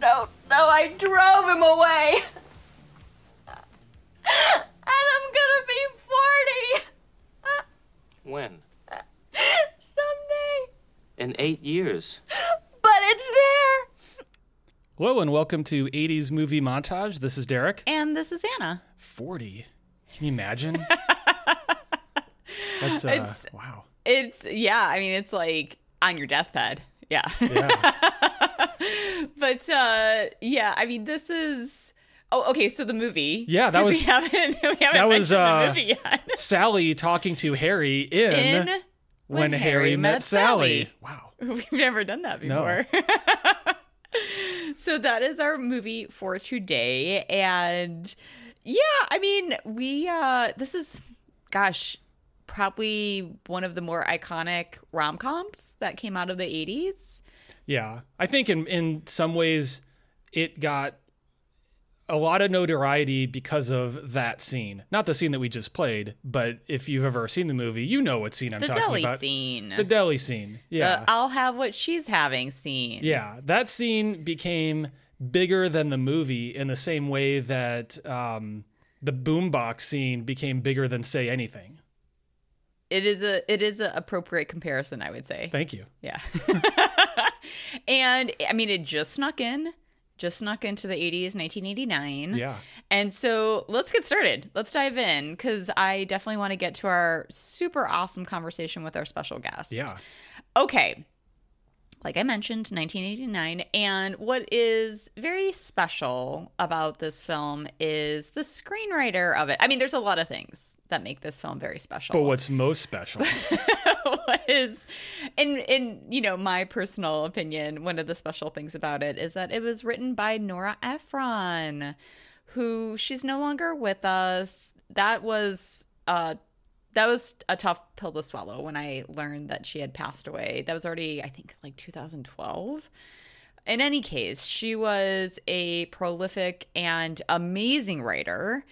no, no, I drove him away. And I'm gonna be 40 When? someday. In eight years. But it's there. Hello and welcome to 80s movie montage. This is Derek. And this is Anna. 40. Can you imagine? That's uh, It's- wow. It's yeah, I mean it's like on your deathbed. Yeah. Yeah. but uh yeah, I mean this is Oh, okay, so the movie. Yeah, that was- we haven't we haven't that was, uh, the movie yet. Sally talking to Harry in, In When, Harry, Met, Sally. Wow. We've never done that No. before. so that is our movie for today. And yeah, I mean, we uh this is gosh, probably one of the more iconic rom-coms that came out of the 80s. Yeah. I think in in some ways it got a lot of notoriety because of that scene. Not the scene that we just played, but if you've ever seen the movie, you know what scene I'm talking about. The talking deli about. scene. The deli scene. Yeah. The I'll have what she's having scene. Yeah, that scene became bigger than the movie in the same way that um, the boombox scene became bigger than "Say Anything." It is a it is an appropriate comparison, I would say. Thank you. Yeah. and I mean, it just snuck in, just snuck into the 80s, 1989. Yeah, And so let's get started. Let's dive in because I definitely want to get to our super awesome conversation with our special guest. yeah, Okay. Like I mentioned, 1989. And what is very special about this film is the screenwriter of it. I mean, there's a lot of things that make this film very special but what's most special? what is in in you know my personal opinion one of the special things about it is that it was written by Nora Ephron who she's no longer with us that was uh that was a tough pill to swallow when I learned that she had passed away. That was already, I think, like 2012. In any case, she was a prolific and amazing writer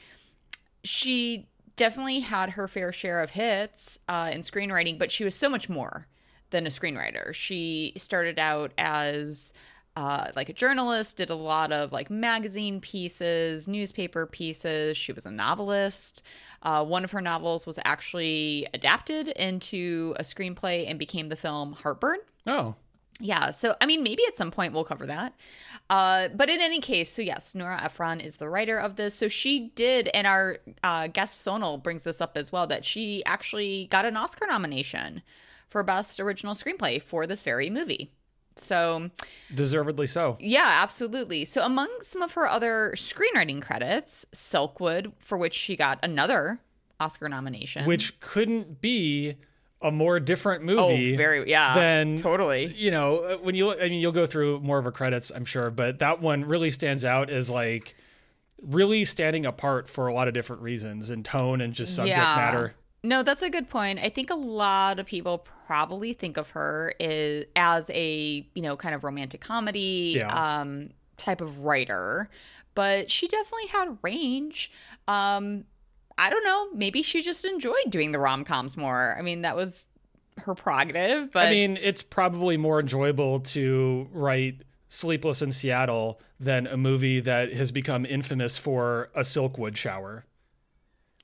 she definitely had her fair share of hits uh, in screenwriting, but she was so much more than a screenwriter. She started out as uh, like a journalist, did a lot of like magazine pieces, newspaper pieces. She was a novelist. Uh, one of her novels was actually adapted into a screenplay and became the film Heartburn. Oh, Yeah, so I mean, maybe at some point we'll cover that. Uh, but in any case, so yes, Nora Ephron is the writer of this. So she did, and our uh, guest Sonal brings this up as well, that she actually got an Oscar nomination for Best Original Screenplay for this very movie. So deservedly so. yeah, absolutely. So among some of her other screenwriting credits, Silkwood, for which she got another Oscar nomination. Which couldn't be a more different oh, movie. very yeah, than totally. you know uh, when you look. I mean, you'll go through more of her credits, I'm sure, but that one really stands out as like really standing apart for a lot of different reasons in tone and just subject Yeah. matter. No, that's a good point. I think a lot of people probably think of her is, as a, you know, kind of romantic comedy Yeah. um, type of writer, but she definitely had range. Um, I don't know. Maybe she just enjoyed doing the rom coms more. I mean, that was her prerogative, but I mean, it's probably more enjoyable to write Sleepless in Seattle than a movie that has become infamous for a Silkwood shower.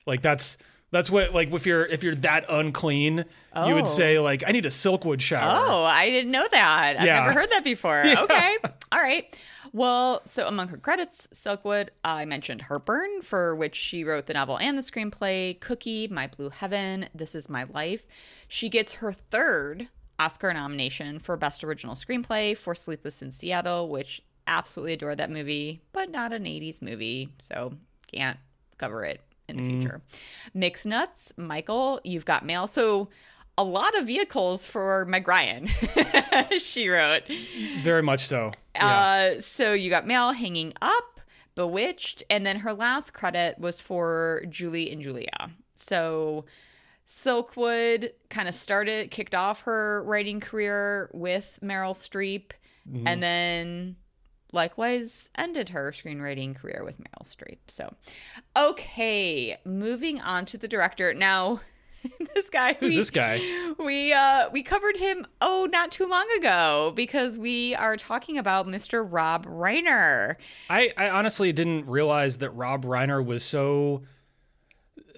Like that's that's what like if you're if you're that unclean, you Oh. would say oh. like I need a Silkwood shower. Oh, I didn't know that. I've Yeah. never heard that before. Okay. All right. Well, so among her credits, Silkwood, I mentioned Heartburn, for which she wrote the novel and the screenplay, Cookie, My Blue Heaven, This Is My Life. She gets her third Oscar nomination for Best Original Screenplay for Sleepless in Seattle, which absolutely adore that movie, but not an 80s movie, so can't cover it in the future. Mixed Nuts, Michael, You've Got Mail. So a lot of vehicles for Meg Ryan, she wrote. Very much so. Yeah. Uh, so you got Mail hanging up, Bewitched, and then her last credit was for Julie and Julia. So Silkwood kind of started, kicked off her writing career with Meryl Streep, and then likewise ended her screenwriting career with Meryl Streep. So, okay, moving on to the director. Now, this guy. Who's we- this guy? We uh we covered him oh not too long ago because we are talking about Mr. Rob Reiner. I, I honestly didn't realize that Rob Reiner was so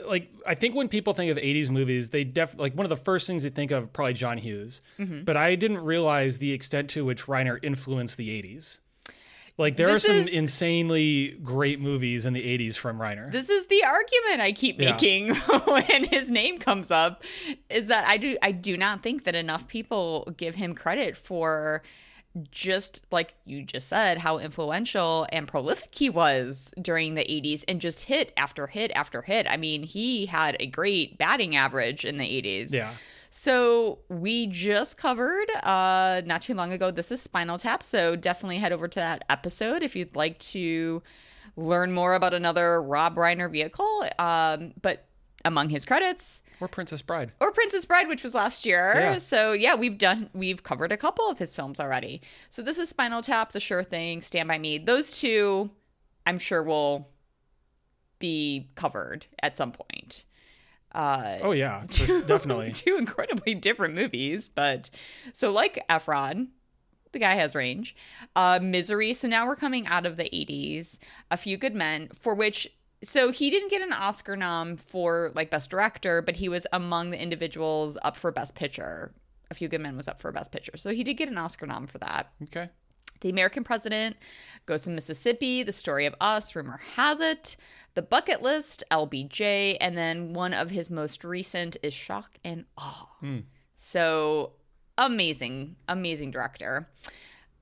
like I think when people think of 80s movies, they def like one of the first things they think of probably John Hughes. Mm-hmm. But I didn't realize the extent to which Reiner influenced the 80s. Like there This are some is- insanely great movies in the 80s from Reiner. This is the argument I keep Yeah. making when his name comes up is that I do I do not think that enough people give him credit for just like you just said how influential and prolific he was during the 80s and just hit after hit after hit. I mean, he had a great batting average in the 80s. yeah. So we just covered uh not too long ago this is Spinal Tap, so definitely head over to that episode if you'd like to learn more about another Rob Reiner vehicle. Um but among his credits Or Princess Bride. or Princess Bride, which was last year. Yeah. So yeah, we've done we've covered a couple of his films already. So this is Spinal Tap, The Sure Thing, Stand by Me. Those two, I'm sure will be covered at some point. Uh, Oh yeah, for- definitely. two incredibly different movies, but so like Ephron, the guy has range. Uh, Misery. So now we're coming out of the 80s. A Few Good Men, for which so he didn't get an Oscar nom for like best director, but he was among the individuals up for best picture. A Few Good Men was up for best picture, so he did get an Oscar nom for that. Okay. The American President, Ghost in Mississippi, The Story of Us, Rumor Has It, The Bucket List, LBJ, and then one of his most recent is Shock and Awe. So amazing, amazing director.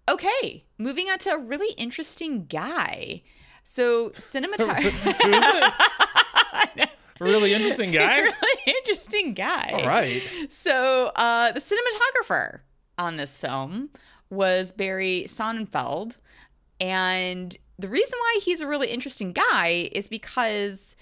Okay, moving on to a really interesting guy. So cinematography. Who is it? Really interesting guy. really interesting guy. All right. So, uh, the cinematographer on this film was Barry Sonnenfeld. And the reason why he's a really interesting guy is because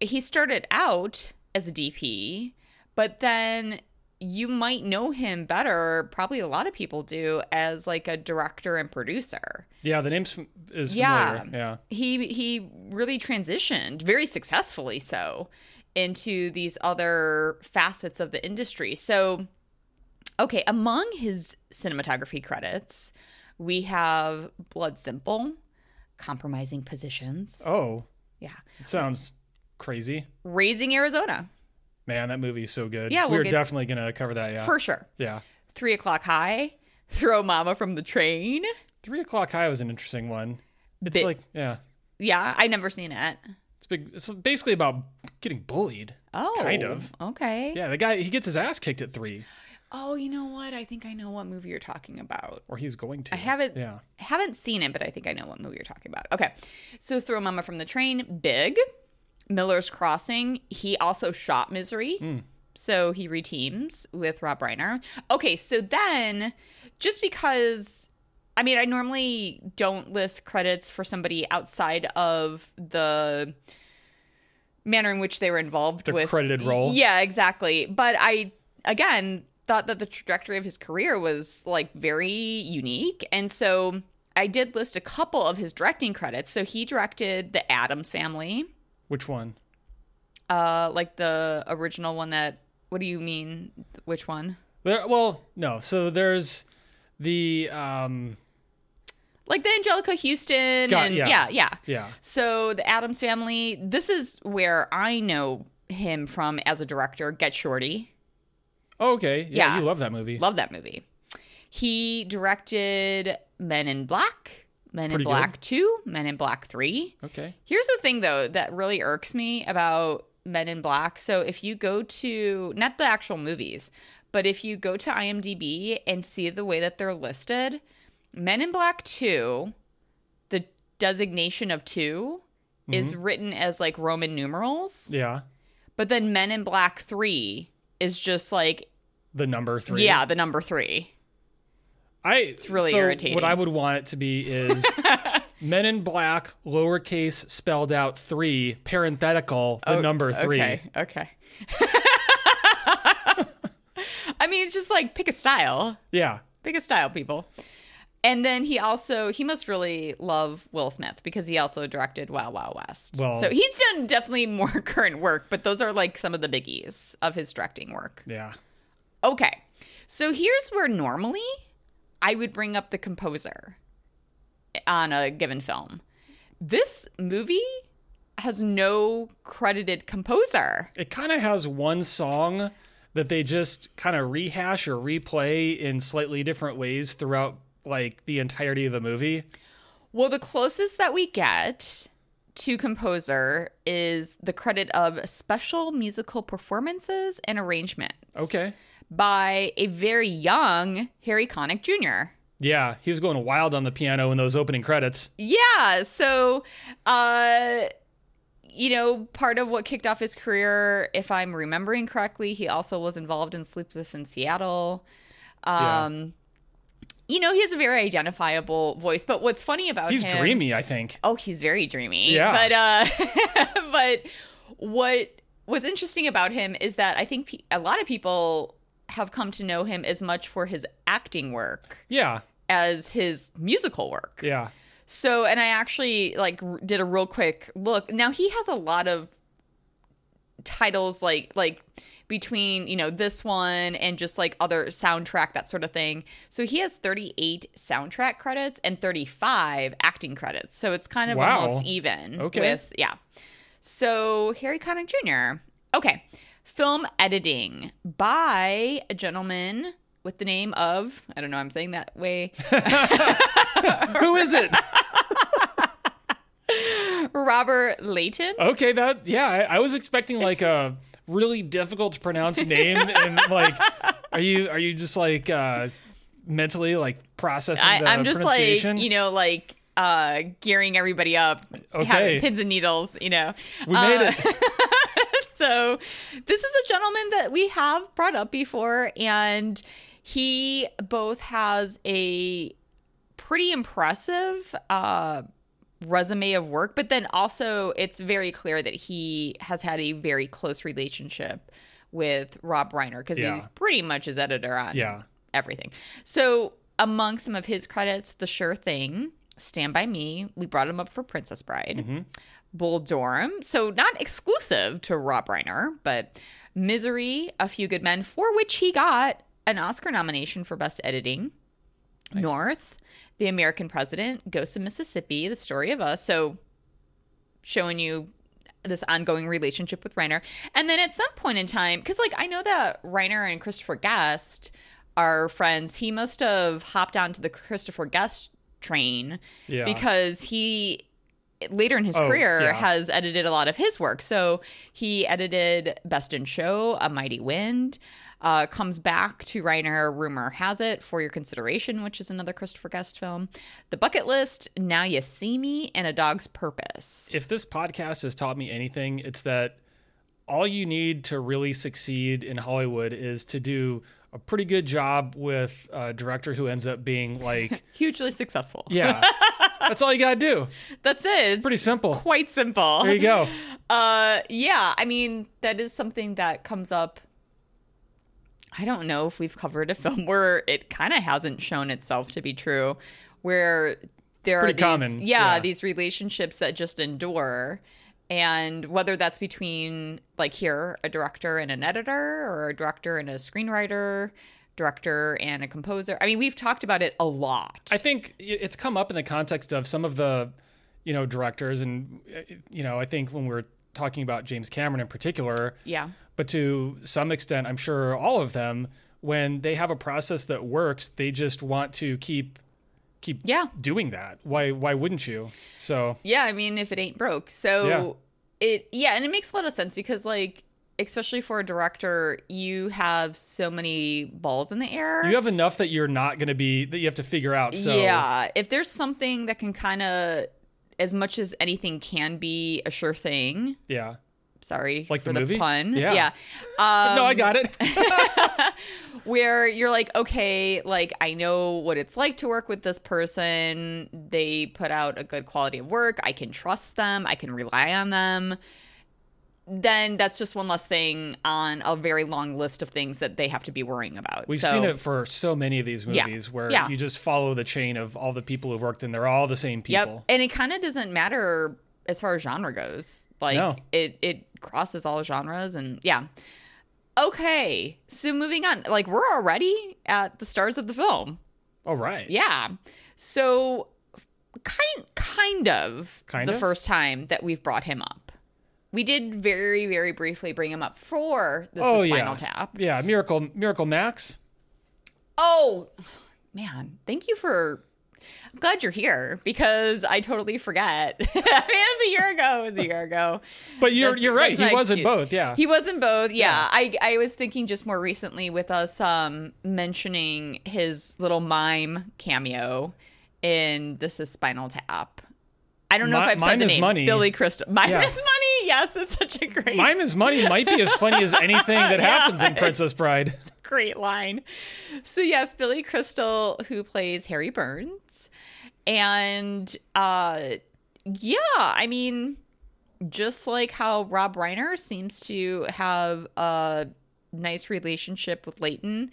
he started out as a DP, but then you might know him better, probably a lot of people do, as like a director and producer. Yeah, the name's fam- is Yeah. familiar. Yeah. He he really transitioned very successfully so into these other facets of the industry. So okay, among his cinematography credits, we have Blood Simple, Compromising Positions. Oh, Yeah. it sounds crazy. Raising Arizona, Man, that movie's so good. Yeah, we'll we're get- definitely gonna cover that. Yeah. for sure. yeah. Three O'Clock High, Throw Mama from the Train. Three o'clock high was an interesting one. It's like, yeah, Yeah, I never seen it. it's big. It's basically about getting bullied. Oh, Kind of. Okay. Yeah, the guy he gets his ass kicked at three, Oh, you know what? I think I know what movie you're talking about. or he's going to. I haven't Yeah. haven't seen it, but I think I know what movie you're talking about. Okay. So Throw Mama from the Train, Big, Miller's Crossing. He also shot Misery. Hmm. So he reteams with Rob Reiner. Okay, so then just because I mean, I normally don't list credits for somebody outside of the manner in which they were involved The with credited role. Yeah, exactly. But I again thought that the trajectory of his career was like very unique, and so I did list a couple of his directing credits. So he directed The Addams Family, Which one? uh, like the original one that. What do you mean? Which one? There, well, no. So there's the um Like the Anjelica Huston Got- and yeah. yeah, yeah. yeah. So the Addams Family. This is where I know him from as a director. Get Shorty. Oh, okay. Yeah, Yeah. you love that movie. Love that movie. He directed Men in Black, Men Pretty in Black 2, Men in Black 3. okay. Here's the thing, though, that really irks me about Men in Black. So if you go to, not the actual movies, but if you go to IMDb and see the way that they're listed, Men in Black 2, the designation of 2 is mm-hmm. written as like Roman numerals, Yeah. but then Men in Black 3 is just like, The number three. yeah, the number 3. I it's really so irritating. What I would want it to be is Men in Black, lowercase spelled out three, parenthetical, the oh, number three. Oh, Okay, okay. I mean, it's just like pick a style. Yeah. Pick a style, people. And then he also he must really love Will Smith because he also directed Wild Wild West. Well- so he's done definitely more current work, but those are like some of the biggies of his directing work. Yeah. Okay. So here's where normally I would bring up the composer on a given film. This movie has no credited composer. It kind of has one song that they just kind of rehash or replay in slightly different ways throughout like the entirety of the movie. Well, the closest that we get to composer is the credit of special musical performances and arrangements Okay. By a very young Harry Connick Jr. Yeah, he was going wild on the piano in those opening credits. Yeah. So, uh, you know, part of what kicked off his career, if I'm remembering correctly, he also was involved in Sleepless in Seattle. Yeah. Um, You know, he has a very identifiable voice. But what's funny about him He's him? dreamy, I think. Oh, he's very dreamy. Yeah. But uh, but what what's interesting about him is that I think a lot of people have come to know him as much for his acting work Yeah. as his musical work. Yeah. So, and I actually like r- did a real quick look. Now he has a lot of titles like like between, you know, this one and just like other soundtrack that sort of thing. So he has 38 soundtrack credits and 35 acting credits. So it's kind of Wow. almost even Okay. with yeah. So Harry Connick Jr. Okay. Film editing by a gentleman with the name of I don't know, I'm saying that way. Who is it? Robert Leighton. Okay, that yeah, I, I was expecting like a really difficult to pronounce name, and like, are you are you just like uh mentally like processing I, the I'm just like you know like uh gearing everybody up, Okay. having pins and needles. You know, we made Uh, it. So this is a gentleman that we have brought up before and he both has a pretty impressive uh resume of work but then also it's very clear that he has had a very close relationship with Rob Reiner because Yeah. he's pretty much his editor on Yeah. everything. So among some of his credits, The Sure Thing, Stand By Me, we brought him up for Princess Bride, Bull Durham, so not exclusive to Rob Reiner, but Misery, A Few Good Men, for which he got an Oscar nomination for Best Editing. North, The American President, Ghosts of Mississippi, The Story of Us. So showing you this ongoing relationship with Reiner. And then at some point in time, because like I know that Reiner and Christopher Guest are friends, he must have hopped onto the Christopher Guest train Yeah. because he later in his Oh, career yeah. has edited a lot of his work. So he edited Best in Show, A Mighty Wind. Uh, comes back to Reiner, rumor has it, for your consideration, which is another Christopher Guest film. The Bucket List, Now You See Me, and A Dog's Purpose. if this podcast has taught me anything, it's that all you need to really succeed in Hollywood is to do a pretty good job with a director who ends up being like, Hugely successful. yeah, that's all you gotta do. That's it. It's Pretty simple. Quite simple. There you go. Uh, yeah, I mean, that is something that comes up. I don't know if we've covered a film where it kind of hasn't shown itself to be true, where there are pretty these, common, yeah, yeah. these relationships that just endure. And whether that's between, like here, a director and an editor, or a director and a screenwriter, director and a composer. I mean, we've talked about it a lot. I think it's come up in the context of some of the, you know, directors, and uh, you know, I think when we're talking about James Cameron in particular, yeah. but to some extent, I'm sure all of them, when they have a process that works, they just want to keep keep Yeah. doing that. Why why wouldn't you? So Yeah, I mean, if it ain't broke. So Yeah. it, yeah, and it makes a lot of sense because, like, especially for a director, you have so many balls in the air. you have enough that you're not going to be that you have to figure out. So yeah, if there's something that can kind of, as much as anything can be a sure thing. yeah. Sorry Like for the the, movie? pun. Yeah. yeah. Um, no, I got it. where you're like, okay, like I know what it's like to work with this person. They put out a good quality of work. I can trust them. I can rely on them. Then that's just one less thing on a very long list of things that they have to be worrying about. We've So- seen it for so many of these Yeah. movies where Yeah. you just follow the chain of all the people who've worked in. They're all the same people. Yep. And it kind of doesn't matter as far as genre goes. Like No. it it crosses all genres and yeah. Okay. So moving on. Like we're already at the stars of the film. All right. Yeah. So kind kind of Kind the of? first time that we've brought him up. We did very very briefly bring him up for this oh is yeah. Spinal Tap. Yeah. Miracle Miracle Max. Oh, man. Thank you for. I'm glad you're here because I totally forget. I mean, it was a year ago. It was a year ago. But you're That's- you're right. He was in excuse. both. Yeah. He was in both. Yeah. I, I was thinking just more recently with us um, mentioning his little mime cameo in This is Spinal Tap. I don't know if I've said the name. Money. Billy Crystal. Mime Yeah. is money. Yes, it's such a great. Mime is money might be as funny as anything that Yeah, happens in Princess Bride. great line. So yes, Billy Crystal who plays Harry Burns. And uh yeah, I mean just like how Rob Reiner seems to have a nice relationship with Leighton,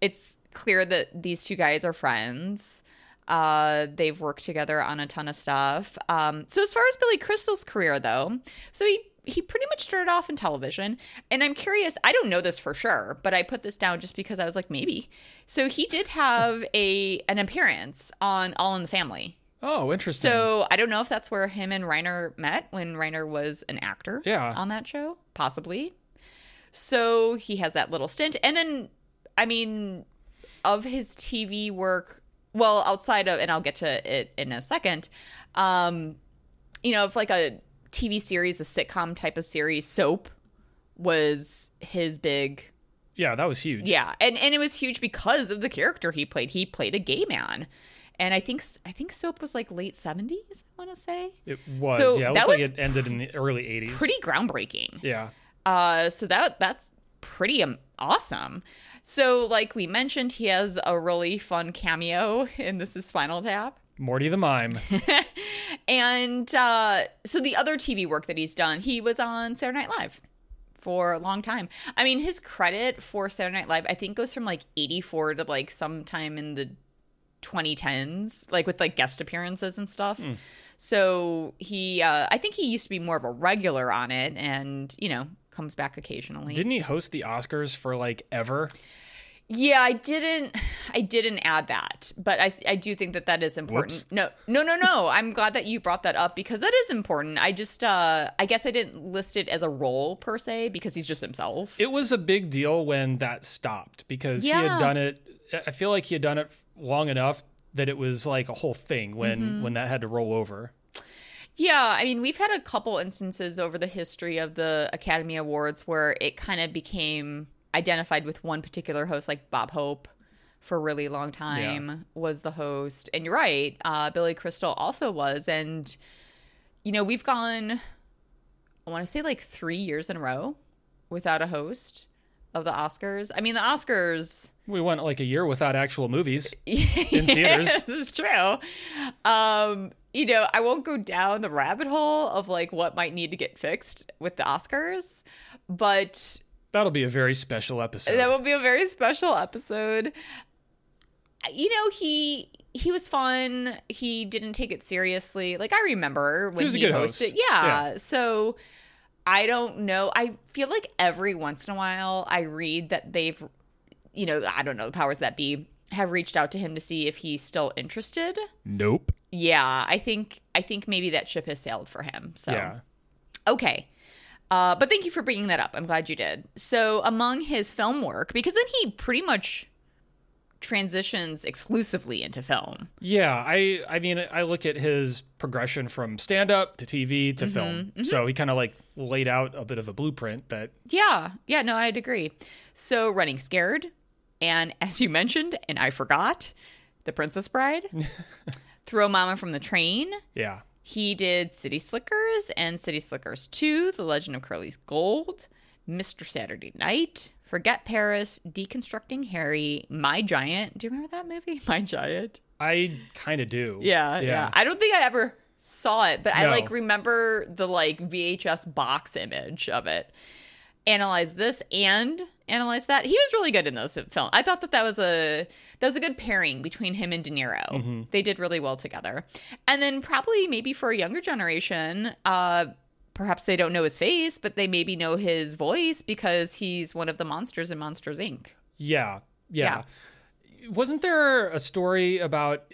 it's clear that these two guys are friends. Uh, they've worked together on a ton of stuff. Um, so as far as Billy Crystal's career, though, so he he pretty much started off in television, and I'm curious. I don't know this for sure, but I put this down just because I was like maybe. So he did have a an appearance on All in the Family. Oh, interesting. So I don't know if that's where him and Reiner met when Reiner was an actor Yeah. on that show, possibly. So he has that little stint. And then, I mean, of his TV work, well, outside of, and I'll get to it in a second, um, you know, if like a TV series, a sitcom type of series, Soap was his big yeah, that was huge. yeah, and and it was huge because of the character he played. He played a gay man, and I think I think Soap was like late seventies. I want to say It was. So yeah, it that looked like was it ended in the early 80s. pretty groundbreaking. Yeah. Uh, so that that's pretty um, awesome. So like we mentioned, he has a really fun cameo in This Is Spinal Tap. Morty the Mime. And uh, so the other TV work that he's done, he was on Saturday Night Live for a long time. I mean, his credit for Saturday Night Live, I think, goes from like 84 to like sometime in the 2010s, like with like guest appearances and stuff. So he, uh, I think he used to be more of a regular on it and, you know, comes back occasionally. Didn't he host the Oscars for like ever? Yeah, I didn't. I didn't add that, but I I do think that that is important. Whoops. No, no, no, no. I'm glad that you brought that up because that is important. I just, uh I guess I didn't list it as a role per se because he's just himself. It was a big deal when that stopped because he had done it. I feel like he had done it long enough that it was like a whole thing when Mm-hmm. when that had to roll over. Yeah, I mean, we've had a couple instances over the history of the Academy Awards where it kind of became identified with one particular host, like Bob Hope for a really long time was the host. And you're right, uh, Billy Crystal also was. And, you know, we've gone, I want to say like three years in a row without a host of the Oscars. I mean, the Oscars. We went like a year without actual movies. in theaters. this is true. Um, you know, I won't go down the rabbit hole of like what might need to get fixed with the Oscars, but That'll be a very special episode. that will be a very special episode. You know, he he was fun. He didn't take it seriously. Like I remember when was a he, good hosted. host. Yeah. Yeah. So I don't know. I feel like every once in a while I read that they've you know, I don't know, the powers that be have reached out to him to see if he's still interested. nope. Yeah, I think I think maybe that ship has sailed for him. So Yeah. okay. Uh, but thank you for bringing that up. I'm glad you did. So among his film work, because then he pretty much transitions exclusively into film. Yeah, I I mean I look at his progression from stand up to TV to mm-hmm, film. Mm-hmm. So he kind of like laid out a bit of a blueprint that Yeah, yeah, no, I'd agree. So running scared, and as you mentioned, and I forgot, the Princess Bride, throw Mama from the train. yeah. He did City Slickers and City Slickers 2, The Legend of Curly's Gold, Mr. Saturday Night, Forget Paris, Deconstructing Harry, My Giant. Do you remember that movie? My Giant. I kind of do. Yeah, yeah, I don't think I ever saw it, but I like remember the like VHS box image of it. Analyze this and analyze that. He was really good in those films. I thought that that was a that was a good pairing between him and De Niro. Mm-hmm. They did really well together. And then probably maybe for a younger generation, uh perhaps they don't know his face, but they maybe know his voice because he's one of the monsters in Monsters Inc. Yeah, yeah. Wasn't there a story about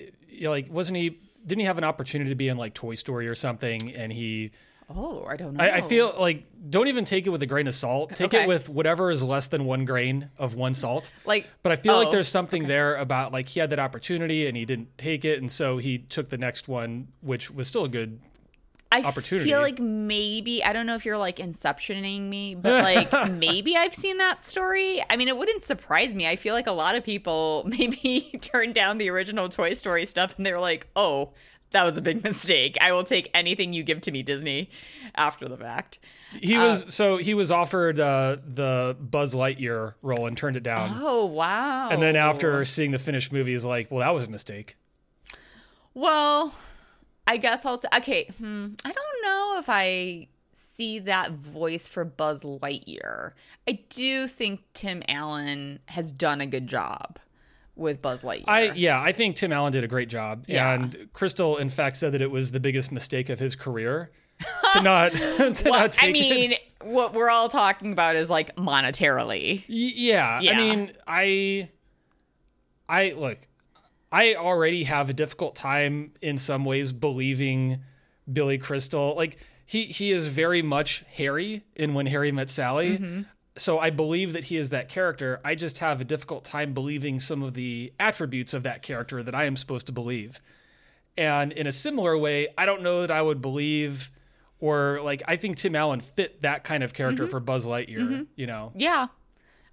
like wasn't he didn't he have an opportunity to be in like Toy Story or something and he Oh, I don't know. I, I feel like don't even take it with a grain of salt. Take Okay. it with whatever is less than one grain of one salt. like But I feel Oh, like there's something there about like he had that opportunity and he didn't take it, and so he took the next one, which was still a good. I opportunity. feel like maybe I don't know if you're like inceptioning me, but like maybe I've seen that story. I mean, it wouldn't surprise me. I feel like a lot of people maybe turned down the original Toy Story stuff and they were like, "Oh, that was a big mistake. I will take anything you give to me, Disney." After the fact. He was so he was offered uh, the Buzz Lightyear role and turned it down, Oh wow! and then after seeing the finished movie, is like, well, that was a mistake. Well, I guess I'll say, okay, hmm, I don't know if I see that voice for Buzz Lightyear. I do think Tim Allen has done a good job with Buzz Lightyear. I yeah, I think Tim Allen did a great job, Yeah. and Crystal, in fact, said that it was the biggest mistake of his career to not to Well, not take I it. mean, what we're all talking about is like monetarily. Y- yeah, Yeah. I mean, I, I look, I already have a difficult time in some ways believing Billy Crystal. Like he he is very much Harry in When Harry Met Sally. Mm-hmm. So I believe that he is that character. I just have a difficult time believing some of the attributes of that character that I am supposed to believe. And in a similar way, I don't know that I would believe or like I think Tim Allen fit that kind of character Mm-hmm. for Buzz Lightyear, you know. Yeah,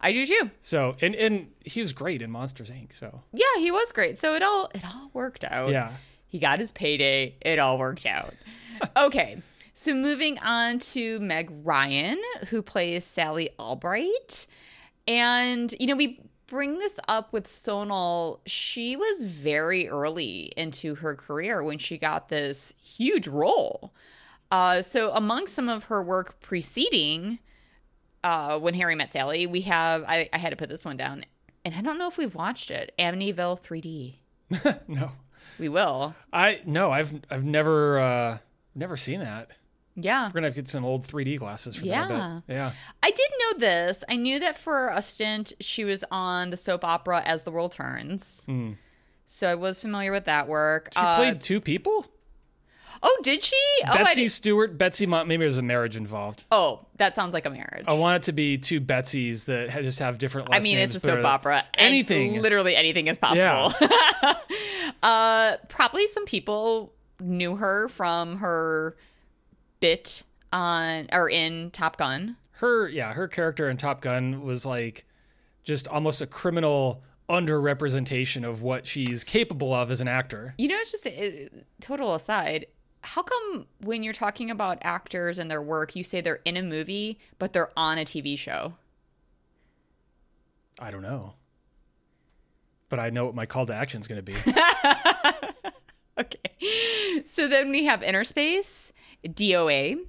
I do too. So and and he was great in Monsters Inc. So Yeah, he was great. So it all it all worked out. yeah, He got his payday. It all worked out. okay. So moving on to Meg Ryan, who plays Sally Albright. And, you know, we bring this up with Sonal. She was very early into her career when she got this huge role. Uh, so, among some of her work preceding uh, When Harry Met Sally, we have, I, I had to put this one down, and I don't know if we've watched it Amityville 3D. no, We will. I no, I've I've never uh never seen that. Yeah. We're gonna have to get some old 3D glasses for that. Yeah. yeah. I did know this. I knew that for a stint she was on the soap opera As the World Turns. So I was familiar with that work. She Uh, played two people. Oh, did she? Oh, Betsy Stewart, Betsy. Mont- maybe there's a marriage involved. oh, that sounds like a marriage. I want it to be two Betsies that ha- just have different. Last I mean, names, it's a soap opera. Anything. literally anything is possible. Yeah. uh, probably some people knew her from her bit on or in Top Gun. her yeah her character in top gun was like just almost a criminal underrepresentation of what she's capable of as an actor You know, it's just a, total aside. How come when you're talking about actors and their work, you say they're in a movie, but they're on a TV show? i don't know but i know what my call to action is going to be Okay. So then we have Innerspace, DOA,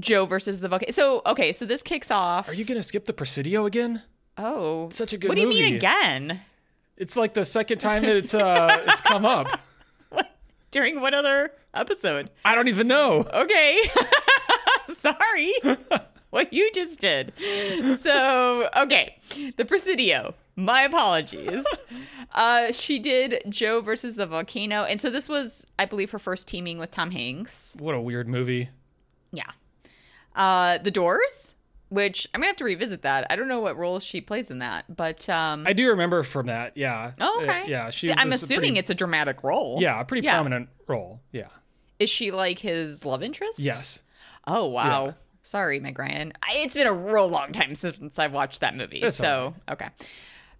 Joe versus the volcano. So, okay, so this kicks off. are you going to skip the presidio again Oh. Such a good What do you mean again? it's like the second time it's uh it's come up During what other episode? i don't even know Okay. Sorry. what you just did. So, okay. The Presidio. My apologies. uh, she did Joe versus the volcano. And so this was, I believe, her first teaming with Tom Hanks. what a weird movie Yeah. Uh, the Doors, which I'm to have to revisit that. I don't know what roles she plays in that, but. Um, i do remember from that yeah oh, Uh, okay. yeah she I'm assuming pretty- it's a dramatic role. yeah a pretty Yeah. prominent role yeah Is she like his love interest? yes Oh wow. Yeah. Sorry, Meg Ryan. I- It's been a real long time since I've watched that movie. That's so okay.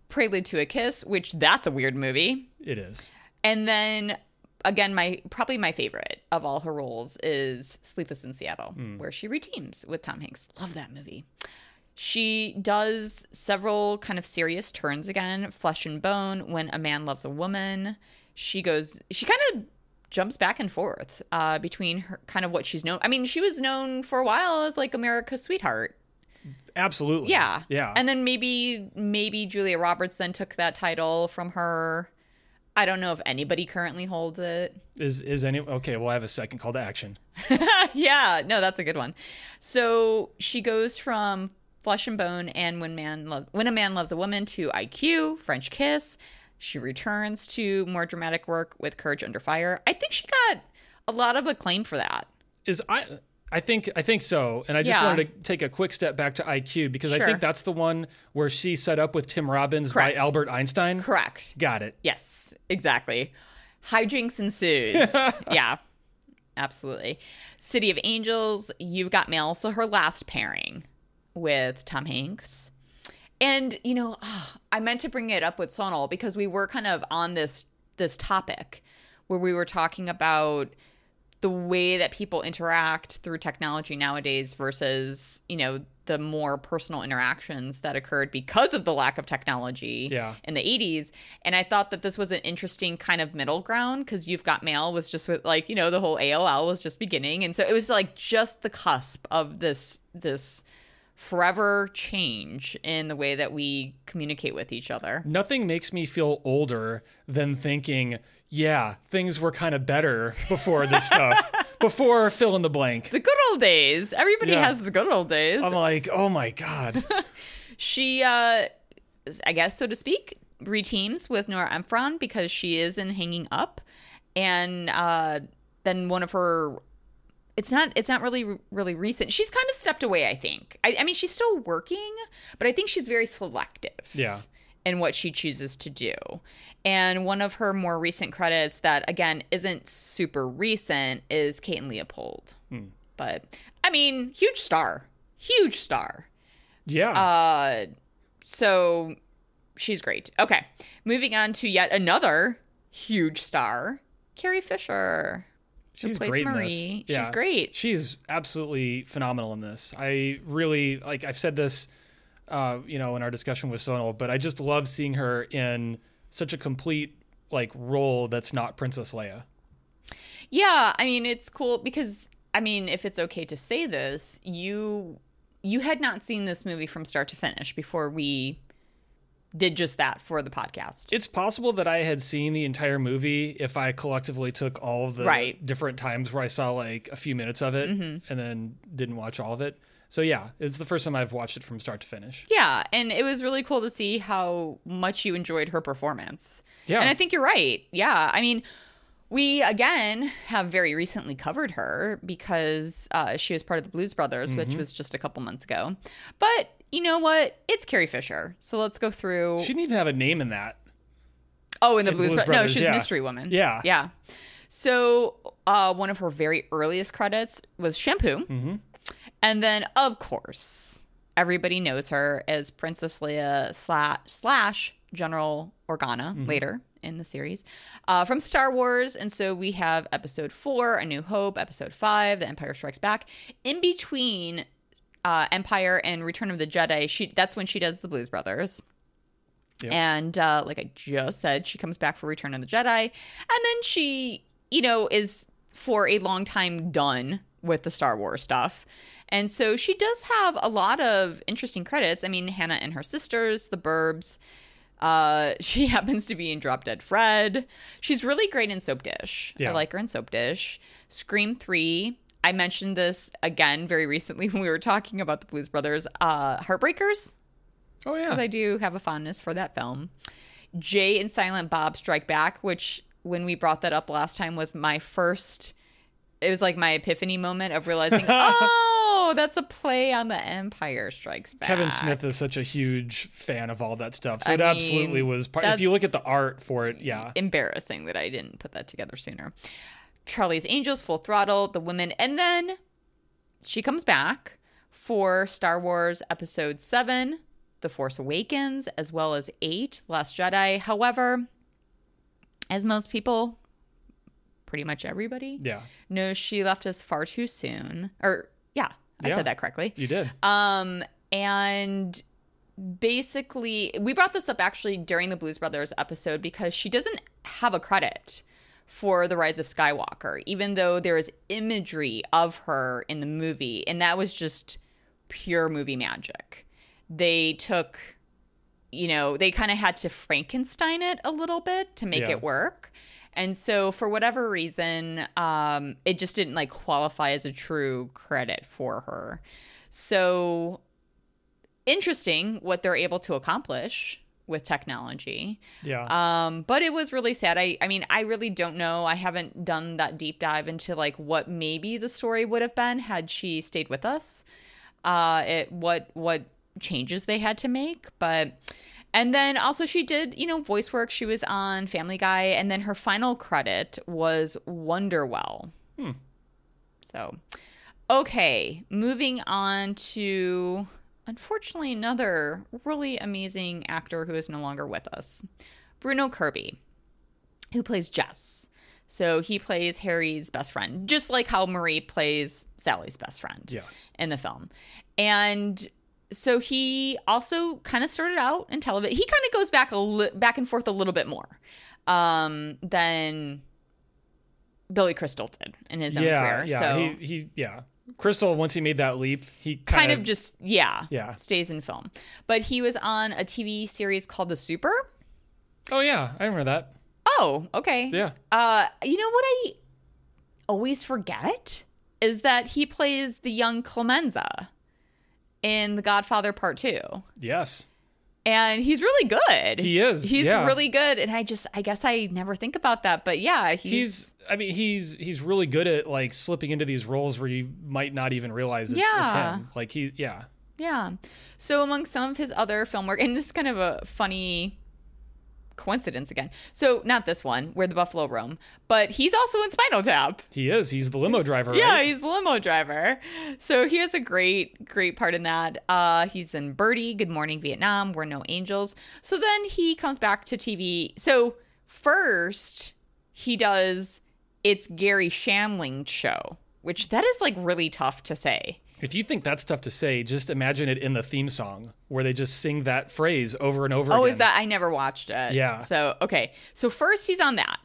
Prelude to a Kiss, which that's a weird movie. it is And then again, my probably my favorite of all her roles is Sleepless in Seattle, where she reteams with Tom Hanks. Love that movie. She does several kind of serious turns again. Flesh and Bone, When a Man Loves a Woman. She goes. She kind of jumps back and forth uh, between her kind of what she's known. I mean, she was known for a while as like America's sweetheart. Absolutely. Yeah. Yeah. And then maybe maybe Julia Roberts then took that title from her. I don't know if anybody currently holds it. is is any okay? Well, I have a second call to action. yeah, no, that's a good one. So she goes from Flesh and Bone and When Man Lo- When a Man Loves a Woman to IQ, French Kiss. She returns to more dramatic work with Courage Under Fire. I think she got a lot of acclaim for that. Is I I think I think so, and I just Yeah. wanted to take a quick step back to IQ because I think that's the one where she set up with Tim Robbins Correct. by Albert Einstein. Correct. Got it. Yes, exactly. Hijinks ensues. yeah, absolutely. City of Angels, You've Got Mail. So her last pairing with Tom Hanks. And, you know, ah, I meant to bring it up with Sonal because we were kind of on this this topic where we were talking about the way that people interact through technology nowadays versus, you know, the more personal interactions that occurred because of the lack of technology Yeah. in the 80s. And I thought that this was an interesting kind of middle ground because You've Got Mail was just with like, you know, the whole AOL was just beginning. And so it was like just the cusp of this this forever change in the way that we communicate with each other. Nothing makes me feel older than thinking, yeah, things were kind of better before this stuff. Before fill in the blank. The good old days. Everybody Yeah. has the good old days. I'm like, oh my god. she uh i guess so to speak reteams with nora ephron because she is in hanging up and uh then one of her it's not it's not really really recent she's kind of stepped away i think i, I mean she's still working but i think she's very selective Yeah. In what she chooses to do. And one of her more recent credits that again isn't super recent is Kate and Leopold. But I mean, huge star. Huge star. Yeah. Uh so she's great. Okay. Moving on to yet another huge star, Carrie Fisher. She's plays great Marie. this. She's great. She's absolutely phenomenal in this. I really like. I've said this, uh, you know, in our discussion with Sonal, but I just love seeing her in such a complete like role that's not Princess Leia. Yeah, I mean it's cool because I mean if it's okay to say this, you you had not seen this movie from start to finish before we did just that for the podcast. It's possible that I had seen the entire movie if I collectively took all the Right. Mm-hmm. different times where I saw like a few minutes of it and then didn't watch all of it. So yeah, it's the first time I've watched it from start to finish. Yeah, and it was really cool to see how much you enjoyed her performance. Yeah. And I think you're right. Yeah. I mean, we again have very recently covered her because uh, she was part of the Blues Brothers, Mm-hmm. which was just a couple months ago. But you know what? It's Carrie Fisher. So let's go through. She didn't even have a name in that. Oh, in the In Blues, Blues Brothers. No, she's yeah. Mystery Woman. Yeah. Yeah. So uh, one of her very earliest credits was Shampoo. Mm-hmm. And then, of course, everybody knows her as Princess Leia slash, slash General Organa Mm-hmm. later in the series uh, from Star Wars. And so we have episode four, A New Hope, episode five, The Empire Strikes Back. In between uh, Empire and Return of the Jedi, she that's when she does the Blues Brothers. Yep. And uh, like I just said, she comes back for Return of the Jedi. And then she, you know, is for a long time done with the Star Wars stuff. And so she does have a lot of interesting credits. I mean, Hannah and her sisters, The Burbs. Uh, she happens to be in Drop Dead Fred. She's really great in Soap Dish. Yeah. I like her in Soap Dish. Scream 3. I mentioned this again very recently when we were talking about the Blues Brothers. Uh, Heartbreakers Oh yeah. because I do have a fondness for that film. Jay and Silent Bob Strike Back, which when we brought that up last time was my first. It was like my epiphany moment of realizing, oh, Oh, that's a play on the Empire Strikes Back. Kevin Smith is such a huge fan of all that stuff. So I it absolutely was part if you look at the art for it, yeah. Embarrassing that I didn't put that together sooner. Charlie's Angels, Full Throttle, The Women, and then she comes back for Star Wars Episode 7, The Force Awakens, as well as 8, Last Jedi. However, as most people, pretty much everybody, Yeah. knows she left us far too soon. Or, yeah, I Yeah. said that correctly. You did. Um, and basically, we brought this up actually during the Blues Brothers episode because she doesn't have a credit for The Rise of Skywalker, even though there is imagery of her in the movie, and that was just pure movie magic. They took, you know, they kind of had to Frankenstein it a little bit to make Yeah. it work. And so, for whatever reason, um, it just didn't like qualify as a true credit for her. So, interesting what they're able to accomplish with technology. Yeah. Um, but it was really sad. I, I mean, I really don't know. I haven't done that deep dive into like what maybe the story would have been had she stayed with us. Uh, it what what changes they had to make, but and then also she did you know voice work. She was on Family Guy, and then her final credit was Wonderwell. Hmm. So, okay, moving on to unfortunately another really amazing actor who is no longer with us, Bruno Kirby, who plays Jess. So he plays Harry's best friend, just like how Marie plays Sally's best friend yes. in the film. And so he also kind of started out in television. He kind of goes back a li- back and forth a little bit more um, than Billy Crystal did in his own Yeah. career. Yeah. so He, he, yeah. Crystal, once he made that leap, he kind of just yeah, Yeah. stays in film. But he was on a TV series called The Super. Oh, yeah. I remember that. Oh, okay. Yeah. Uh, you know what I always forget is that he plays the young Clemenza in The Godfather Part Two. Yes. and he's really good. He is, He's yeah. really good, and I just, I guess I never think about that, but yeah, he's, He's, I mean, he's he's really good at like slipping into these roles where you might not even realize it's, it's him. Like he, yeah. yeah. So among some of his other film work, and this is kind of a funny coincidence again. So not this one, where the buffalo roam, but he's also in Spinal Tap. He is. He's the limo driver. Yeah, right? he's the limo driver. So he has a great, great part in that. Uh, he's in Birdy, Good Morning Vietnam, We're No Angels. So then he comes back to TV. So first he does It's Garry Shandling Show, which that is like really tough to say. If you think that's tough to say, just imagine it in the theme song where they just sing that phrase over and over Oh, again. is that I never watched it. Yeah. So okay. So first he's on that.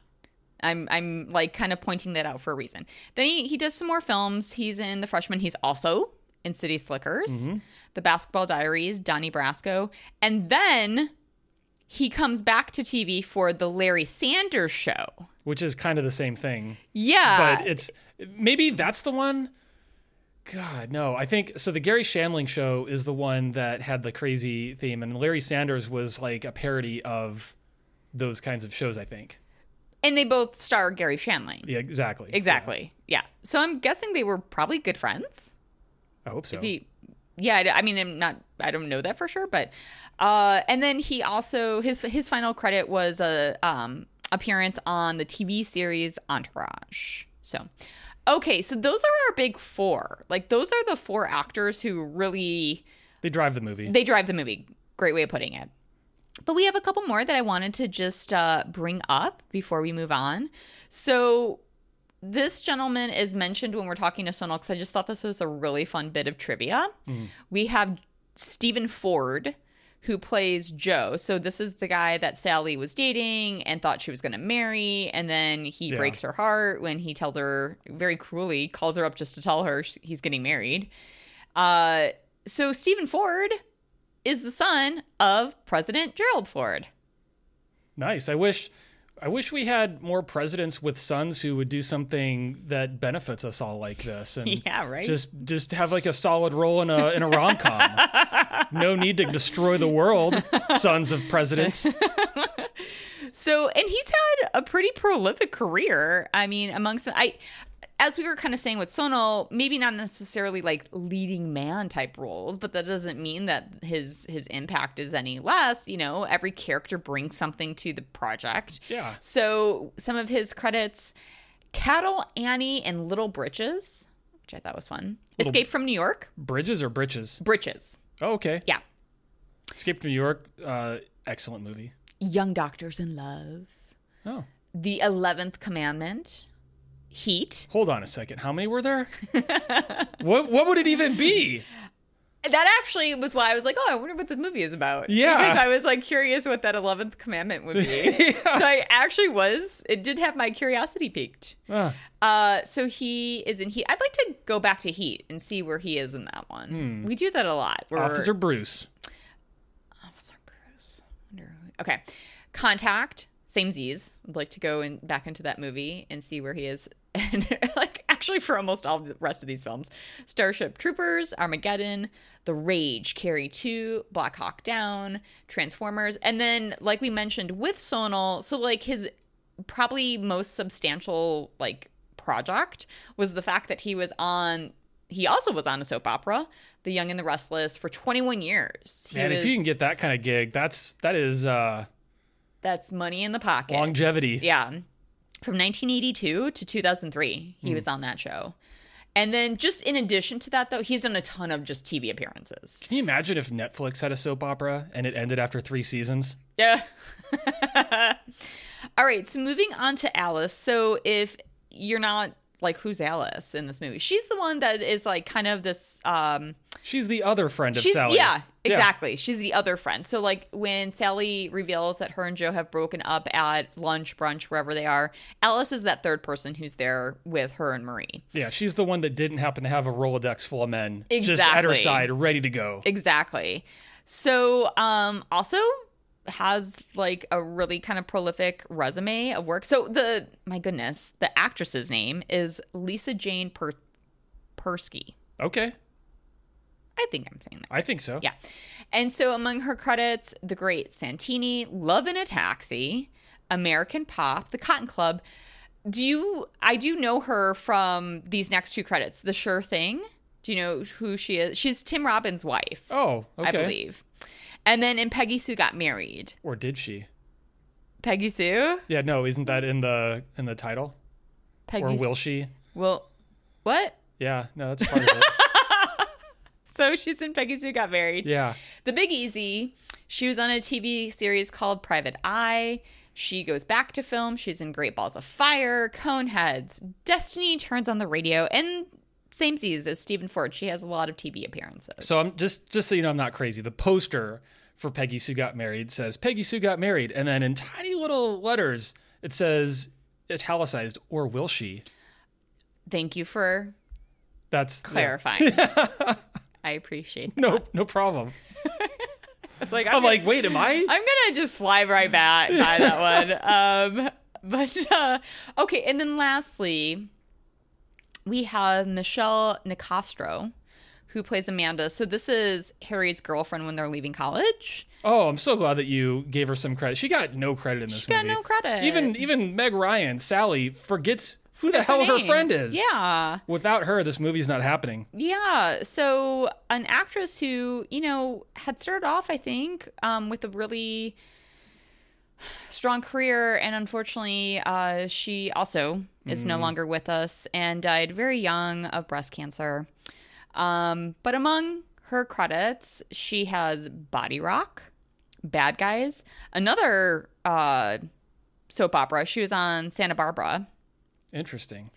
I'm I'm like kind of pointing that out for a reason. Then he he does some more films. He's in The Freshman. He's also in City Slickers, mm-hmm. The Basketball Diaries, Donnie Brasco, and then he comes back to TV for the Larry Sanders Show. Which is kind of the same thing. Yeah, but it's maybe that's the one. God, no. I think so. The Garry Shandling show is the one that had the crazy theme, and Larry Sanders was like a parody of those kinds of shows. I think. and they both star Garry Shandling. Yeah, exactly. Exactly. Yeah. So I'm guessing they were probably good friends. I hope so. If he, yeah, I, I mean, I'm not, I don't know that for sure, but, uh, and then he also his his final credit was a um appearance on the TV series Entourage. So, okay, so those are our big four. Like those are the four actors who really they drive the movie. they drive the movie. Great way of putting it. But we have a couple more that I wanted to just uh, bring up before we move on. So this gentleman is mentioned when we're talking to Sonal because I just thought this was a really fun bit of trivia. We have Steven Ford, who plays Joe. So this is the guy that Sally was dating and thought she was going to marry, and then he Yeah. breaks her heart when he tells her very cruelly, calls her up just to tell her he's getting married. Uh, so Steven Ford is the son of President Gerald Ford. nice. I wish. I wish we had more presidents with sons who would do something that benefits us all like this, and Yeah, right? just just have like a solid role in a in a rom com. no need to destroy the world, sons of presidents. So, and he's had a pretty prolific career. I mean, amongst I, as we were kind of saying with Sonal, maybe not necessarily like leading man type roles, but that doesn't mean that his his impact is any less. You know, every character brings something to the project. Yeah. So, some of his credits: Cattle, Annie, and Little Britches, which I thought was fun. Escape from New York, Bridges or britches? Britches. Oh, okay. Yeah. Escape from New York. Uh, excellent movie. Young Doctors in Love. Oh, The Eleventh Commandment. Heat. hold on a second. How many were there? what what would it even be? That actually was why I was like, oh, I wonder what this movie is about. Yeah. Because I was like curious what that 11th commandment would be. So I actually was, it did have my curiosity peaked. Ah, Uh, so he is in Heat. I'd like to go back to Heat and see where he is in that one. We do that a lot. We're, Officer Bruce. Officer Bruce. Wonder Okay. Contact. Same Z's. I'd like to go in, back into that movie and see where he is. And like actually for almost all the rest of these films. Starship Troopers, Armageddon, The Rage, Carrie 2, Black Hawk Down, Transformers, and then like we mentioned with Sonal, so like his probably most substantial like project was the fact that he was on he also was on a soap opera, The Young and the Restless, for 21 years. He Man, if you can get that kind of gig, that's that is uh, that's money in the pocket. longevity. Yeah. From 1982 to 2003, Hmm. he was on that show. And then just in addition to that though, he's done a ton of just TV appearances. Can you imagine if Netflix had a soap opera and it ended after three seasons? Yeah. All right, so moving on to Alice. So if you're not like who's Alice in this movie? She's the one that is like kind of this um She's the other friend of she's Sally. yeah, exactly. She's the other friend. So like when Sally reveals that her and Joe have broken up at lunch, brunch, wherever they are, Alice is that third person who's there with her and Marie. Yeah, she's the one that didn't happen to have a Rolodex full of men just at her side, ready to go. Exactly. So um also has like a really kind of prolific resume of work. So the my goodness, the actress's name is Lisa Jane per- Persky. Okay, I think I'm saying that. I think so. Yeah. And so among her credits, The Great Santini, Love in a Taxi, American Pop, The Cotton Club. Do you I do know her from these next two credits. The Sure Thing. Do you know who she is? She's Tim Robbins' wife. Oh, okay. I believe. And then in Peggy Sue Got Married. Or did she? Peggy Sue? Yeah, no, isn't that in the in the title? Peggy or will she? Will what? Yeah, no, that's part of it. So she's in Peggy Sue Got Married. yeah. The Big Easy. She was on a TV series called Private Eye. She goes back to film. She's in Great Balls of Fire, Coneheads, Destiny Turns on the Radio, and same seas as Steven Ford. She has a lot of TV appearances. So I'm just just so you know I'm not crazy. The poster for Peggy Sue Got Married says Peggy Sue Got Married, and then in tiny little letters it says italicized or will she? Thank you for That's clarifying. I appreciate that. No, no problem. It's like I'm like, wait, am I? I'm gonna just fly right back by that one. Um, but uh, okay, and then lastly, we have Michelle Nicastro, who plays Amanda. So this is Harry's girlfriend when they're leaving college. Oh, I'm so glad that you gave her some credit. She got no credit in this She got no credit. Even even Meg Ryan, Sally forgets who the hell her friend is. Yeah. Without her, this movie's not happening. Yeah. So an actress who, you know, had started off, I think, um, with a really strong career, and unfortunately, uh, she also is no longer with us and died very young of breast cancer. Um, but among her credits, she has Body Rock, Bad Guys, another uh, soap opera. She was on Santa Barbara. Interesting.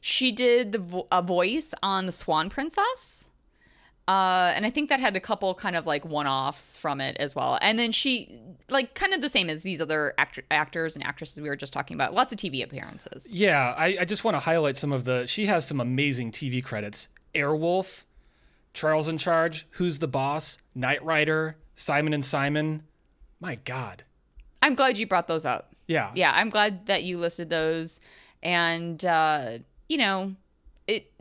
She did the vo- a voice on the Swan Princess. Uh, and I think that had a couple kind of like one offs from it as well. And then she, like, kind of the same as these other act- actors and actresses we were just talking about. Lots of TV appearances. Yeah, I, I just want to highlight some of the. She has some amazing TV credits. Airwolf, Charles in Charge, Who's the Boss, Knight Rider, Simon and Simon. My God. I'm glad you brought those up. Yeah. Yeah, I'm glad that you listed those. And, uh, you know, it.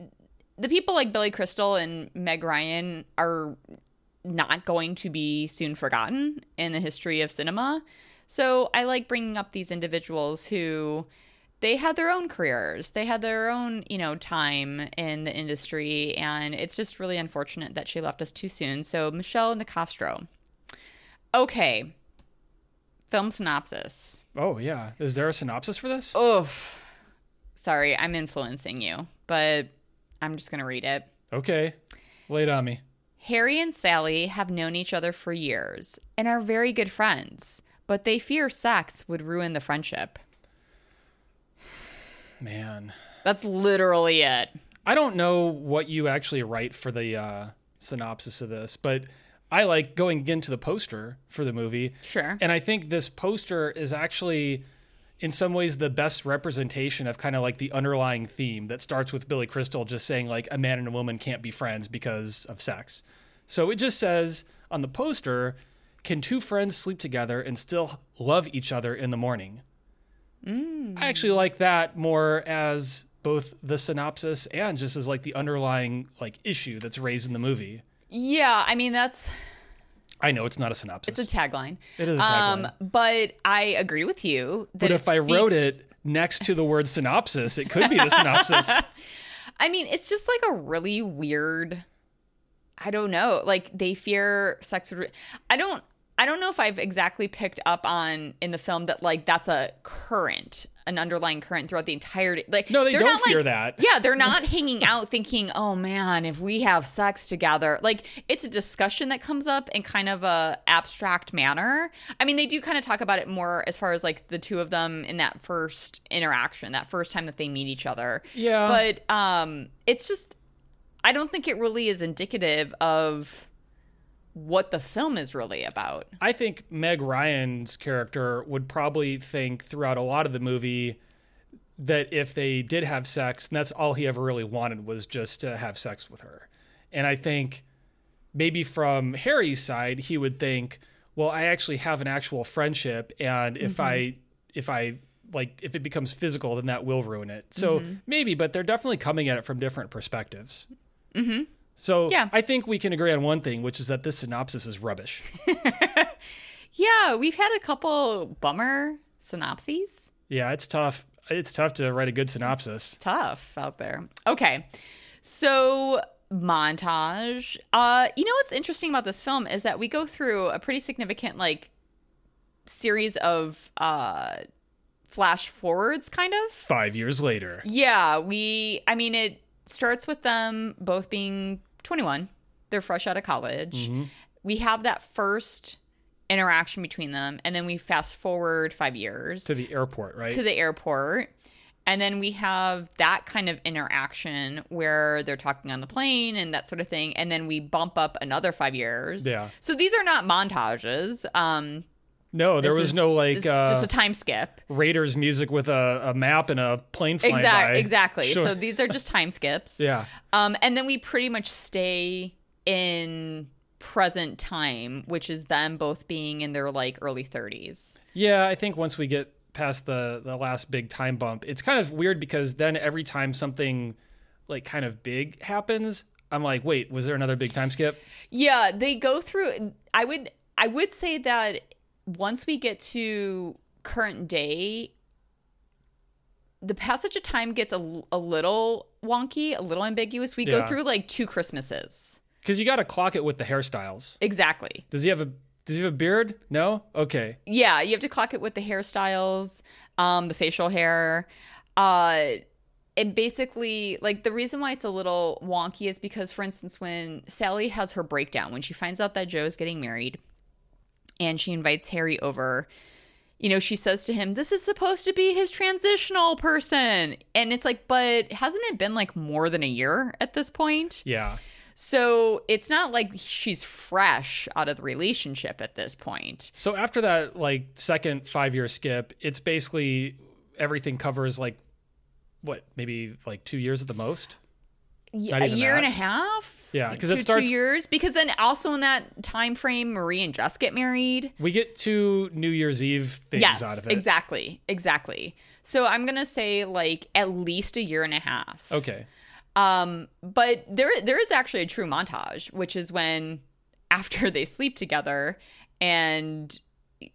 The people like Billy Crystal and Meg Ryan are not going to be soon forgotten in the history of cinema. So I like bringing up these individuals who they had their own careers. They had their own, you know, time in the industry and it's just really unfortunate that she left us too soon. So Michelle Nicastro. Okay. Film synopsis. Oh, yeah. Is there a synopsis for this? Oof. Sorry, I'm influencing you, but I'm just going to read it. Okay. Lay it on me. Harry and Sally have known each other for years and are very good friends, but they fear sex would ruin the friendship. Man. That's literally it. I don't know what you actually write for the uh synopsis of this, but I like going into the poster for the movie. Sure. And I think this poster is actually, in some ways, the best representation of kind of like the underlying theme that starts with Billy Crystal just saying, like, a man and a woman can't be friends because of sex. So it just says on the poster, can two friends sleep together and still love each other in the morning? Mm. I actually like that more as both the synopsis and just as like the underlying like issue that's raised in the movie. Yeah, I mean that's I know it's not a synopsis. it's a tagline. It is a tagline. Um, but I agree with you that but if I wrote it next to the word synopsis, it could be the synopsis. I mean, it's just like a really weird. I don't know. Like they fear sex. With, I don't. I don't know if I've exactly picked up on in the film that like that's a current, an underlying current throughout the entirety. Like No, they they're don't not, fear like- that. Yeah, they're not hanging out thinking, "Oh man, if we have sex together." Like it's a discussion that comes up in kind of a abstract manner. I mean, they do kind of talk about it more as far as like the two of them in that first interaction, that first time that they meet each other. Yeah. But um it's just I don't think it really is indicative of what the film is really about. I think Meg Ryan's character would probably think throughout a lot of the movie that if they did have sex, and that's all he ever really wanted was just to have sex with her. And I think maybe from Harry's side, he would think, well, I actually have an actual friendship, and if I if I like if it becomes physical, then that will ruin it. So maybe, but they're definitely coming at it from different perspectives. Mm-hmm. So Yeah. I think we can agree on one thing, which is that this synopsis is rubbish. Yeah, we've had a couple bummer synopses. Yeah, it's tough. It's tough to write a good synopsis. Tough out there. Okay. So montage. Uh you know what's interesting about this film is that we go through a pretty significant like series of uh flash forwards kind of. Five years later. Yeah, we I mean it starts with them both being 21. They're fresh out of college. Mm-hmm. We have that first interaction between them and then we fast forward 5 years To the airport, right? to the airport. And then we have that kind of interaction where they're talking on the plane and that sort of thing. And then we bump up another five years. Yeah. So these are not montages. Um, no, there this was is- no like this is uh, just a time skip. Raiders music with a, a map and a plane flying Exactly. by. Exactly. Sure. So these are just time skips. yeah. Um, and then we pretty much stay in present time, which is them both being in their like early 30s. Yeah, I think once we get past the the last big time bump, it's kind of weird because then every time something like kind of big happens, I'm like, wait, was there another big time skip? Yeah, they go through I would I would say that once we get to current day the passage of time gets a, a little wonky, a little ambiguous. We go through like two Christmases. Because you got to clock it with the hairstyles. Exactly. Does he have a Does he have a beard? No. Okay. Yeah, you have to clock it with the hairstyles, um, the facial hair. Uh and basically like the reason why it's a little wonky is because for instance when Sally has her breakdown when she finds out that Joe is getting married and she invites Harry over you know she says to him this is supposed to be his transitional person and it's like but hasn't it been like more than a year at this point Yeah. so it's not like she's fresh out of the relationship at this point So after that, like second five year skip, it's basically everything covers like what maybe like two years at the most. A year that. and a half Yeah, 'cause two, it starts- two years because then also in that time frame marie and jess get married We get two New Year's Eve things yes out of it. exactly exactly so i'm gonna say like at least a year and a half Okay. um but there there is actually a true montage which is when after they sleep together and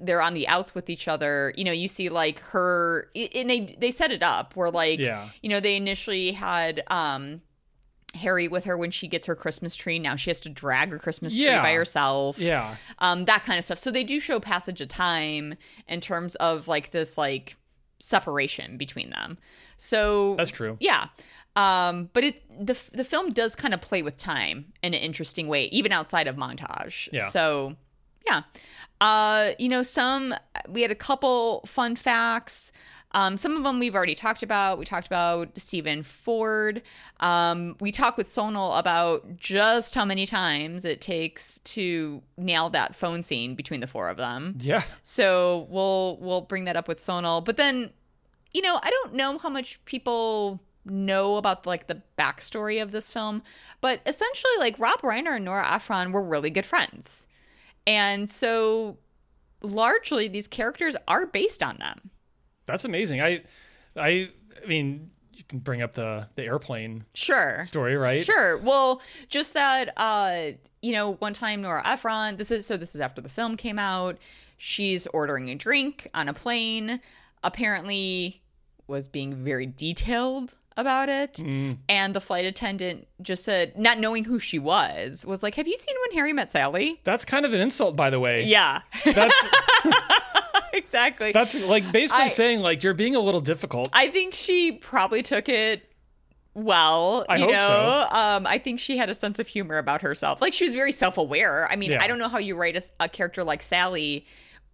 they're on the outs with each other you know you see like her and they they set it up where like Yeah. you know they initially had um harry with her when she gets her christmas tree now she has to drag her christmas tree Yeah. by herself Yeah. um, that kind of stuff. So they do show passage of time in terms of like this like separation between them. So That's true. Yeah. Um, but it the the film does kind of play with time in an interesting way, even outside of montage. Yeah. So yeah. Uh, you know, some we had a couple fun facts. Um, some of them we've already talked about. We talked about Steven Ford. Um, we talked with Sonal about just how many times it takes to nail that phone scene between the four of them. Yeah. So we'll we'll bring that up with Sonal. But then, you know, I don't know how much people know about like the backstory of this film, but essentially, like Rob Reiner and Nora Ephron were really good friends, and so largely these characters are based on them. That's amazing. I, I, I mean, you can bring up the the airplane Sure. story, right? Sure. Well, just that uh, you know, one time Nora Ephron, this is so this is after the film came out. She's ordering a drink on a plane. Apparently was being very detailed about it. Mm. And the flight attendant just said, not knowing who she was, was like, Have you seen when Harry met Sally? That's kind of an insult, by the way. Yeah. That's exactly. that's like basically I- saying like you're being a little difficult. I think she probably took it well. I you hope know, so. um, I think she had a sense of humor about herself. Like she was very self-aware. I mean, Yeah. I don't know how you write a character like Sally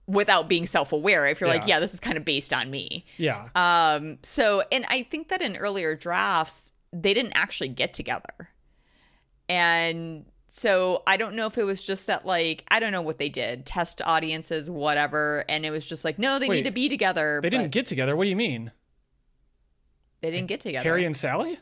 without being self-aware. If you're like, Yeah. yeah, this is kind of based on me. yeah. Um, so, and I think that in earlier drafts they didn't actually get together, and so I don't know if it was just that like I don't know what they did, test audiences, whatever, and it was just like no, they Wait, need to be together. they didn't get together. What do you mean? They didn't get together. Harry and Sally?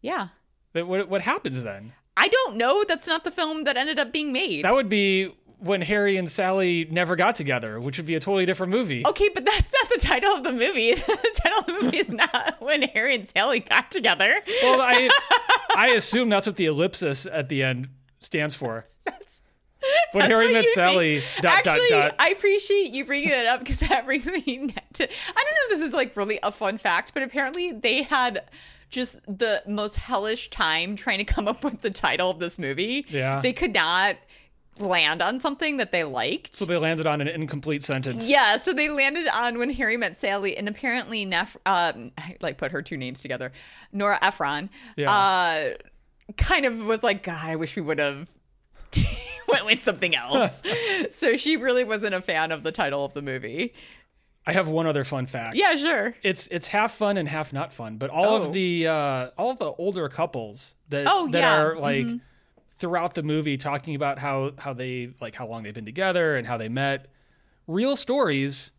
yeah. But What what happens then? I don't know. That's not the film that ended up being made. That would be when Harry and Sally never got together, which would be a totally different movie. okay, but that's not the title of the movie. the title of the movie is not when Harry and Sally got together. Well, I I assume that's what the ellipsis at the end stands for. when That's Harry met Sally. Dot Actually, dot dot. I appreciate you bringing it up because that brings me to. I don't know if this is like really a fun fact, but apparently they had just the most hellish time trying to come up with the title of this movie. Yeah. They could not land on something that they liked. so they landed on an incomplete sentence. Yeah, so they landed on when Harry met Sally, and apparently, Nef- um, I, like put her two names together, Nora Ephron, Yeah. uh, kind of was like, God, I wish we would have went with something else. so she really wasn't a fan of the title of the movie. I have one other fun fact. Yeah, sure. It's it's half fun and half not fun, but all Oh. of the uh, all of the older couples that Oh, that yeah. are like throughout the movie talking about how how they like how long they've been together and how they met, real stories,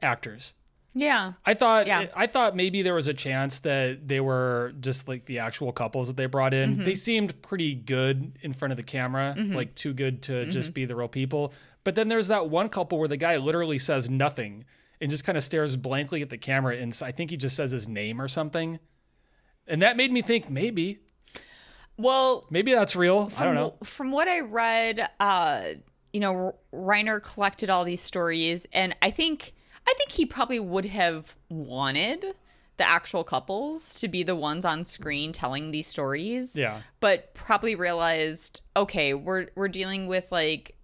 actors. Yeah. I thought Yeah. I thought maybe there was a chance that they were just like the actual couples that they brought in. Mm-hmm. They seemed pretty good in front of the camera, like too good to Mm-hmm. just be the real people. But then there's that one couple where the guy literally says nothing and just kind of stares blankly at the camera and I think he just says his name or something. And that made me think maybe Well, maybe that's real. I don't know. From what I read, uh, you know, Reiner collected all these stories, and I think I think he probably would have wanted the actual couples to be the ones on screen telling these stories. Yeah. But probably realized, okay, we're we're dealing with like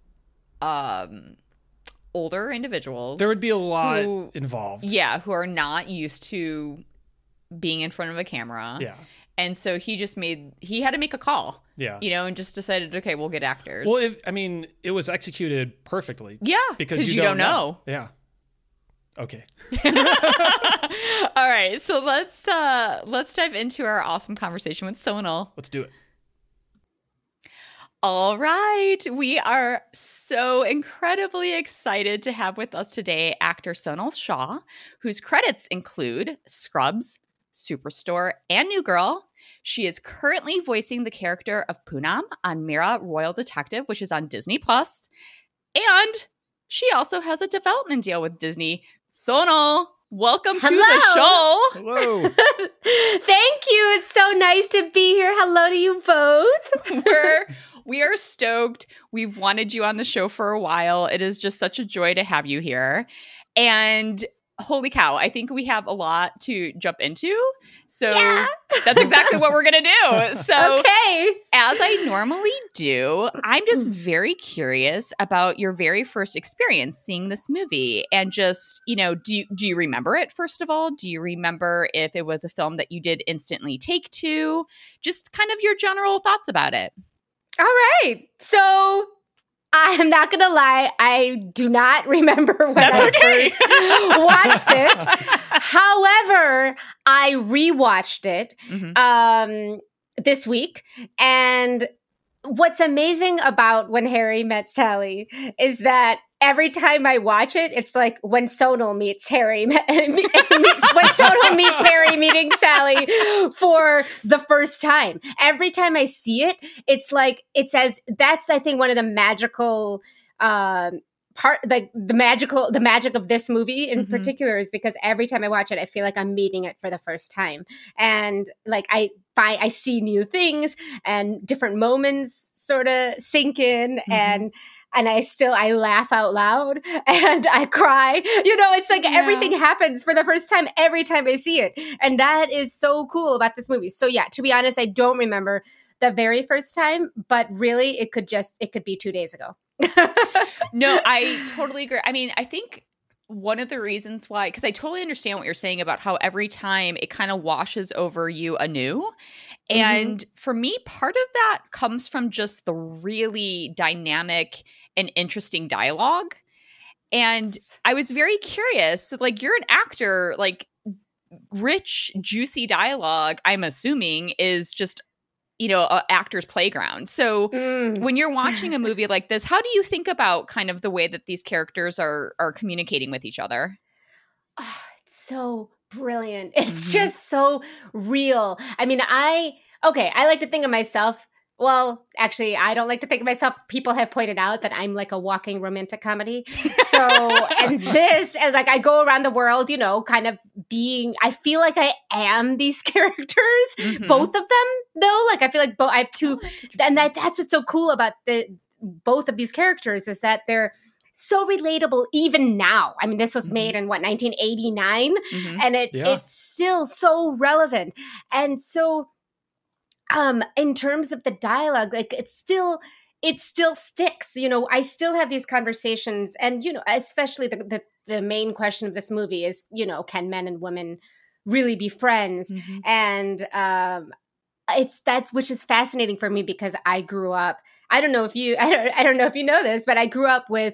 um older individuals. There would be a lot Who- involved. yeah, who are not used to being in front of a camera. Yeah. And so he just made he had to make a call. Yeah. You know, and just decided, okay, we'll get actors. Well, it, I mean, it was executed perfectly. yeah, because you, you don't know. Yeah. Okay. All right, so let's uh let's dive into our awesome conversation with Sonal. Let's do it. All right, we are so incredibly excited to have with us today actor Sonal Shah, whose credits include Scrubs, Superstore, and New Girl. She is currently voicing the character of Poonam on Mira Royal Detective, which is on Disney Plus, and she also has a development deal with Disney. Sonal, welcome to the show. Hello. Thank you. It's so nice to be here. Hello to you both. we're we are stoked. We've wanted you on the show for a while. It is just such a joy to have you here. And holy cow, I think we have a lot to jump into. So Yeah. that's exactly what we're going to do. So okay. as I normally do, I'm just mm. very curious about your very first experience seeing this movie and just, you know, do you, do you remember it first of all? Do you remember if it was a film that you did instantly take to? Just kind of your general thoughts about it. All right. So I am not gonna lie, I do not remember when That's I okay. first watched it. However, I rewatched it Mhm. um, this week, and what's amazing about when Harry met Sally is that every time I watch it, it's like when Sonal meets Harry, meets, when Sonal meets Harry meeting Sally for the first time. Every time I see it, it's like it's as that's I think one of the magical um part like the magical the magic of this movie in Mhm. particular is because every time I watch it I feel like I'm meeting it for the first time and like I find I see new things and different moments sort of sink in Mm-hmm. and and I still I laugh out loud and I cry. You know, it's like Yeah. everything happens for the first time every time I see it. And that is so cool about this movie. So yeah, to be honest, I don't remember the very first time, but really it could just it could be 2 days ago. no, I totally agree. I mean, I think one of the reasons why, because I totally understand what you're saying about how every time it kind of washes over you anew. Mm-hmm. And for me, part of that comes from just the really dynamic and interesting dialogue. And I was very curious. So, like, you're an actor, like, rich, juicy dialogue, I'm assuming, is just, you know, a actor's playground. So, Mm. when you're watching a movie like this, how do you think about kind of the way that these characters are are communicating with each other? Oh, it's so brilliant. It's Mhm. just so real. I mean, I okay, I like to think of myself. Well, actually, I don't like to think of myself. People have pointed out that I'm like a walking romantic comedy. So, and this, and like I go around the world, you know, kind of being, I feel like I am these characters, Mhm. both of them, though. Like, I feel like both, I have two, Oh, and that that's what's so cool about the both of these characters is that they're so relatable even now. I mean, this was Mhm. made in what 1989, Mhm. and it Yeah. it's still so relevant. And so, um, in terms of the dialogue, like it's still it still sticks. You know, I still have these conversations, and you know, especially the the, the main question of this movie is, you know, can men and women really be friends? Mhm. and um it's that's which is fascinating for me because i grew up i don't know if you i don't, I don't know if you know this but i grew up with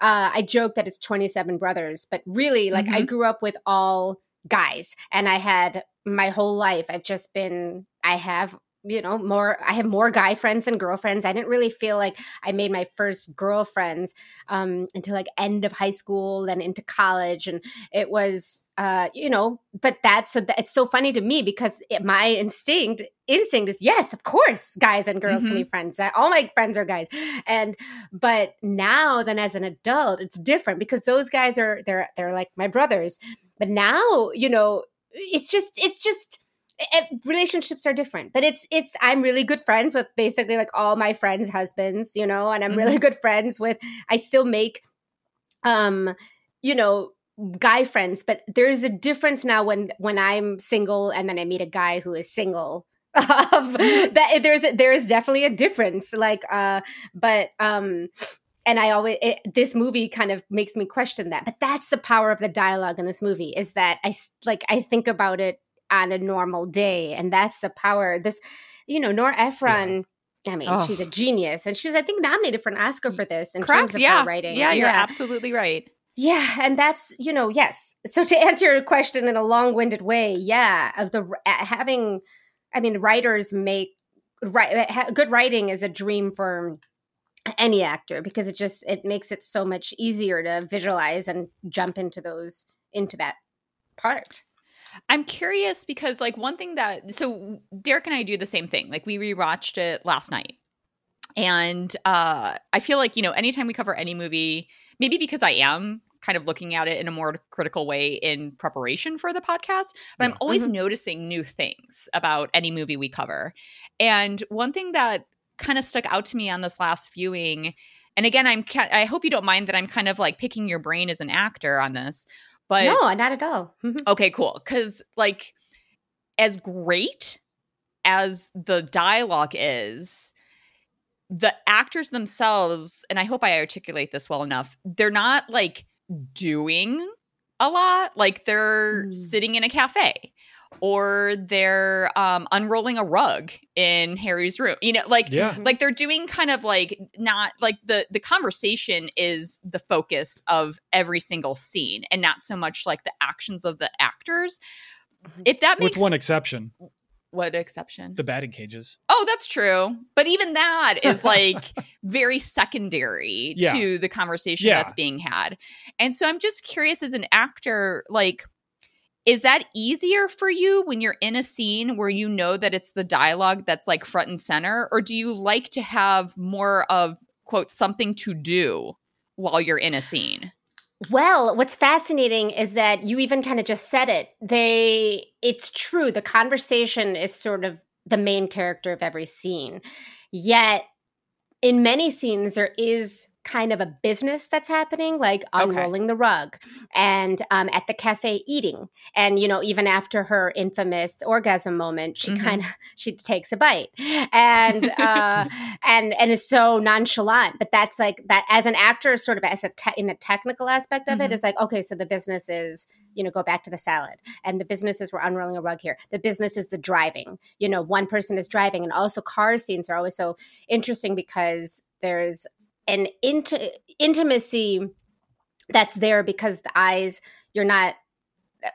uh i joke that it's 27 brothers but really like i grew up with all guys and i had my whole life i've just been i have you know more i have more guy friends than girlfriends i didn't really feel like i made my first girlfriends um until like end of high school then into college and it was uh you know but that's so that it's so funny to me because it, my instinct instinct is yes of course guys and girls can be friends. Uh, all my friends are guys. And but now then as an adult it's different because those guys are they're they're like my brothers. But now you know it's just it's just it, relationships are different but it's it's i'm really good friends with basically like all my friends husbands you know and i'm really good friends with i still make um you know guy friends but there's a difference now when when i'm single and then i meet a guy who is single. Of that there's a, there is definitely a difference like uh but um and i always it, this movie kind of makes me question that but that's the power of the dialogue in this movie is that i s- like i think about it on a normal day and that's the power this you know nora ephron I mean, Oh. she's a genius, and she was, I think, nominated for an Oscar for this in terms of Yeah. her writing. Yeah, you're absolutely right. Yeah, and that's you know yes. So to answer your question in a long-winded way, yeah, of the having, I mean, writers make right ha, good writing is a dream for any actor because it just it makes it so much easier to visualize and jump into those into that part. I'm curious because like one thing that so Derek and I do the same thing. Like we rewatched it last night. And uh I feel like, you know, anytime we cover any movie, maybe because I am kind of looking at it in a more critical way in preparation for the podcast, but I'm Yeah. always Mhm. noticing new things about any movie we cover. And one thing that kind of stuck out to me on this last viewing and again I'm I hope you don't mind that I'm kind of like picking your brain as an actor on this, but no, not at all. Okay, cool. Because, like, as great as the dialogue is, the actors themselves, and I hope I articulate this well enough, they're not like doing a lot. Like, they're Mm. sitting in a cafe or they're um, unrolling a rug in Harry's room. You know, like Yeah. like they're doing kind of like not like the the conversation is the focus of every single scene, and not so much like the actions of the actors. If that makes With one exception, what exception? the batting cages. Oh, that's true. But even that is like very secondary Yeah. to the conversation Yeah. that's being had. And so I'm just curious as an actor, like, is that easier for you when you're in a scene where you know that it's the dialogue that's like front and center? Or do you like to have more of, quote, something to do while you're in a scene? Well, what's fascinating is that you even kind of just said it. They, it's true. The conversation is sort of the main character of every scene. Yet, in many scenes, there is kind of a business that's happening, like unrolling the rug and um, at the cafe eating. And, you know, even after her infamous orgasm moment, she Mhm. kind of, she takes a bite and, uh, and, and is so nonchalant. But that's like that as an actor, sort of as a, te- in the technical aspect of it, Mhm. is like, okay, so the business is, you know, go back to the salad. And the business is we're unrolling a rug here. The business is the driving. You know, one person is driving. And also car scenes are always so interesting because there's an int- intimacy that's there because the eyes you're not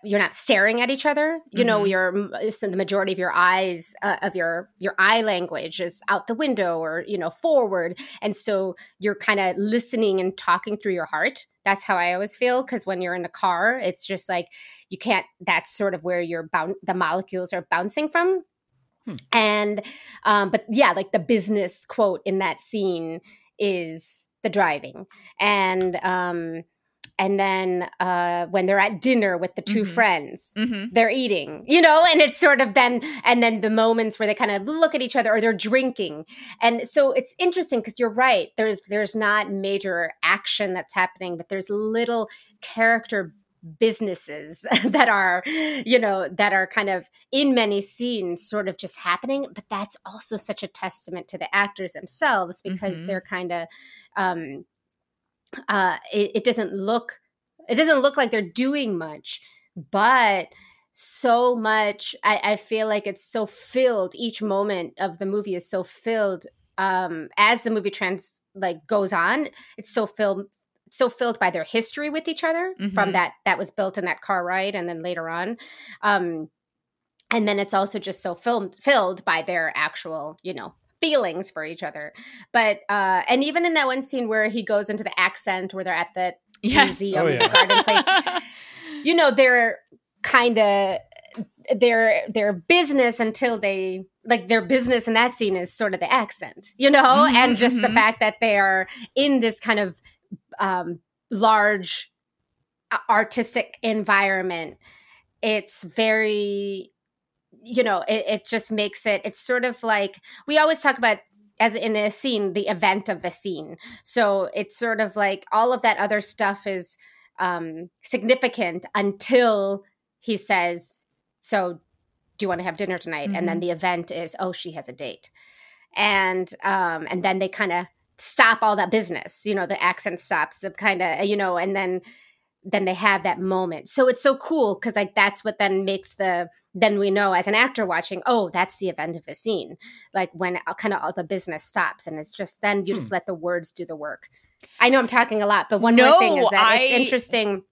you're not staring at each other you know Mhm. your so the majority of your eyes uh, of your your eye language is out the window or you know forward and so you're kind of listening and talking through your heart that's how i always feel because when you're in a car it's just like you can't that's sort of where your boun- the molecules are bouncing from Hmm. and um but yeah like the business quote in that scene is the driving and um and then uh when they're at dinner with the 2 Mhm. friends Mm-hmm. they're eating you know and it's sort of then and then the moments where they kind of look at each other or they're drinking and so it's interesting because you're right there's there's not major action that's happening but there's little character businesses that are you know that are kind of in many scenes sort of just happening but that's also such a testament to the actors themselves because Mhm. they're kind of um uh it, it doesn't look it doesn't look like they're doing much but so much I, I feel like it's so filled each moment of the movie is so filled um as the movie trans like goes on it's so filled so filled by their history with each other Mhm. from that that was built in that car ride and then later on um and then it's also just so filled filled by their actual you know feelings for each other but uh and even in that one scene where he goes into the accent where they're at the Yes. museum Oh, yeah. garden place you know they're kind of their their business until they like their business in that scene is sort of the accent you know Mhm, and just the mhm. fact that they are in this kind of um large uh, artistic environment it's very you know it, it just makes it it's sort of like we always talk about as in a scene the event of the scene. So it's sort of like all of that other stuff is um significant until he says so do you want to have dinner tonight? And then the event is oh she has a date. And um and then they kind of stop all that business you know the accent stops the kind of you know and then then they have that moment. So it's so cool because like that's what then makes the then we know as an actor watching oh that's the event of the scene like when uh, kind of all the business stops and it's just then you hmm. just let the words do the work. I know i'm talking a lot but one more thing is No, that it's interesting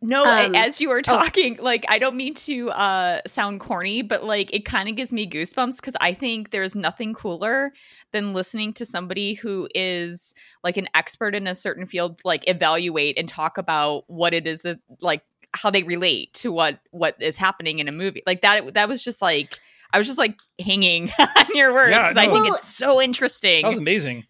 No, Um, as you were talking, like I don't mean to uh sound corny, but like it kind of gives me goosebumps because I think there's nothing cooler than listening to somebody who is like an expert in a certain field like evaluate and talk about what it is that like how they relate to what what is happening in a movie. Like that that was just like I was just like hanging on your words Yeah, because I think Well- it's so interesting. That was amazing.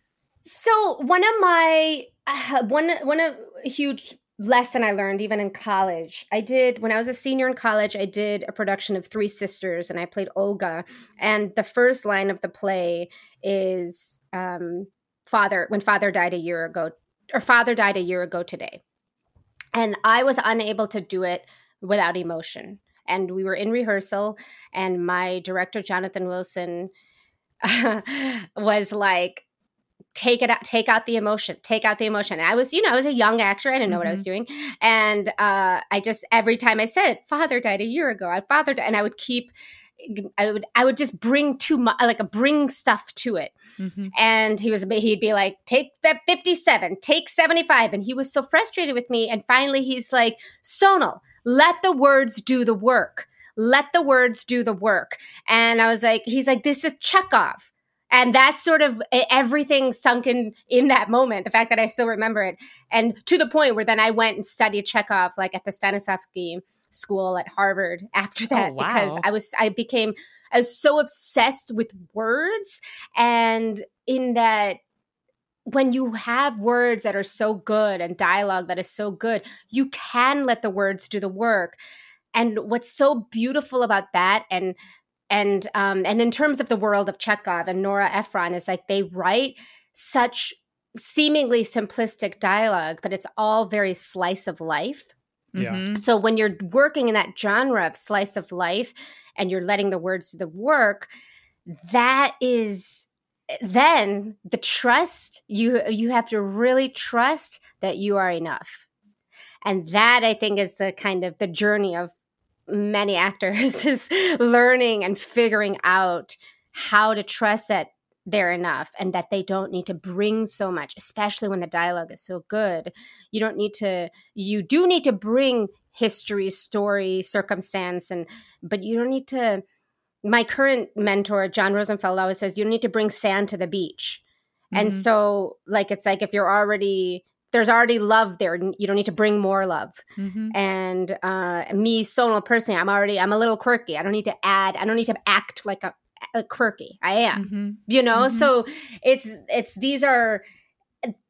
So one of my uh, one one of huge lesson I learned even in college. I did when I was a senior in college. I did a production of Three Sisters, and I played Olga. And the first line of the play is um, "Father when Father died a year ago, or Father died a year ago today." And I was unable to do it without emotion. And we were in rehearsal, and my director Jonathan Wilson was like take it out take out the emotion take out the emotion. And i was you know i was a young actor. I didn't know mm-hmm. what i was doing. And uh i just every time i said father died a year ago i father died and i would keep I would I would just bring too much like a bring stuff to it, mm-hmm. and he was he'd be like take fifty seven, take seventy five, and he was so frustrated with me, and finally he's like Sonal, let the words do the work, let the words do the work, and I was like he's like this is Chekhov, and that's sort of everything sunk in in that moment. The fact that I still remember it, and to the point where then I went and studied Chekhov like at the Stanislavski school at Harvard after that oh, wow. because I was I became I was so obsessed with words and in that when you have words that are so good and dialogue that is so good, you can let the words do the work. And what's so beautiful about that and and um and in terms of the world of Chekhov and Nora Ephron is like they write such seemingly simplistic dialogue, but it's all very slice of life yeah. Mm-hmm. So when you're working in that genre of slice of life and you're letting the words do the work, that is then the trust you you have to really trust that you are enough. And that I think is the kind of the journey of many actors is learning and figuring out how to trust that they're enough and that they don't need to bring so much especially when the dialogue is so good you don't need to you do need to bring history story circumstance and but you don't need to my current mentor john rosenfeld always says you don't need to bring sand to the beach mm-hmm. and so like it's like if you're already there's already love there you don't need to bring more love mm-hmm. and uh me sonal personally i'm already i'm a little quirky i don't need to add i don't need to act like a uh, quirky. I am. Mm-hmm. You know, mm-hmm. so it's it's these are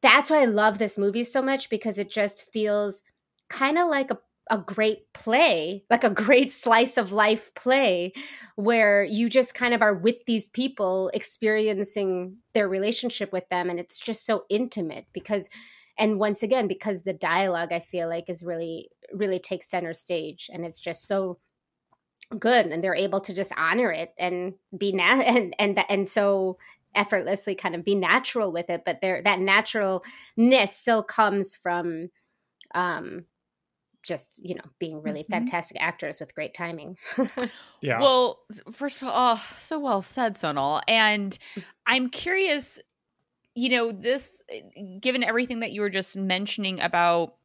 that's why I love this movie so much because it just feels kind of like a a great play, like a great slice of life play, where you just kind of are with these people experiencing their relationship with them. And it's just so intimate because, and once again, because the dialogue I feel like is really, really takes center stage. And it's just so good and they're able to just honor it and be na- and and and so effortlessly kind of be natural with it but there that naturalness still comes from um just you know being really mm-hmm. fantastic actors with great timing yeah well first of all oh, so well said sonal and mm. i'm curious you know this given everything that you were just mentioning about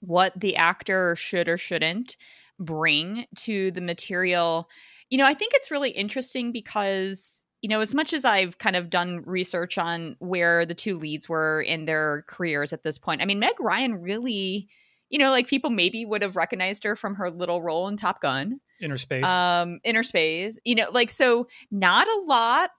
what the actor should or shouldn't bring to the material. You know, I think it's really interesting because you know, as much as I've kind of done research on where the two leads were in their careers at this point, I mean, Meg Ryan really, you know, like people maybe would have recognized her from her little role in Top Gun, Innerspace, um, Innerspace. You know, like so, not a lot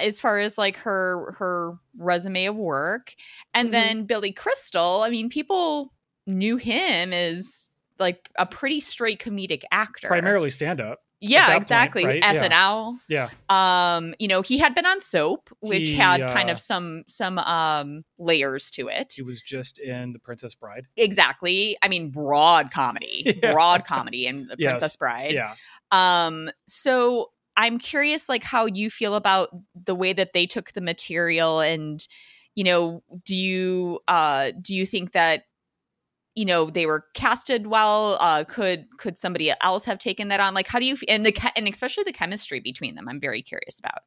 as far as like her her resume of work, and mm-hmm. then Billy Crystal. I mean, people knew him as like a pretty straight comedic actor. Primarily stand up. Yeah, exactly. Point, right? SNL. Yeah. Um, you know, he had been on soap, which he, had uh, kind of some some um layers to it. He was just in The Princess Bride. Exactly. I mean, broad comedy. yeah. Broad comedy in The Princess. Bride. Yeah. Um, so I'm curious like how you feel about the way that they took the material and you know, do you uh do you think that you know they were casted well? Uh could could somebody else have taken that on? Like how do you and the and especially the chemistry between them i'm very curious about.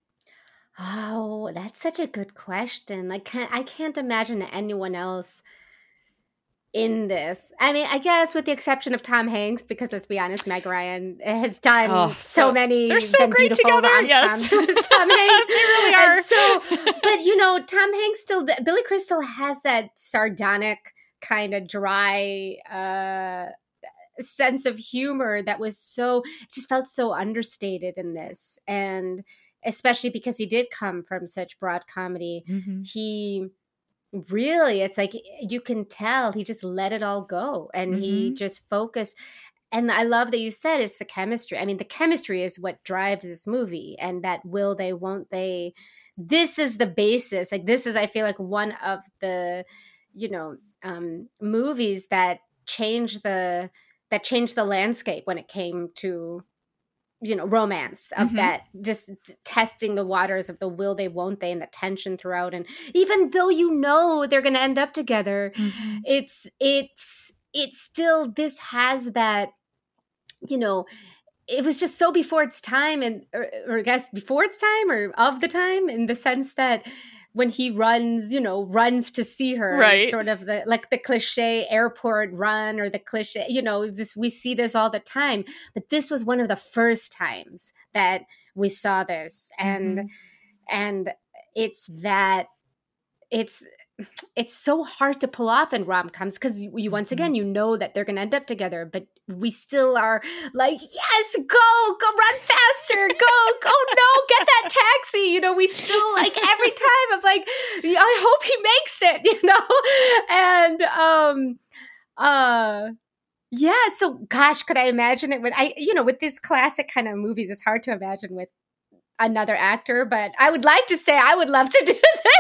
Oh that's such a good question. Like can, i can't imagine anyone else in this. I mean i guess with the exception of tom hanks because let's be honest meg ryan has done oh, so, so, many they're so great together yes. With tom hanks. they really are. and so but you know tom hanks still billy crystal has that sardonic kind of dry uh sense of humor that was so just felt so understated in this. And especially because he did come from such broad comedy mm-hmm. he really it's like you can tell he just let it all go and mm-hmm. he just focused and i love that you said it's the chemistry i mean the chemistry is what drives this movie and that will they won't they this is the basis like this is i feel like one of the you know um, movies that changed the that changed the landscape when it came to you know romance of Mhm. that just testing the waters of the will they won't they and the tension throughout and even though you know they're going to end up together it's it's it's still this has that you know it was just so before its time and or, or i guess before its time or of the time in the sense that when he runs you know runs to see her Right. sort of the like the cliche airport run or the cliche you know this we see this all the time. But this was one of the first times that we saw this. And mm-hmm. and it's that it's it's so hard to pull off in rom-coms because you, you once again mm-hmm. you know that they're gonna end up together but we still are like yes go go run faster. Go go no get that taxi. You know we still like every time of like i hope he makes it you know? And um uh yeah so gosh could i imagine it with i you know with these classic kind of movies it's hard to imagine with another actor but i would like to say i would love to do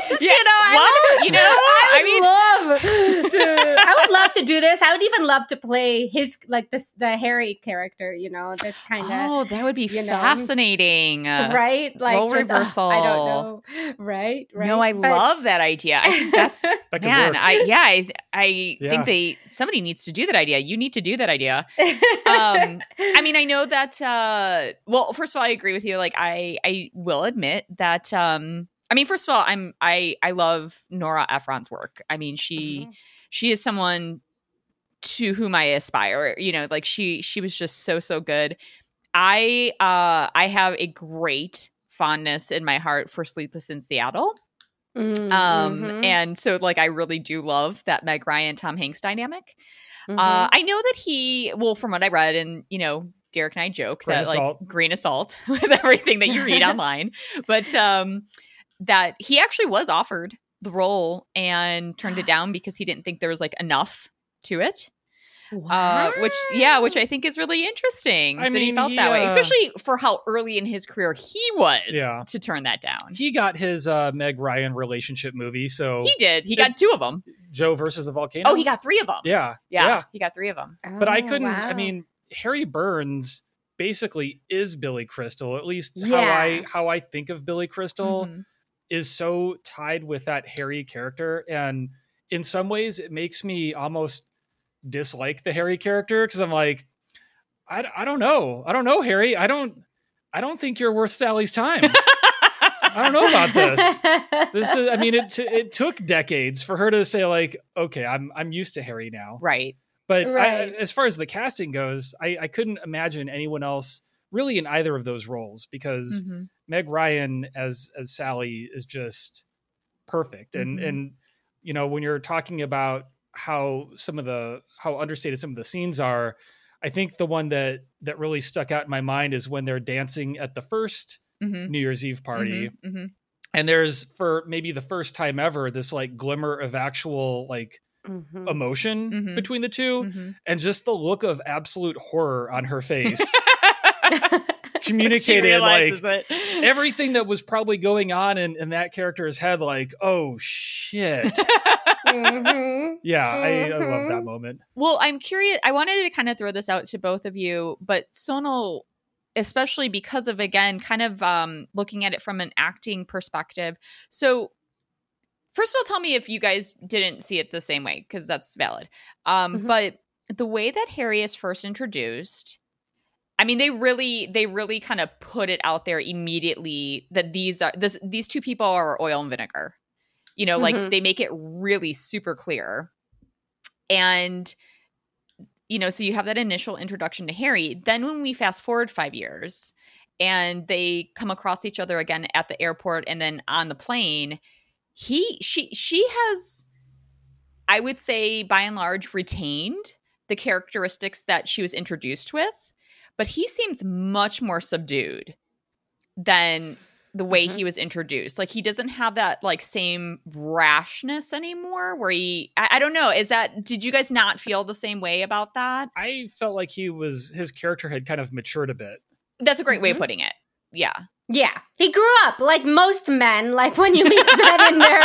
this Yeah, you know I would, you know, I, I would mean- love to i would love to do this i would even love to play his like this the harry character you know this kind of Oh, that would be you know, fascinating. right like role just, ugh, reversal. i don't know right right No, I But- love that idea. I that's That man. work. I yeah, I I Yeah. think they somebody needs to do that idea. You need to do that idea. um i mean i know that uh well first of all i agree with you like i i will admit that um i mean first of all i'm i i love nora ephron's work. I mean she Mhm. she is someone to whom i aspire. You know like she she was just so so good. I uh i have a great fondness in my heart for sleepless in seattle. Mhm, um mhm, and so like i really do love that meg ryan tom hanks dynamic. Mhm. uh, I know that he, well, from what I read, and you know, Derek and I joke Grain that of like green assault with everything that you read online, but um, that he actually was offered the role and turned it down because he didn't think there was like enough to it. Uh, which yeah, which I think is really interesting. I that he felt he, that way, uh, especially for how early in his career he was. Yeah. to turn that down. he got his uh, Meg Ryan relationship movie. So He did. He Did- got two of them. Joe versus the volcano. Oh, he got three of them. yeah, yeah, he got three of them. But I Oh, couldn't. I mean, Harry Burns basically is Billy Crystal. At least how I how I think of Billy Crystal Mhm. is so tied with that Harry character, and in some ways, it makes me almost dislike the Harry character because I'm like, I, I don't know, I don't know, Harry, I don't. I don't think you're worth Sally's time. I don't know about this. This is. I mean, it t- it took decades for her to say like, okay, I'm I'm used to Harry now. Right. But I, as far as the casting goes, I, I couldn't imagine anyone else really in either of those roles because Mhm. Meg Ryan as as Sally is just perfect. And Mhm. and you know when you're talking about how some of the how understated some of the scenes are, I think the one that that really stuck out in my mind is when they're dancing at the first Mhm. New Year's Eve party Mhm. Mhm. and there's for maybe the first time ever this like glimmer of actual like Mhm. emotion Mhm. between the 2 Mhm. and just the look of absolute horror on her face communicated like realizes it. everything that was probably going on in, in that character's head like oh shit Mhm. yeah I, I love that Mhm. moment well, I'm curious. I wanted to kind of throw this out to both of you, but Sonal, especially because of again, kind of um, looking at it from an acting perspective. So, first of all, tell me if you guys didn't see it the same way, because that's valid. Um, Mhm. But the way that Harry is first introduced. I mean, they really, they really kind of put it out there immediately that these are this, these two people are oil and vinegar. You know, like Mhm. they make it really super clear. And you know, so you have that initial introduction to Harry. Then when we fast forward 5 years and they come across each other again at the airport and then on the plane, he she she has I would say by and large retained the characteristics that she was introduced with, but he seems much more subdued than the way Mhm. he was introduced. Like he doesn't have that like same rashness anymore where he I, I don't know, is that did you guys not feel the same way about that? i felt like he was his character had kind of matured a bit That's a great way of Mhm. putting it. Yeah. Yeah, he grew up like most men. Like when you meet men in there,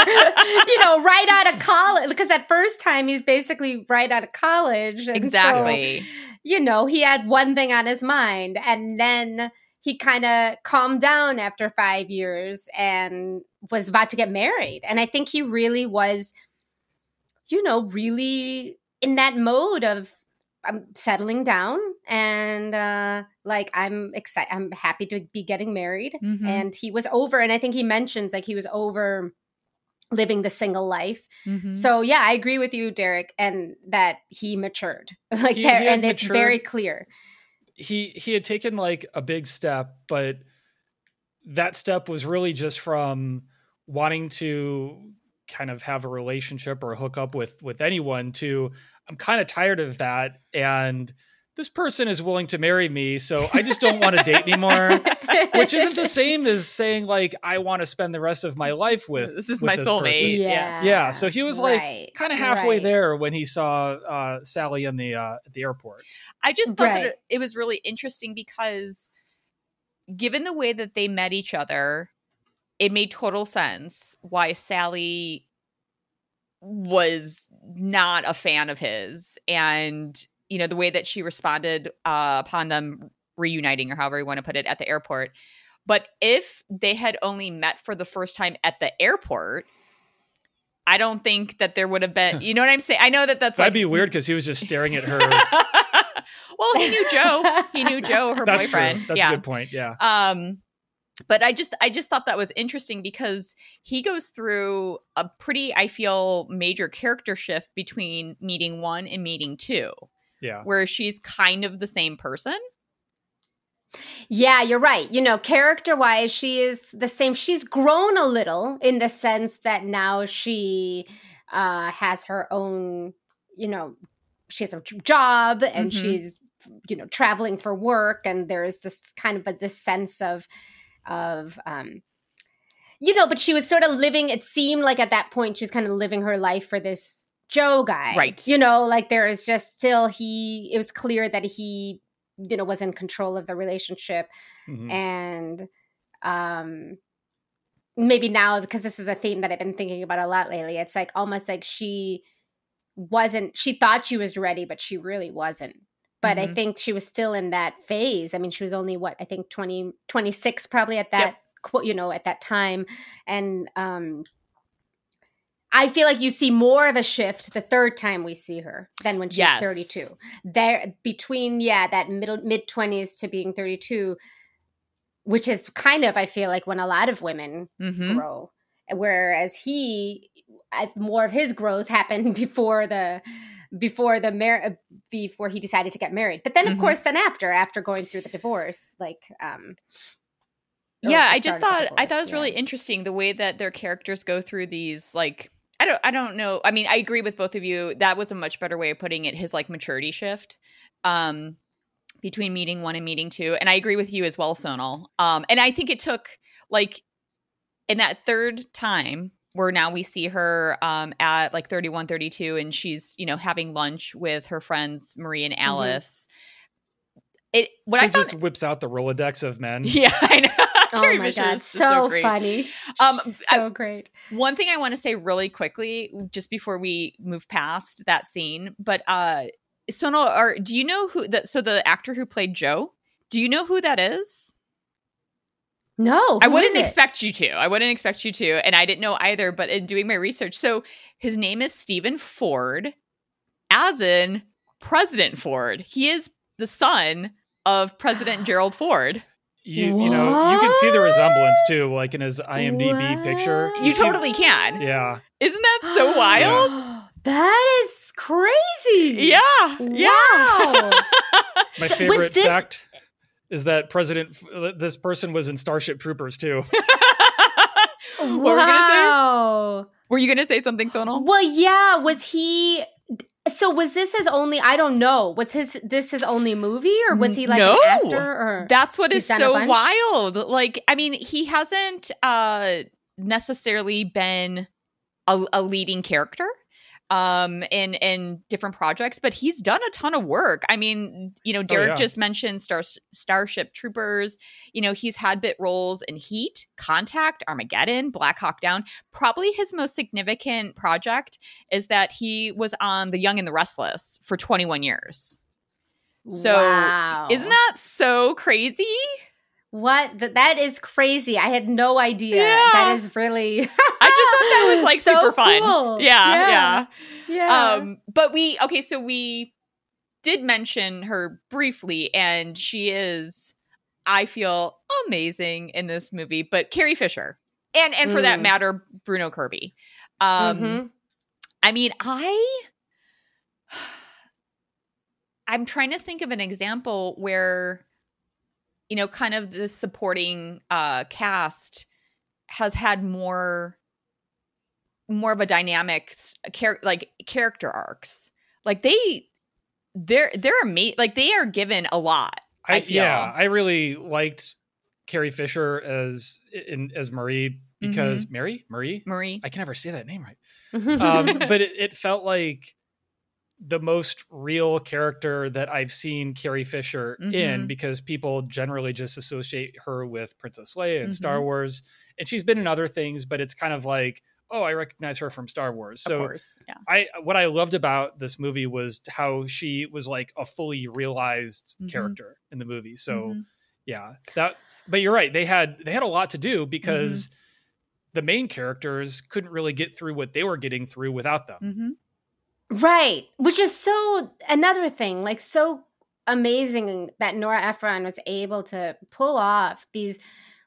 you know, right out of college. Because at first time he's basically right out of college. and so, Exactly. you know, he had one thing on his mind, and then he kind of calmed down after five years and was about to get married. And I think he really was, you know, really in that mode of I'm settling down and uh like I'm excited I'm happy to be getting married Mhm. and he was over and I think he mentions like he was over living the single life. Mhm. So yeah, I agree with you Derek and that he matured. Like He- there he and it's very clear. he he had taken like a big step, but that step was really just from wanting to kind of have a relationship or hook up with with anyone to I'm kind of tired of that and this person is willing to marry me, so I just don't want to date anymore. Which isn't the same as saying like I want to spend the rest of my life with This is with my this soulmate. person. Yeah. Yeah, so he was like Right, kind of halfway right. there when he saw uh, Sally in the uh, at the airport. I just thought Right. that it, it was really interesting because given the way that they met each other, it made total sense why Sally was not a fan of his and you know the way that she responded uh, upon them reuniting or however you want to put it at the airport but if they had only met for the first time at the airport i don't think that there would have been you know what i'm saying i know that that's That'd like be weird because he was just staring at her. well, he knew Joe. He knew Joe, her That's boyfriend. true. That's yeah. a good point. Yeah. Um, but I just I just thought that was interesting because he goes through a pretty I feel major character shift between meeting one and meeting two, Yeah. where she's kind of the same person. Yeah, you're right. You know, character wise, she is the same. She's grown a little in the sense that now she uh, has her own, you know, she has a job and Mhm. she's, you know, traveling for work. And there's this kind of a, this sense of, of, um, you know, but she was sort of living, it seemed like at that point she was kind of living her life for this Joe guy. Right. You know, like there is just still, he, it was clear that he, you know, was in control of the relationship Mhm. and um maybe now because this is a theme that i've been thinking about a lot lately it's like almost like she wasn't she thought she was ready but she really wasn't but i Mhm. think she was still in that phase i mean she was only what i think 20 26 probably at that qu you know at that time and um I feel like you see more of a shift the third time we see her than when she's Yes. 32. There between yeah, that middle mid 20s to being 32 which is kind of I feel like when a lot of women Mm-hmm. grow. Whereas he, I, more of his growth happened before the before the mar- before he decided to get married. But then, of Mhm. course, then after after going through the divorce, like um, yeah i just start of the thought i thought it was yeah. really interesting the way that their characters go through these like i don't i don't know i mean i agree with both of you that was a much better way of putting it his like maturity shift um between meeting one and meeting two and i agree with you as well sonal um and i think it took like in that third time where now we see her um at like 31 32 and she's you know having lunch with her friends marie and alice it what He i found just whips out the Rolodex of men. yeah i know Oh my Fisher god, is just so, great. funny, Um, so great. One thing I want to say really quickly, just before we move past that scene, but uh, Sonal, or do you know who that? So the actor who played Joe, do you know who that is? No, I wouldn't expect you to. I wouldn't expect you to, and I didn't know either. But in doing my research, so his name is Steven Ford, as in President Ford. He is the son of President Gerald Ford. You you know you can see the resemblance too, like in his IMDb What? picture. You see- totally can. Yeah. Isn't that so wild? That is crazy. Yeah. Yeah. Wow. My So was favorite this- fact is that President this person was in Starship Troopers too. what were we gonna say? Wow. Were you gonna say something, Sonal? Well, yeah. Was he? So was this his only? I don't know. Was his this his only movie, or was he like No. an actor? Or That's what He's is so wild. Like, I mean, he hasn't uh necessarily been a, a leading character um in in different projects but he's done a ton of work i mean you know derek yeah. just mentioned Star, starship troopers you know he's had bit roles in heat contact armageddon black hawk down probably his most significant project is that he was on the young and the restless for 21 years so wow. isn't that so crazy? What? Th- that is crazy. I had no idea. Yeah. That is really. I just thought that was like So super fun. cool. Yeah, Yeah. yeah. Um, but we okay, so we did mention her briefly, and she is, I feel, amazing in this movie. But Carrie Fisher, and and for that Mm. matter, Bruno Kirby. Um, Mhm. I mean, I. I'm trying to think of an example where, you know, kind of the supporting uh, cast has had more, more of a dynamic, char- like character arcs. Like they, they're they're amazing. Like they are given a lot. I feel. yeah, I really liked Carrie Fisher as in as Marie because Mm-hmm. Mary Marie. Marie. I can never say that name right. Um, but it, it felt like the most real character that I've seen Carrie Fisher in Mhm. because people generally just associate her with Princess Leia and Mhm. Star Wars, and she's been in other things, but it's kind of like, oh, I recognize her from Star Wars. So. Yeah. I what I loved about this movie was how she was like a fully realized Mhm. character in the movie. So Mhm. yeah, that. But you're right; they had they had a lot to do because Mm-hmm. the main characters couldn't really get through what they were getting through without them. Right. Which is so another thing, like so amazing that Nora Ephron was able to pull off these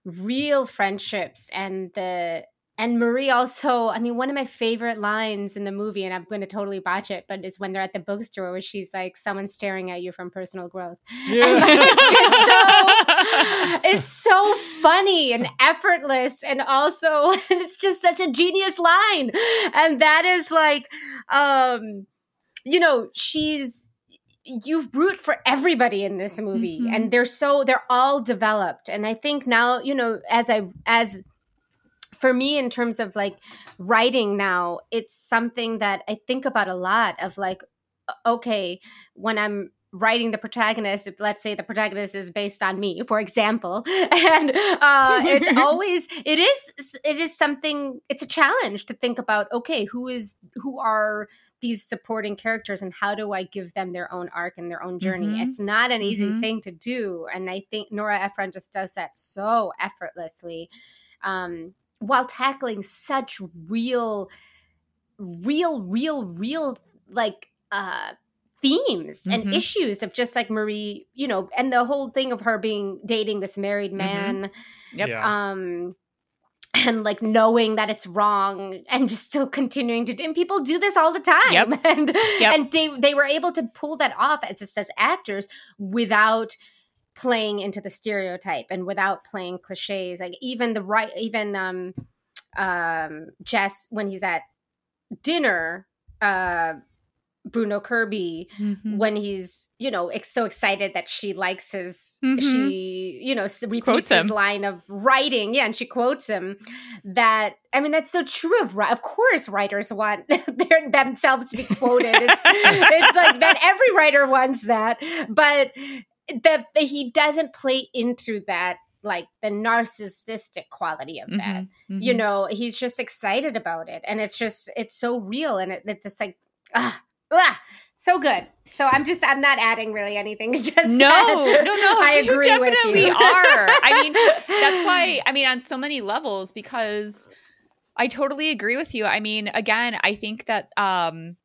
real friendships and the and Marie also, I mean, one of my favorite lines in the movie, and I'm going to totally botch it, but it's when they're at the bookstore where she's like, "Someone's staring at you from personal growth." And it's just so, it's so funny and effortless, and also, it's just such a genius line, and that is like, um, you know, she's you root for everybody in this movie Mhm. and they're so they're all developed and i think now you know as i as for me in terms of like writing now it's something that i think about a lot of like okay when i'm writing the protagonist let's say the protagonist is based on me for example and uh it's always it is it is something it's a challenge to think about okay who is who are these supporting characters and how do i give them their own arc and their own journey Mhm. it's not an easy Mhm. thing to do and i think nora ephron just does that so effortlessly um while tackling such real real real real like uh themes and Mhm. issues of just like marie you know and the whole thing of her being dating this married man Yep. Yeah. um and like knowing that it's wrong and just still continuing to do and people do this all the time Yep. and Yep. and they they were able to pull that off as just as actors without playing into the stereotype and without playing cliches like even the right even um um jess when he's at dinner uh bruno kirby Mhm. when he's you know ex- so excited that she likes his Mhm. she you know repeats Quotes his him. line of writing yeah and she quotes him that i mean that's so true of of course writers want their themselves to be quoted it's it's like that every writer wants that but that he doesn't play into that like the narcissistic quality of that Mhm. you Mhm. know he's just excited about it and it's just it's so real and it, it's like ah, ah, so good so i'm just i'm not adding really anything just no, that. no, no. i you agree with definitely you are. I mean, that's why. I mean, on so many levels, because I totally agree with you. I mean, again, I think that um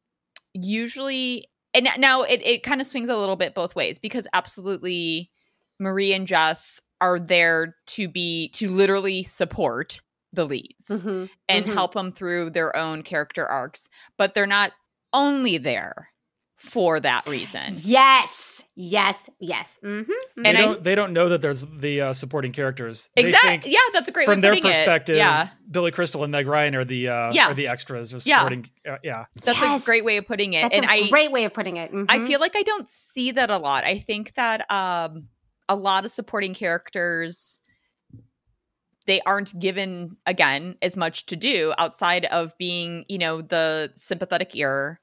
usually, and now it it kind of swings a little bit both ways because absolutely, Marie and Jess are there to be to literally support the leads Mhm, and mhm. help them through their own character arcs, but they're not only there for that reason. yes yes yes Mm-hmm. And I- don't they don't know that there's the uh, supporting characters. Exactly. Yeah, that's a great from way their of putting perspective, It. Yeah, Billy Crystal and Meg Ryan are the uh, Yeah. are the extras, or Yeah. supporting. Uh, yeah, that's Yes. a great way of putting it. that's and a I, great way of putting it I Mhm. feel like I don't see that a lot. I think that um, a lot of supporting characters they aren't given again as much to do outside of being, you know, the sympathetic ear,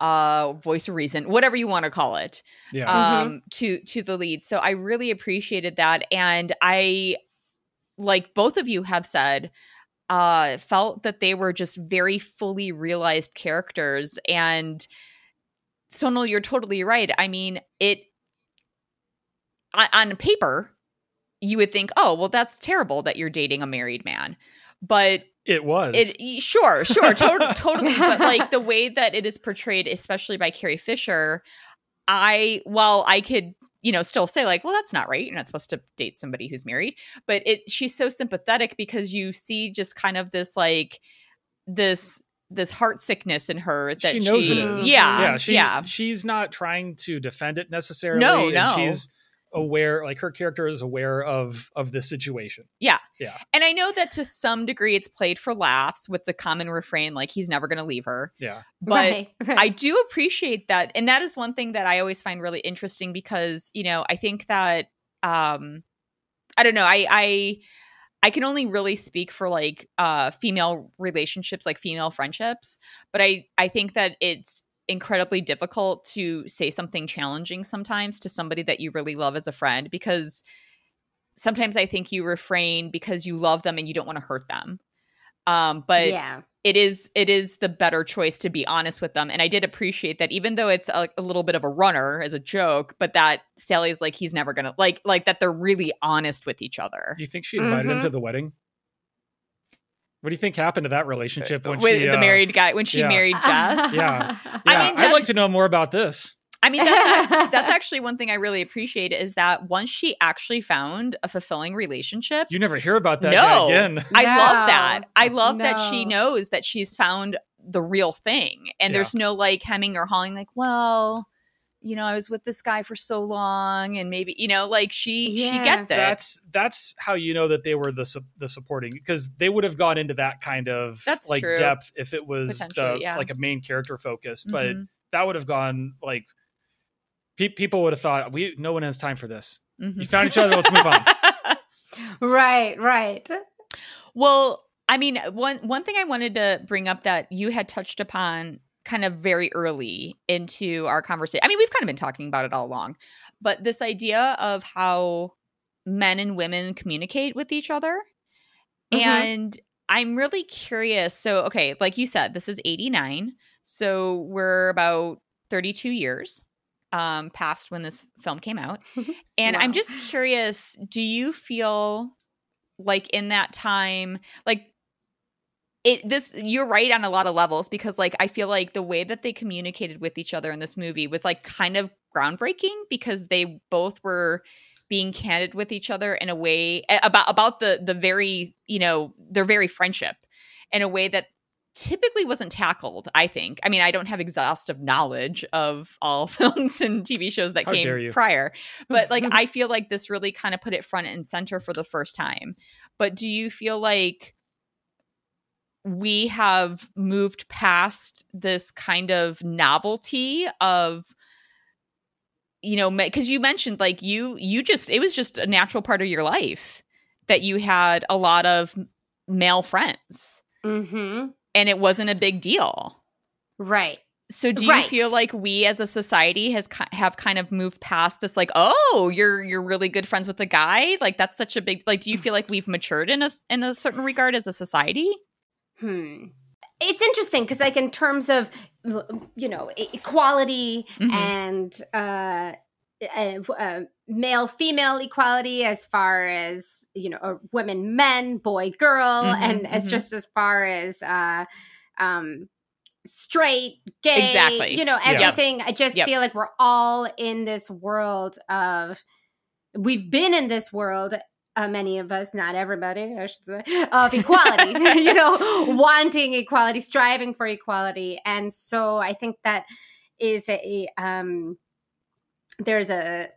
uh, voice of reason, whatever you want to call it. yeah. Um to to the lead so i really appreciated that and i like both of you have said uh felt that they were just very fully realized characters and sonal you're totally right i mean it on, on paper you would think, oh, well, that's terrible that you're dating a married man. But It was. it sure, sure, to- totally. But like the way that it is portrayed, especially by Carrie Fisher, I while I could you know still say like, well, that's not right. You're not supposed to date somebody who's married. But it she's so sympathetic because you see just kind of this like this this heart sickness in her that She knows it is. Yeah, yeah, she, yeah. she's not trying to defend it necessarily. No, and no. she's aware, like her character is aware of of this situation. Yeah. Yeah. And I know that to some degree it's played for laughs with the common refrain like he's never going to leave her. Yeah, But right, right. I do appreciate that. And that is one thing that I always find really interesting because, you know, I think that um I don't know, I I I can only really speak for like uh female relationships, like female friendships, but I I think that it's incredibly difficult to say something challenging sometimes to somebody that you really love as a friend because sometimes I think you refrain because you love them and you don't want to hurt them. Um but yeah, it is it is the better choice to be honest with them and i did appreciate that even though it's a, a little bit of a runner as a joke but that sally's like he's never gonna like like that they're really honest with each other you think she invited him Mhm. to the wedding? What do you think happened to that relationship when with she the uh, married guy when she yeah. married jess Yeah. I mean, I'd like to know more about this. i mean that's, that's actually one thing i really appreciate is that once she actually found a fulfilling relationship You never hear about that No. guy again. I No. love that. I love that she knows that she's found the real thing. And Yeah. there's no like hemming or hawing, like, well, you know, I was with this guy for so long and maybe, you know, like she she gets it. That's that's how you know that they were the su- the supporting because they would have gone into that kind of That's like true. depth if it was the, yeah. like a main character focus, but Mhm, that would have gone like pe- people would have thought we no one has time for this. mhm. You found each other, let's move on. right, right. well, I mean, one one thing I wanted to bring up that you had touched upon kind of very early into our conversation. I mean, we've kind of been talking about it all along, but this idea of how men and women communicate with each other. Mhm. And I'm really curious. So, okay, like you said, this is 89. So we're about 32 years um, past when this film came out. And I'm just curious do you feel like in that time, like, it this you're right on a lot of levels because like I feel like the way that they communicated with each other in this movie was like kind of groundbreaking because they both were being candid with each other in a way about about the the very you know their very friendship in a way that typically wasn't tackled i think. I mean i don't have exhaustive knowledge of all films and tv shows that How came prior but like i feel like this really kind of put it front and center for the first time. But do you feel like we have moved past this kind of novelty of you know because you mentioned like you you just it was just a natural part of your life that you had a lot of male friends Mm-hmm. and it wasn't a big deal Right. so do you Right. feel like we as a society has have kind of moved past this like oh you're you're really good friends with a guy like that's such a big like do you feel like we've matured in a in a certain regard as a society Hmm. It's interesting because, like, in terms of you know equality Mhm. and uh, uh, uh, male female equality, as far as you know, or women men, boy girl, Mhm, and as mhm. just as far as uh, um, straight, gay, Exactly. you know, everything. I just Yep. feel like we're all in this world of. We've been in this world uh, many of us, not everybody, I should say, of equality, you know, wanting equality, striving for equality. And so I think that is a, um, there's a,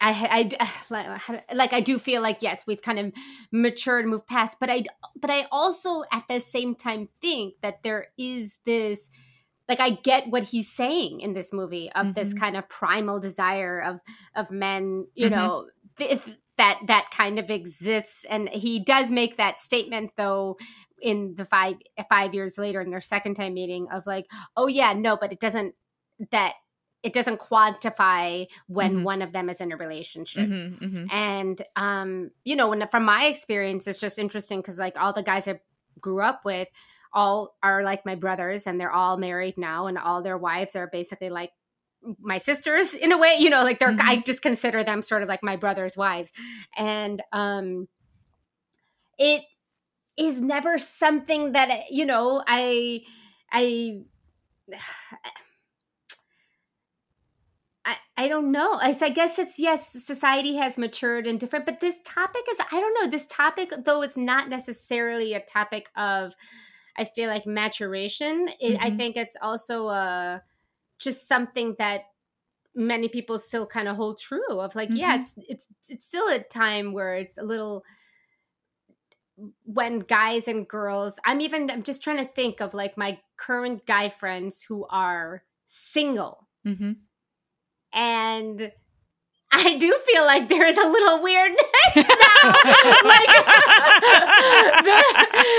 I, I, like I do feel like yes we've kind of matured moved past but I but I also at the same time think that there is this like I get what he's saying in this movie of this Mhm. kind of primal desire of of men you Mhm. know if that that kind of exists and he does make that statement though in the five five years later in their second time meeting of like oh yeah no but it doesn't that it doesn't quantify when Mhm. one of them is in a relationship Mhm, mhm. and um you know when from my experience it's just interesting because like all the guys i grew up with all are like my brothers and they're all married now and all their wives are basically like my sisters in a way you know like they're i Mhm. just consider them sort of like my brother's wives and um it is never something that you know i i I, I don't know. I guess it's yes, society has matured and different, but this topic is I don't know. This topic, though, it's not necessarily a topic of I feel like maturation. It, I Mhm. think it's also uh just something that many people still kind of hold true of like yeah Mhm. it's it's it's still a time where it's a little when guys and girls i'm even i'm just trying to think of like my current guy friends who are single Mhm. and I do feel like there's a little weirdness now. like, the-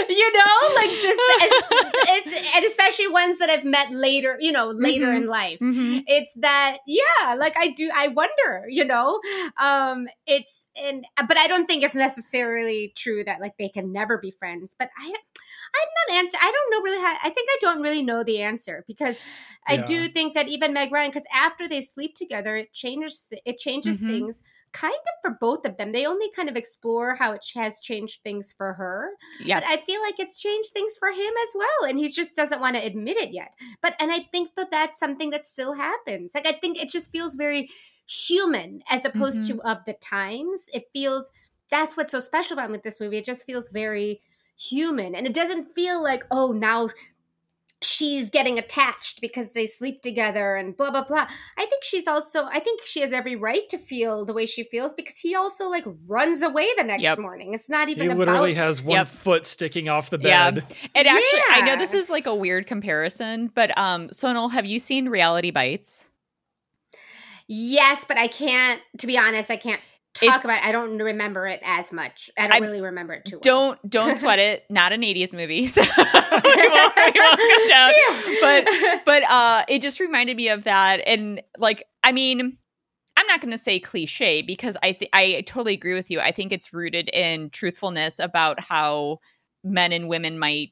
you know, like this, it's, it's, and especially ones that I've met later, you know, later Mhm. in life. Mhm. It's that, yeah, like I do, I wonder, you know, um, it's, and, but I don't think it's necessarily true that like they can never be friends, but I, I'm not answer. I don't know really how. I think I don't really know the answer because I Yeah. do think that even Meg Ryan, because after they sleep together, it changes. It changes Mhm. things kind of for both of them. They only kind of explore how it has changed things for her, Yes. but I feel like it's changed things for him as well, and he just doesn't want to admit it yet. But and I think that that's something that still happens. Like I think it just feels very human as opposed Mhm. to of the times. It feels that's what's so special about with this movie. It just feels very human, and it doesn't feel like oh now she's getting attached because they sleep together and blah blah blah. I think she's also I think she has every right to feel the way she feels because he also like runs away the next Yep. morning. It's not even He about literally has one Yep. foot sticking off the Yeah. bed. And actually, I know this is like a weird comparison, but um, Sonal, have you seen Reality Bites? Yes, but I can't. To be honest, I can't talk It's- about. It. I don't remember it as much. I don't I- really remember it too. well. Don't don't sweat it. Not an '80s movie, so we won't, we won't go down. But but uh, it just reminded me of that, and like I mean. I'm not going to say cliche because I th- I totally agree with you. I think it's rooted in truthfulness about how men and women might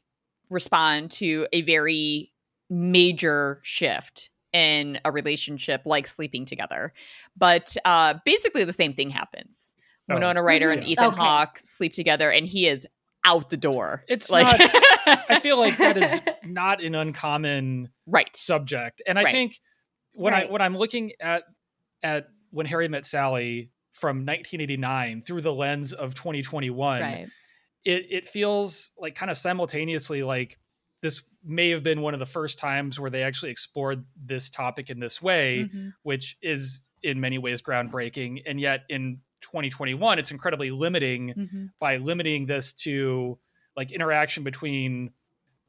respond to a very major shift in a relationship like sleeping together. But uh, basically, the same thing happens. Oh. Winona Ryder and Mhm. Ethan Okay. Hawke sleep together, and he is out the door. It's like I feel like that is not an uncommon right. subject, and I Right. think when I when I'm looking at at when Harry met Sally from 1989 through the lens of 2021, Right. it it feels like kind of simultaneously like this may have been one of the first times where they actually explored this topic in this way, Mhm. which is in many ways groundbreaking, and yet in 2021 it's incredibly limiting Mhm. by limiting this to like interaction between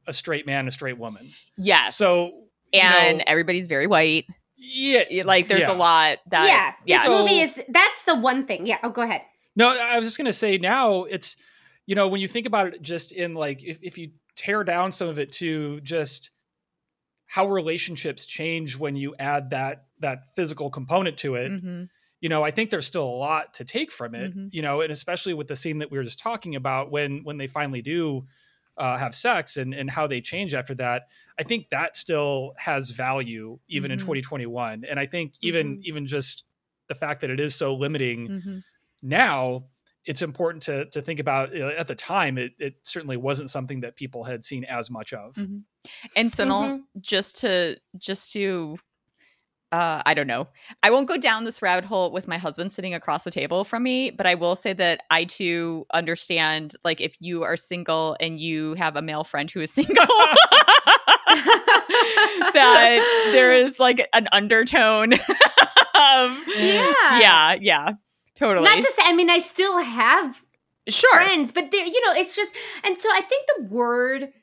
a straight man and a straight woman. Yes. So you and know, everybody's very white. yeah, Like there's yeah. a lot that yeah, yeah. this So- movie is. That's the one thing. Yeah. Oh, go ahead. No, I was just gonna say now it's you know when you think about it just in like if, if you tear down some of it to just how relationships change when you add that that physical component to it Mhm. you know i think there's still a lot to take from it Mhm. you know and especially with the scene that we were just talking about when when they finally do uh, have sex and and how they change after that i think that still has value even in Mhm. 2021 and i think even even just the fact that it is so limiting Mhm. now it's important to to think about you know, at the time it, it certainly wasn't something that people had seen as much of Mhm. And Sonal, just to just to uh I don't know. I won't go down this rabbit hole with my husband sitting across the table from me, but I will say that I too understand like if you are single and you have a male friend who is single that there is like an undertone of Yeah. yeah, yeah. Totally. Not to say. I mean, I still have sure. friends, but there, you know, it's just. And so I think the word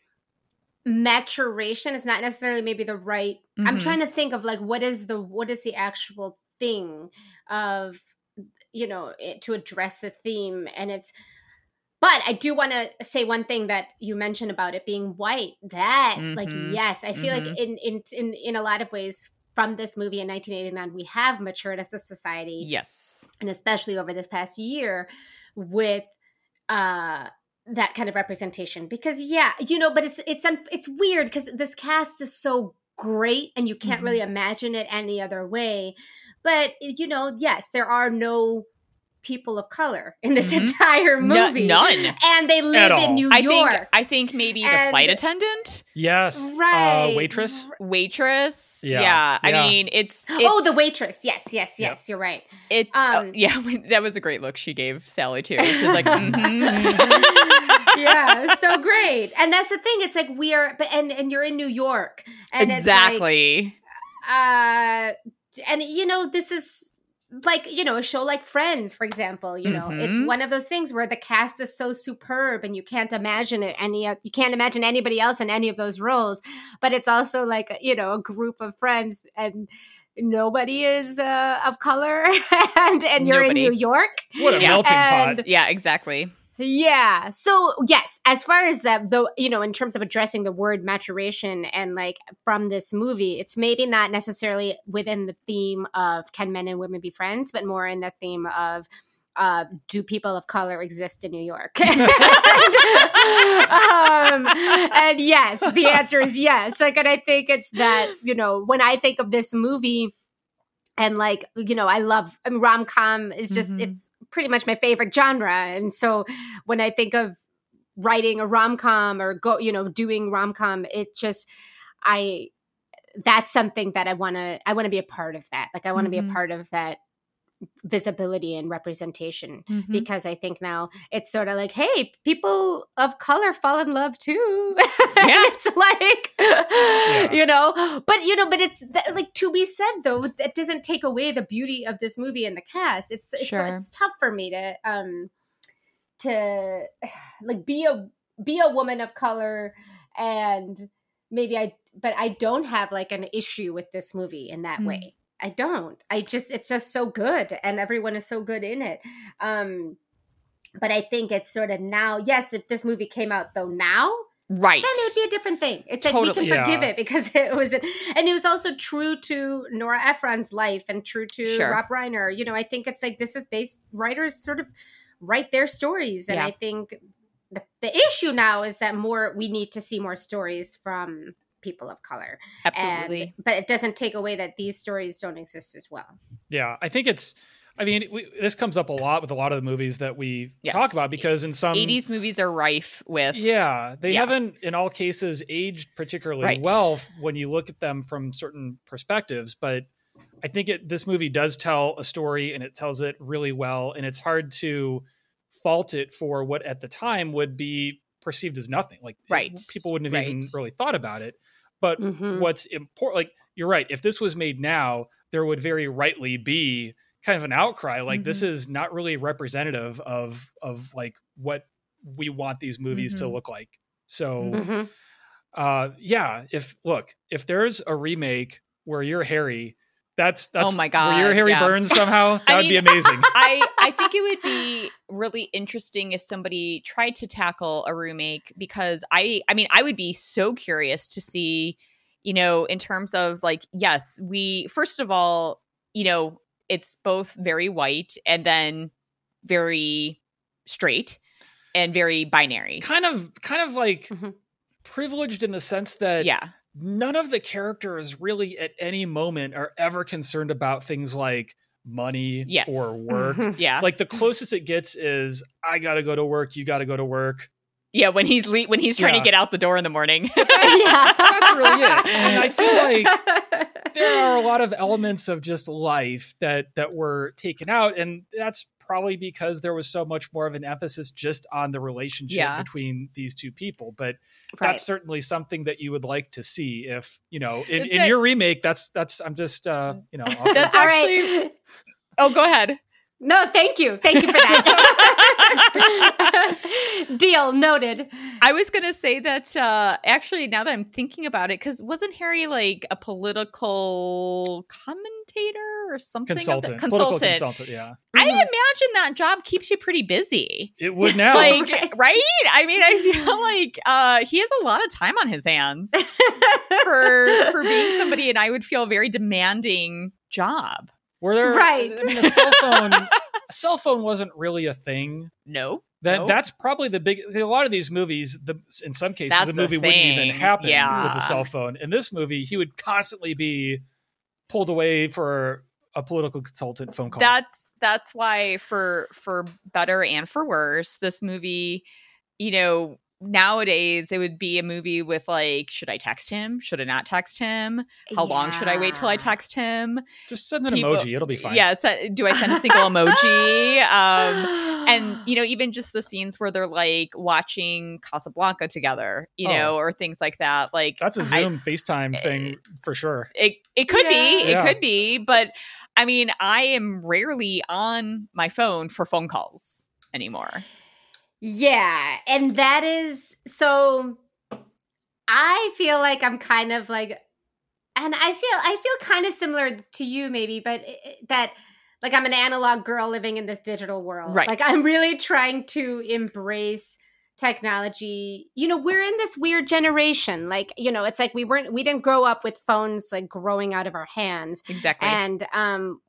maturation is not necessarily maybe the right. I'm Mhm. trying to think of like what is the what is the actual thing of you know it, to address the theme and it's but i do want to say one thing that you mentioned about it being white that like Mhm. yes i feel Mhm. like in, in in in a lot of ways from this movie in 1989 we have matured as a society Yes. and especially over this past year with uh that kind of representation because yeah you know but it's it's un- it's weird because this cast is so great and you can't Mm-hmm. really imagine it any other way. But you know, yes, there are no people of color in this Mhm. entire No- movie. none. And they live in New I York. think I think maybe the flight attendant, Yes. right. Uh, waitress. waitress. Yeah. Yeah. I mean, it's, it's oh, the waitress. Yes, yes, Yeah. yes. You're right. it. um, oh, yeah, that was a great look she gave Sally too. She's like, mhm, mhm. yeah, so great. And that's the thing. It's like we are, but and and you're in New York, and exactly. It's like, uh, and you know, this is like you know a show like Friends, for example. You know, it's Mhm. one of those things where the cast is so superb, and you can't imagine it any. You can't imagine anybody else in any of those roles. But it's also like you know a group of friends and. Nobody is uh, of color, and and you're Nobody. in New York. What a Yeah. melting And- pot. yeah, exactly. Yeah. So yes, as far as that though, you know, in terms of addressing the word maturation and like from this movie, it's maybe not necessarily within the theme of can men and women be friends, but more in the theme of uh, do people of color exist in New York? and, um, and yes, the answer is yes. Like, and I think it's that you know when I think of this movie, and like you know, I love I mean, rom com is just Mhm. it's pretty much my favorite genre, and so when I think of writing a rom com or go you know doing rom com, it just I that's something that I want to I want to be a part of that. Like I want to be Mhm. a part of that visibility and representation Mhm. because I think now it's sort of like, hey, people of color fall in love too. Yeah. it's like, you know, but you know, but it's like to be said though, that doesn't take away the beauty of this movie and the cast. It's it's Sure. it's tough for me to um to like be a be a woman of color and maybe I but I don't have like an issue with this movie in that Hmm. way. I don't. I just it's just so good and everyone is so good in it. Um but I think it's sort of now, yes, if this movie came out though now, Right. then it would be a different thing. It's like we can forgive Yeah. it because it was, and it was also true to Nora Ephron's life and true to Sure. Rob Reiner. You know, I think it's like this is based writers sort of write their stories, and Yeah. I think the, the issue now is that more we need to see more stories from people of color. Absolutely. And, but it doesn't take away that these stories don't exist as well. Yeah, I think it's. I mean, we, this comes up a lot with a lot of the movies that we Yes. talk about because in some 80s movies are rife with Yeah, they Yeah. haven't in all cases aged particularly Right. well when you look at them from certain perspectives. But I think it, this movie does tell a story and it tells it really well, and it's hard to fault it for what at the time would be perceived as nothing. Like it- Right. people wouldn't have even really thought about it. But Mhm. what's important, like you're right, if this was made now, there would very rightly be kind of an outcry like this Mhm. is not really representative of of like what we want these movies to Mhm. look like so Mhm. uh yeah if look if there's a remake where you're harry that's that's Oh my god! Were you're harry yeah. burns somehow that I would be amazing I I think it would be really interesting if somebody tried to tackle a remake because I I mean I would be so curious to see you know in terms of like yes we first of all you know it's both very white and then very straight and very binary kind of kind of like Mhm. privileged in the sense that yeah none of the characters really at any moment are ever concerned about things like money Yes. or work yeah like the closest it gets is i gotta go to work you gotta go to work yeah when he's le- when he's trying Yeah. to get out the door in the morning yeah. that's really it and i feel like there are a lot of elements of just life that that were taken out and that's probably because there was so much more of an emphasis just on the relationship Yeah. between these two people but Right. that's certainly something that you would like to see if you know in, in your remake that's that's i'm just uh you know offering- That's All actually- right. oh go ahead No, thank you. Thank you for that. Deal noted. I was gonna say that uh actually now that I'm thinking about it, because wasn't Harry like a political commentator or something? of the- consultant political consultant. consultant yeah I imagine that job keeps you pretty busy. it would now Like Right. right? I mean, I feel like uh he has a lot of time on his hands for for being somebody and I would feel a very demanding job. Were there Right. i mean a cell phone a cell phone wasn't really a thing No. That Nope. that's probably the big. A lot of these movies, the in some cases, That's the the movie wouldn't even happen with a cell phone. In this movie, he would constantly be pulled away for a political consultant phone call. that's that's why for for better and for worse this movie you know nowadays it would be a movie with like should i text him should i not text him how long should i wait till i text him Just send an people- emoji; it'll be fine. yeah se- do i send a single emoji um and you know even just the scenes where they're like watching casablanca together you Oh. know or things like that like that's a Zoom FaceTime thing for sure. it it could be it Yeah. could be but i mean i am rarely on my phone for phone calls anymore Yeah, and that is so I feel like I'm kind of like and I feel I feel kind of similar to you maybe, but that like I'm an analog girl living in this digital world. Right. Like I'm really trying to embrace technology. You know, we're in this weird generation. Like, you know, it's like we weren't we didn't grow up with phones like growing out of our hands exactly and um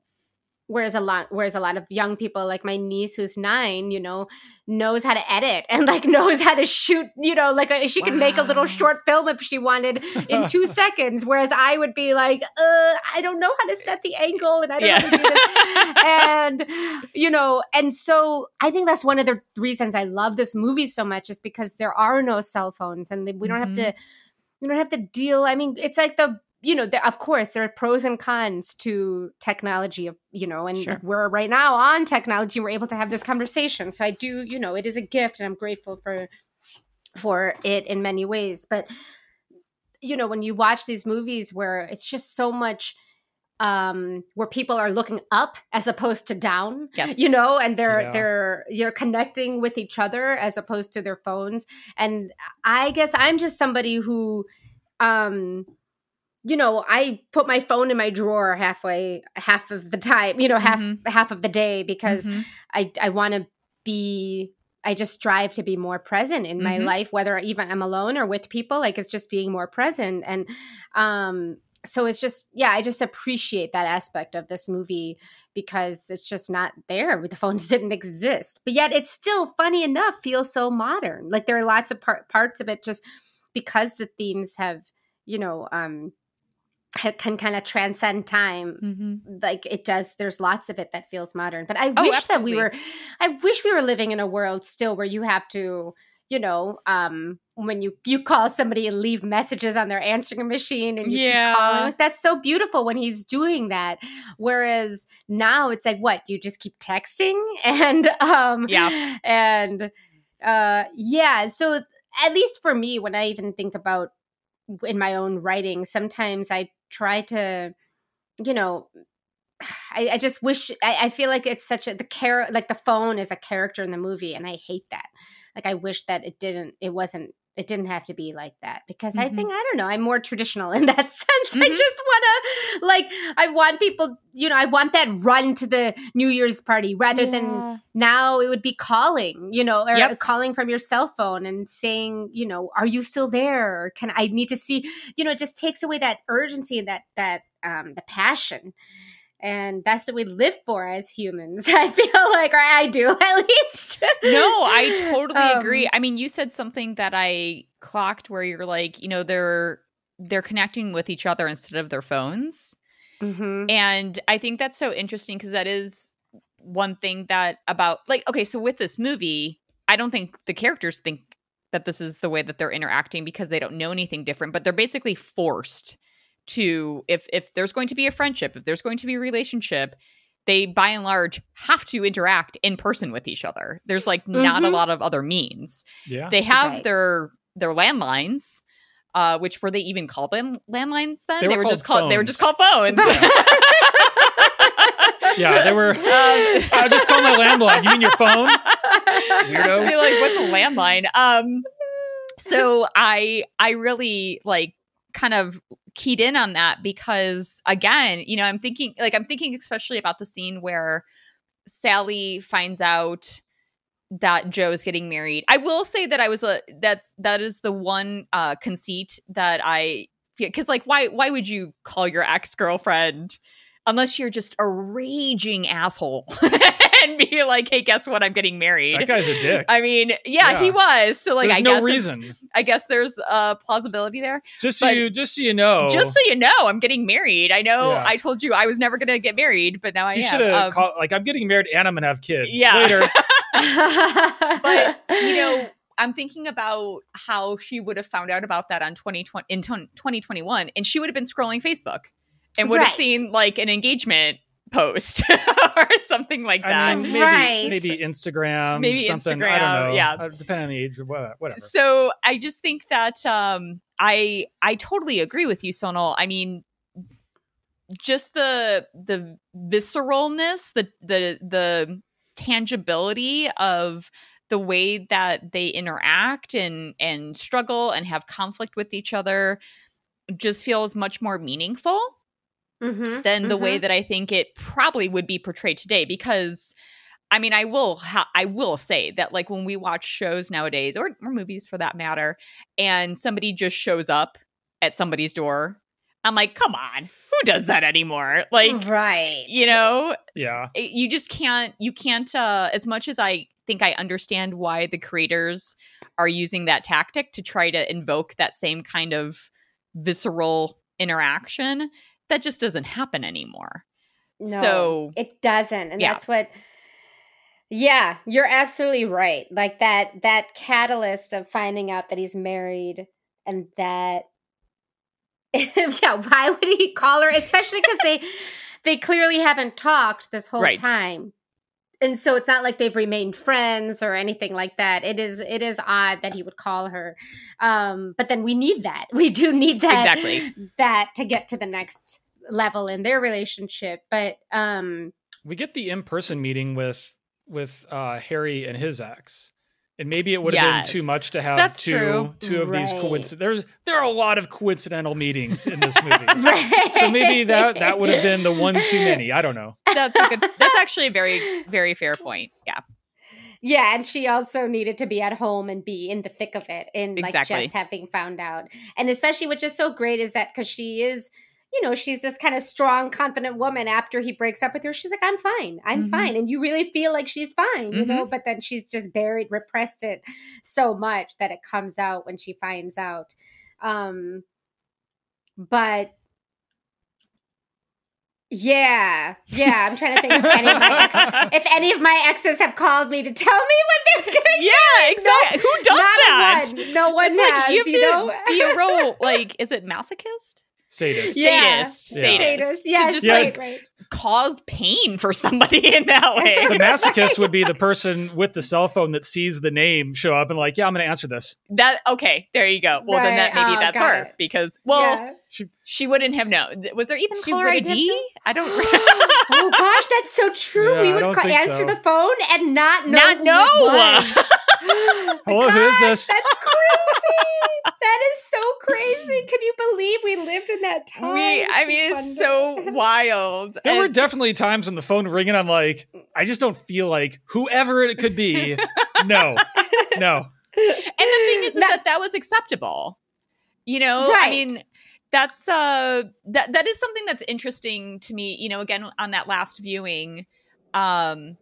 whereas a lot whereas a lot of young people like my niece who's nine you know knows how to edit and like knows how to shoot you know like a, she can make a little short film if she wanted in two seconds whereas i would be like uh i don't know how to set the angle and i don't know how to do this. And you know and so i think that's one of the reasons i love this movie so much is because there are no cell phones and we don't have to you don't have to deal i mean it's like the you know there, of course there are pros and cons to technology of you know and Sure. we're right now on technology we're able to have this conversation so i do you know it is a gift and i'm grateful for for it in many ways but you know when you watch these movies where it's just so much um where people are looking up as opposed to down yes you know and they're Yeah. they're you're connecting with each other as opposed to their phones and i guess i'm just somebody who um you know i put my phone in my drawer halfway half of the time you know half Mhm. half of the day because Mhm. i i want to be i just strive to be more present in my Mhm. life whether even i'm alone or with people like it's just being more present and um so it's just yeah i just appreciate that aspect of this movie because it's just not there the phones didn't exist but yet it's still funny enough feels so modern like there are lots of par- parts of it just because the themes have you know um can kind of transcend time Mhm. like it does there's lots of it that feels modern but i Oh, wish that we were i wish we were living in a world still where you have to you know um when you you call somebody and leave messages on their answering machine and you Yeah. like that's so beautiful when he's doing that whereas now it's like what you just keep texting and um Yeah. and uh yeah so at least for me when i even think about in my own writing sometimes i try to you know I, I just wish I, I feel like it's such a the care like the phone is a character in the movie and I hate that. Like I wish that it didn't it wasn't it didn't have to be like that because I Mhm. think I don't know I'm more traditional in that sense. I Mhm. just want to like I want people you know I want that run to the New Year's party rather than now it would be calling you know or Yep. calling from your cell phone and saying you know are you still there or can i need to see you know it just takes away that urgency and that that um the passion and that's what we live for as humans i feel like or i do at least no, I totally Um, agree. I mean, you said something that I clocked where you're like, you know, they're they're connecting with each other instead of their phones. Mhm. And I think that's so interesting because that is one thing that about like okay, so with this movie, I don't think the characters think that this is the way that they're interacting because they don't know anything different, but they're basically forced to if if there's going to be a friendship, if there's going to be a relationship, they by and large have to interact in person with each other. There's like not a Mhm. lot of other means. Yeah. They have Right. their their landlines, uh, which were they even called them landlines then? They were just called called they were just phones. called phones. yeah, they were. Um, I just call my landline. You mean your phone? Weirdo. They're like, what's a landline? Um, so I I really like kind of keyed in on that because again, you know, I'm thinking like I'm thinking especially about the scene where Sally finds out that Joe is getting married. I will say that I was a that that is the one uh conceit that I because like why why would you call your ex girlfriend unless you're just a raging asshole and be like, "Hey, guess what? I'm getting married." That guy's a dick. I mean, yeah, he was. So like, There's I no guess reason. I guess there's uh, plausibility there. Just so but- you, just so you know, Just so you know, I'm getting married. I know Yeah. I told you I was never going to get married, but now I you am. should have Um, called like I'm getting married and I'm gonna have kids. Yeah. Later. but you know i'm thinking about how she would have found out about that on 2020 in 2021 and she would have been scrolling facebook and would have seen like an engagement post or something like that I mean, maybe Right. maybe Instagram, Maybe something. I Instagram, don't know. yeah. Uh, depending on the age or whatever. so i just think that um i i totally agree with you sonal i mean just the the visceralness the the the tangibility of the way that they interact and and struggle and have conflict with each other just feels much more meaningful Mhm, than the way mhm. that I think it probably would be portrayed today because I mean I will ha- I will say that like when we watch shows nowadays or, or movies for that matter and somebody just shows up at somebody's door I'm like come on who does that anymore like right. you know Yeah. you just can't you can't uh as much as i think i understand why the creators are using that tactic to try to invoke that same kind of visceral interaction that just doesn't happen anymore No, so it doesn't, and Yeah. that's what. Yeah, you're absolutely right. Like that that catalyst of finding out that he's married and that. yeah, why would he call her? Especially because they they clearly haven't talked this whole Right. time. And so it's not like they've remained friends or anything like that. It is it is odd that he would call her. Um, but then we need that. We do need that Exactly. that to get to the next level in their relationship. But um we get the in-person meeting with with uh, Harry and his ex, and maybe it would have Yes. been too much to have That's two true. two of these Right. coincident. There's there are a lot of coincidental meetings in this movie, right. so maybe that that would have been the one too many. I don't know. that's a good, that's actually a very very fair point yeah Yeah, and she also needed to be at home and be in the thick of it and like just having found out. And especially which is so great is that because she is, you know, she's this kind of strong, confident woman after he breaks up with her. She's like, I'm fine. I'm Mhm. fine. And you really feel like she's fine, you Mm-hmm. know, but then she's just buried, repressed it so much that it comes out when she finds out. Um but yeah, yeah. I'm trying to think if any of my ex, if any of my exes have called me to tell me what they're gonna yeah exactly who does that one. No one it's has, like you have you to know? be a role like is it masochist Sadist. Yeah. sadist Yeah. sadist, Status. Yeah, to just Yeah. like right. cause pain for somebody in that way. The masochist would be the person with the cell phone that sees the name show up and like, yeah, I'm going to answer this. that okay, there you go. Well, then that maybe Oh, that's her it. because well, Yeah. She, she wouldn't have known. Was there even She caller ID? I don't. oh gosh, that's so true. Yeah, we would ca- answer so. the phone and not know. Not who know. it was. Hello, who is this? That's crazy. that is so crazy. Can you believe we lived in that time? we, I mean, it's so wild. there were definitely times when the phone ringing. I'm like, I just don't feel like whoever it could be. No, no. and the thing is, is Not- that that was acceptable you know i mean that's uh that that is something that's interesting to me you know again on that last viewing um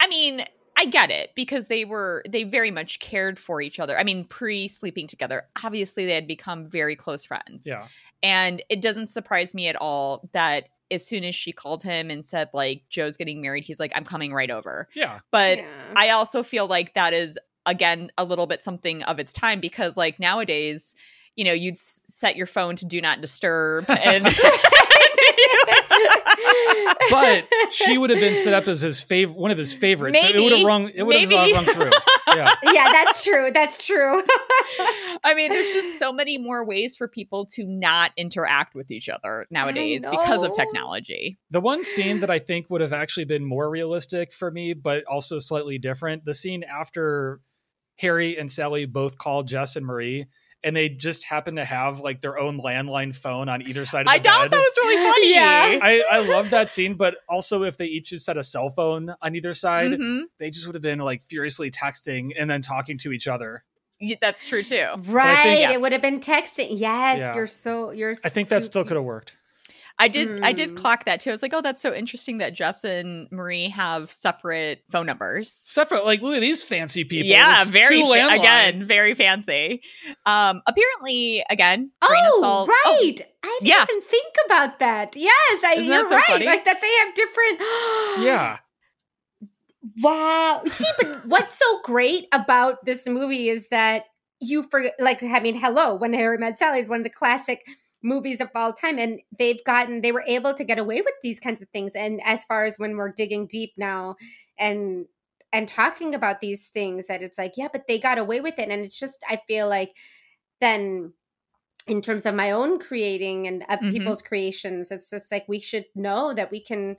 i mean i get it because they were they very much cared for each other i mean pre sleeping together obviously they had become very close friends Yeah. and it doesn't surprise me at all that as soon as she called him and said like joe's getting married he's like i'm coming right over Yeah. but Yeah. I also feel like that is again a little bit something of its time because like nowadays, you know, you'd set your phone to do not disturb and But she would have been set up as his fav- one of his favorites. so it would have rung. It would have Maybe. uh, rung through. Yeah. yeah, that's true. That's true. I mean, there's just so many more ways for people to not interact with each other nowadays because of technology. The one scene that I think would have actually been more realistic for me, but also slightly different, the scene after Harry and Sally both call Jess and Marie, and they just happen to have like their own landline phone on either side of the I thought that was really funny. Yeah. I, I love that scene, but also if they each just had a cell phone on either side, Mhm. they just would have been like furiously texting and then talking to each other. Y- That's true too. right. think- Yeah. It would have been texting. Yes, Yeah. you're so you're I think that still could have worked. I did. I did Mm. clock that too. I was like, oh, that's so interesting that Jess and Marie have separate phone numbers. Separate, like look at these fancy people. yeah, There's very two fa- again, very fancy. Um, apparently, again, Oh, salt. right. I didn't yeah. even think about that. Yes, I, Isn't you're so right. funny? Like that they have different. Yeah. Wow. See, but what's so great about this movie is that you forget, like, I mean, hello, When Harry Met Sally is one of the classic movies of all time. And they've gotten, they were able to get away with these kinds of things. And as far as when we're digging deep now and, and talking about these things, that it's like, yeah, but they got away with it. And it's just, I feel like then in terms of my own creating and Mhm. people's creations, it's just like we should know that we can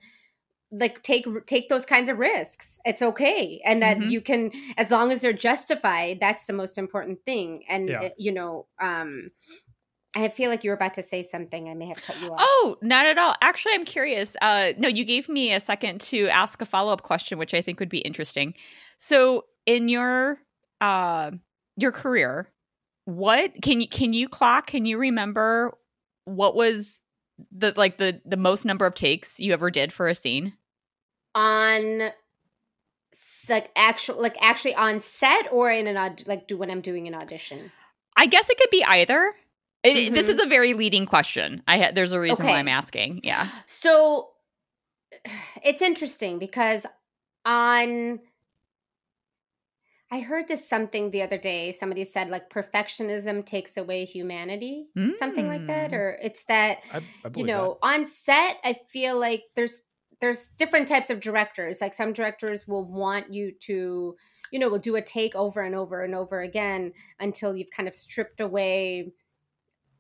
like take take those kinds of risks it's okay and that Mhm. you can as long as they're justified that's the most important thing and Yeah. uh, you know um i feel like you were about to say something i may have cut you off Oh, not at all. Actually, I'm curious. Uh, no, you gave me a second to ask a follow up question, which I think would be interesting. So, in your uh, your career, what can you can you clock? Can you remember what was the like the the most number of takes you ever did for a scene? on like actual like actually on set or in an like do when i'm doing an audition I guess it could be either. It, This Mhm. is a very leading question. I ha- there's a reason why I'm asking. Yeah. So it's interesting because on I heard this something the other day. Somebody said like perfectionism takes away humanity, something like that, Mm. or it's that I, I you believe know on set. I feel like there's there's different types of directors. Like some directors will want you to you know will do a take over and over and over again until you've kind of stripped away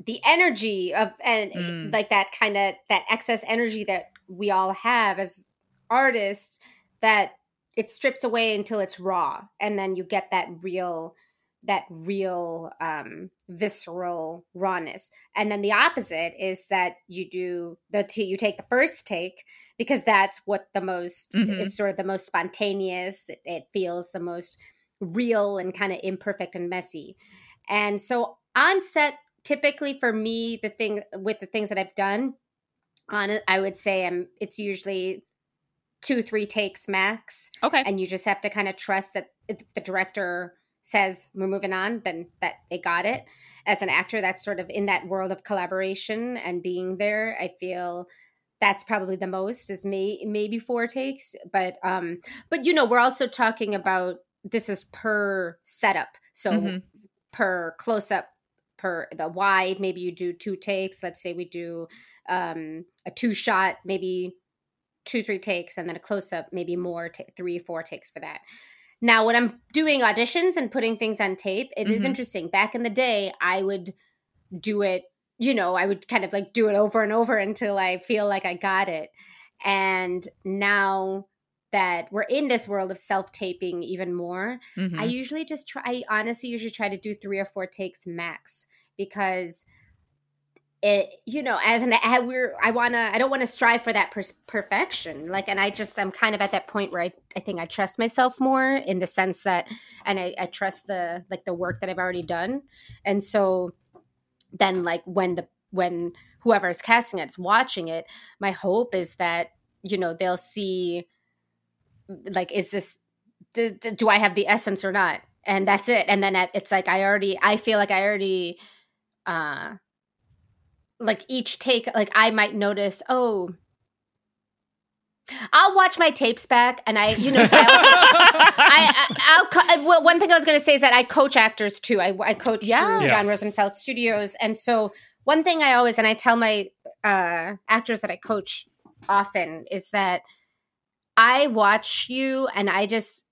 the energy of and Mm. like that kind of that excess energy that we all have as artists that it strips away until it's raw and then you get that real that real um visceral rawness and then the opposite is that you do the t- you take the first take because that's what the most Mhm. it's sort of the most spontaneous it, it feels the most real and kind of imperfect and messy and so on set typically for me the thing with the things that i've done on it i would say I'm, it's usually two three takes max Okay. and you just have to kind of trust that if the director says we're moving on then that they got it as an actor that's sort of in that world of collaboration and being there i feel that's probably the most is may, maybe four takes but um but you know we're also talking about this is per setup so Mhm. per close up per the wide maybe you do two takes let's say we do um a two shot maybe two three takes and then a close up maybe more ta three four takes for that. Now when i'm doing auditions and putting things on tape it is Mhm. interesting. Back in the day i would do it you know i would kind of like do it over and over until i feel like i got it. And now that we're in this world of self-taping even more Mhm. I usually just try. I honestly usually try to do three or four takes max because it, you know, as an I, we're I want to I don't want to strive for that per- perfection. Like, and I just I'm kind of at that point where I I think I trust myself more in the sense that, and I, I trust the like the work that I've already done, and so then like when the when whoever is casting it's watching it, my hope is that you know they'll see like is this d- d- do I have the essence or not? And that's it. And then it's like I already, I feel like I already, uh, like each take, like I might notice, oh, I'll watch my tapes back, and I, you know, so I, also, I, I I'll. Co- well, one thing I was going to say is that I coach actors too. I, I coach through John Rosenfeld Studios, and so one thing I always and I tell my uh, actors that I coach often is that I watch you and I just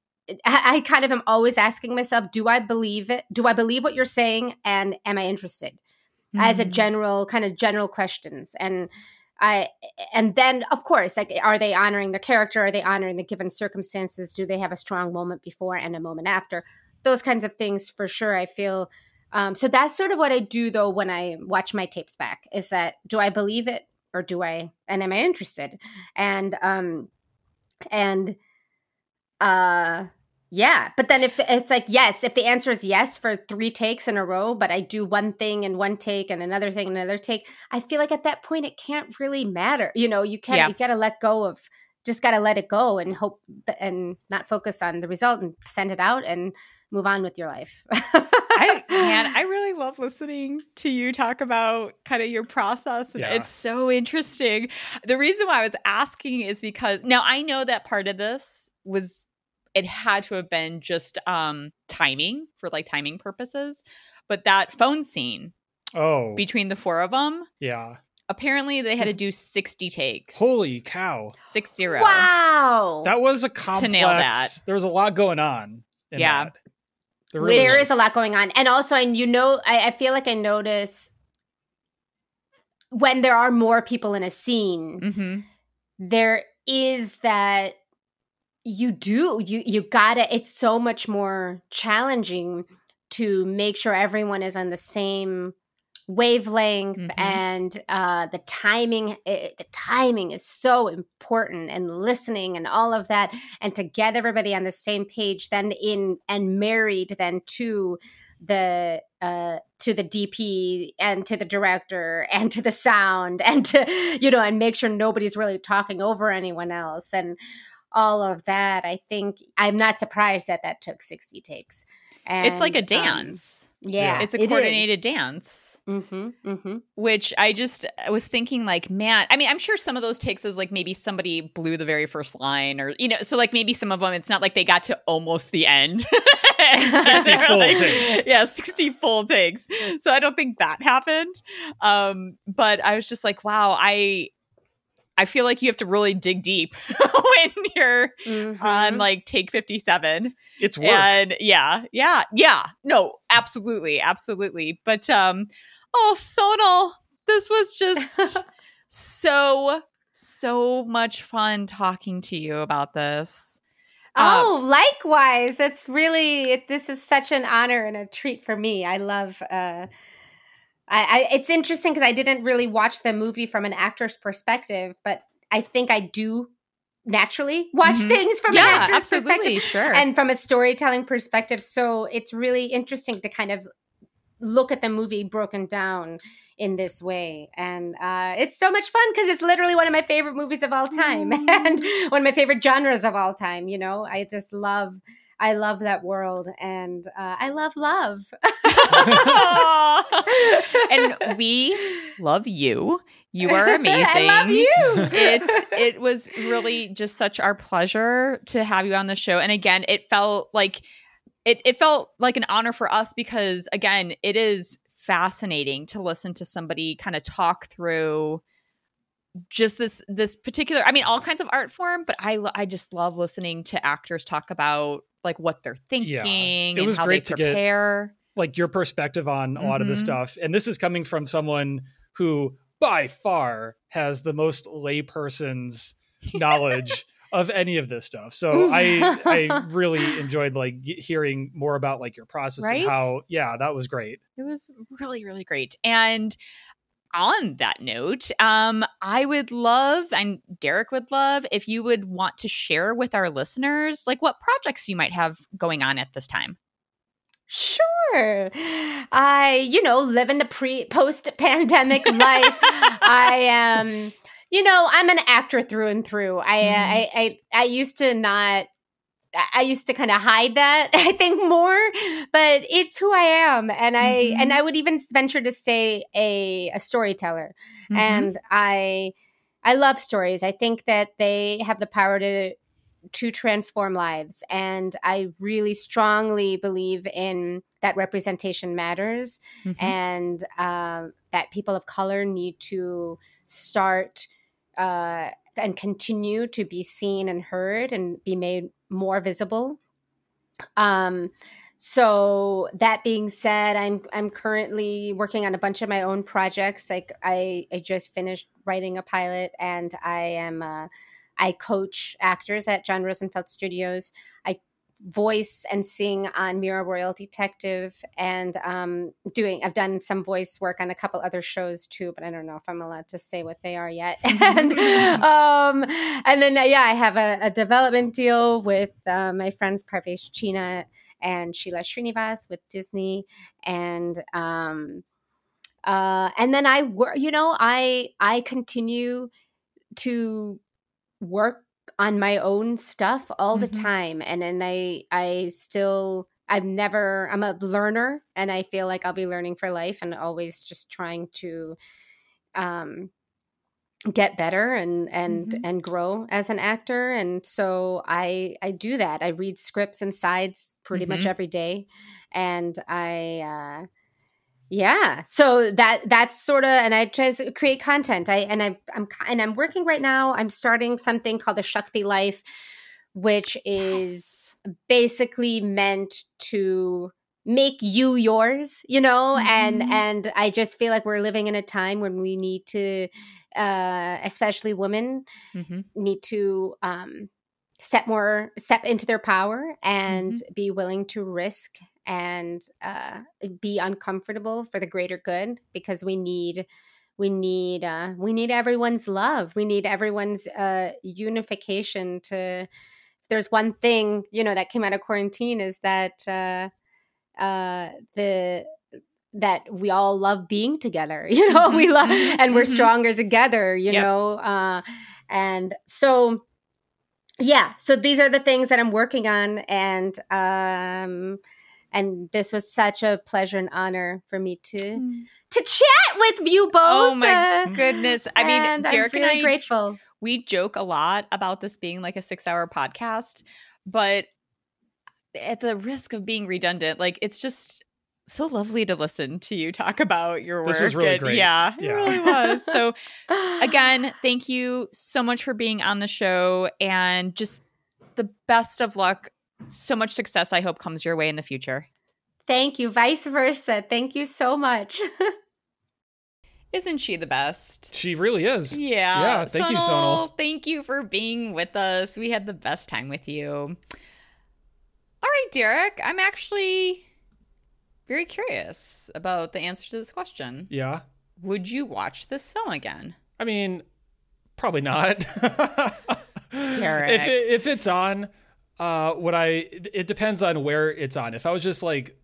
I kind of am always asking myself, do I believe it? Do I believe what you're saying and am I interested? As a Mhm. general kind of general questions and I and then of course like are they honoring the character? Are they honoring the given circumstances? Do they have a strong moment before and a moment after? Those kinds of things for sure I feel um, so that's sort of what I do though when I watch my tapes back is that do I believe it or do I and am I interested? And um and uh Yeah, but then if it's like yes, if the answer is yes for three takes in a row, but I do one thing in one take and another thing in another take, I feel like at that point it can't really matter. You know, you can't. Yeah. You got to let go of. Just got to let it go and hope and not focus on the result and send it out and move on with your life. I man, I really love listening to you talk about kind of your process. Yeah. It's so interesting. The reason why I was asking is because now I know that part of this was it had to have been just um timing for like timing purposes. But that phone scene Oh, between the four of them, yeah. apparently they had to do 60 takes. Holy cow. six zero. wow. That was a complex. nail that. There was a lot going on. in Yeah. that. There really there is a lot going on and also and you know I, I feel like i notice when there are more people in a scene Mm-hmm. there is that you do you you gotta it's so much more challenging to make sure everyone is on the same wavelength Mhm. and uh the timing it, the timing is so important and listening and all of that and to get everybody on the same page then in and married then to the uh to the DP and to the director and to the sound and to you know and make sure nobody's really talking over anyone else and all of that i think i'm not surprised that that took 60 takes and, It's like a um, dance. yeah it's a coordinated is. dance. Mm-hmm, mm-hmm. which I just was thinking like, man, I mean, I'm sure some of those takes is like maybe somebody blew the very first line or you know, so like maybe some of them it's not like they got to almost the end. 60 full Like, takes. Yeah, 60 full takes. So I don't think that happened. Um, but I was just like, wow, I I feel like you have to really dig deep when you're Mhm. on like take 57 It's work. and yeah yeah yeah no absolutely absolutely but um oh sonal this was just so so much fun talking to you about this Uh, Oh, likewise. It's really it, this is such an honor and a treat for me. I love. uh I, I it's interesting because I didn't really watch the movie from an actor's perspective, but I think I do naturally watch Mhm. things from yeah an actor's absolutely perspective sure and from a storytelling perspective. So it's really interesting to kind of look at the movie broken down in this way. And uh, it's so much fun because it's literally one of my favorite movies of all time. And one of my favorite genres of all time you know? I just love i love that world and uh, i love love. And we love you. You are amazing i love you. It it was really just such our pleasure to have you on the show. And again it felt like it, it felt like an honor for us because again it is fascinating to listen to somebody kind of talk through just this this particular i mean all kinds of art form but i i just love listening to actors talk about like what they're thinking It and how great they to get- prepare like your perspective on a lot of this Mhm. stuff. And this is coming from someone who by far has the most layperson's knowledge of any of this stuff. So I I really enjoyed like hearing more about like your process Right? and how yeah, that was great. It was really, really great. And on that note, um, I would love, and Derek would love, if you would want to share with our listeners, like what projects you might have going on at this time. Sure. I, you know, live in the pre post pandemic life. I am, you know, I'm an actor through and through. I, uh, Mhm. I, I, I used to not. I- used to kind of hide that, I think more, but it's who I am, and I Mhm. and I would even venture to say a a storyteller, Mm-hmm. and I I love stories. I think that they have the power to to transform lives and I really strongly believe in that representation matters Mhm. and um, that people of color need to start uh, and continue to be seen and heard and be made more visible. Um, so that being said, I'm I'm currently working on a bunch of my own projects. Like I, I just finished writing a pilot, and I am uh, I coach actors at John Rosenfeld Studios. I voice and sing on Mira Royal Detective, and um, doing. I've done some voice work on a couple other shows too, but I don't know if I'm allowed to say what they are yet. and um, and then yeah, I have a, a development deal with uh, my friends Parvesh Cheena and Sheila Srinivas with Disney, and um, uh, and then I work. You know, I I continue to work on my own stuff all the Mhm. time and then i i still i've never i'm a learner and i feel like i'll be learning for life and always just trying to um get better and and Mhm. and grow as an actor and so i i do that i read scripts and sides pretty much Mhm. every day and i uh yeah. So that that's sort of and i try to create content. I and I, i'm and i'm working right now i'm starting something called the shakti life which is basically meant to make you yours you know? And Mhm. and i just feel like we're living in a time when we need to uh especially women Mhm. need to um step more step into their power and be willing to risk and uh be uncomfortable for the greater good because we need we need uh we need everyone's love we need everyone's uh unification to there's one thing you know that came out of quarantine is that uh uh the that we all love being together you know we Mhm, love mhm, and we're mhm. stronger together you Yep. know uh and so yeah so these are the things that i'm working on and um and this was such a pleasure and honor for me to to chat with you both Oh my uh, goodness. I mean, and Derek I'm really and I grateful we joke a lot about this being like a six hour podcast, but at the risk of being redundant, like it's just so lovely to listen to you talk about your work. This was really and- great. Yeah, it really was. So again, thank you so much for being on the show and just the best of luck. So much success I hope comes your way in the future. thank you vice versa thank you so much Isn't she the best? She really is. Yeah. Yeah, thank you, Sonal. Thank you for being with us. We had the best time with you. All right, Derek, I'm actually very curious about the answer to this question. Yeah. Would you watch this film again? I mean, probably not. Derek. If it, if it's on, uh, what I it depends on where it's on. If I was just like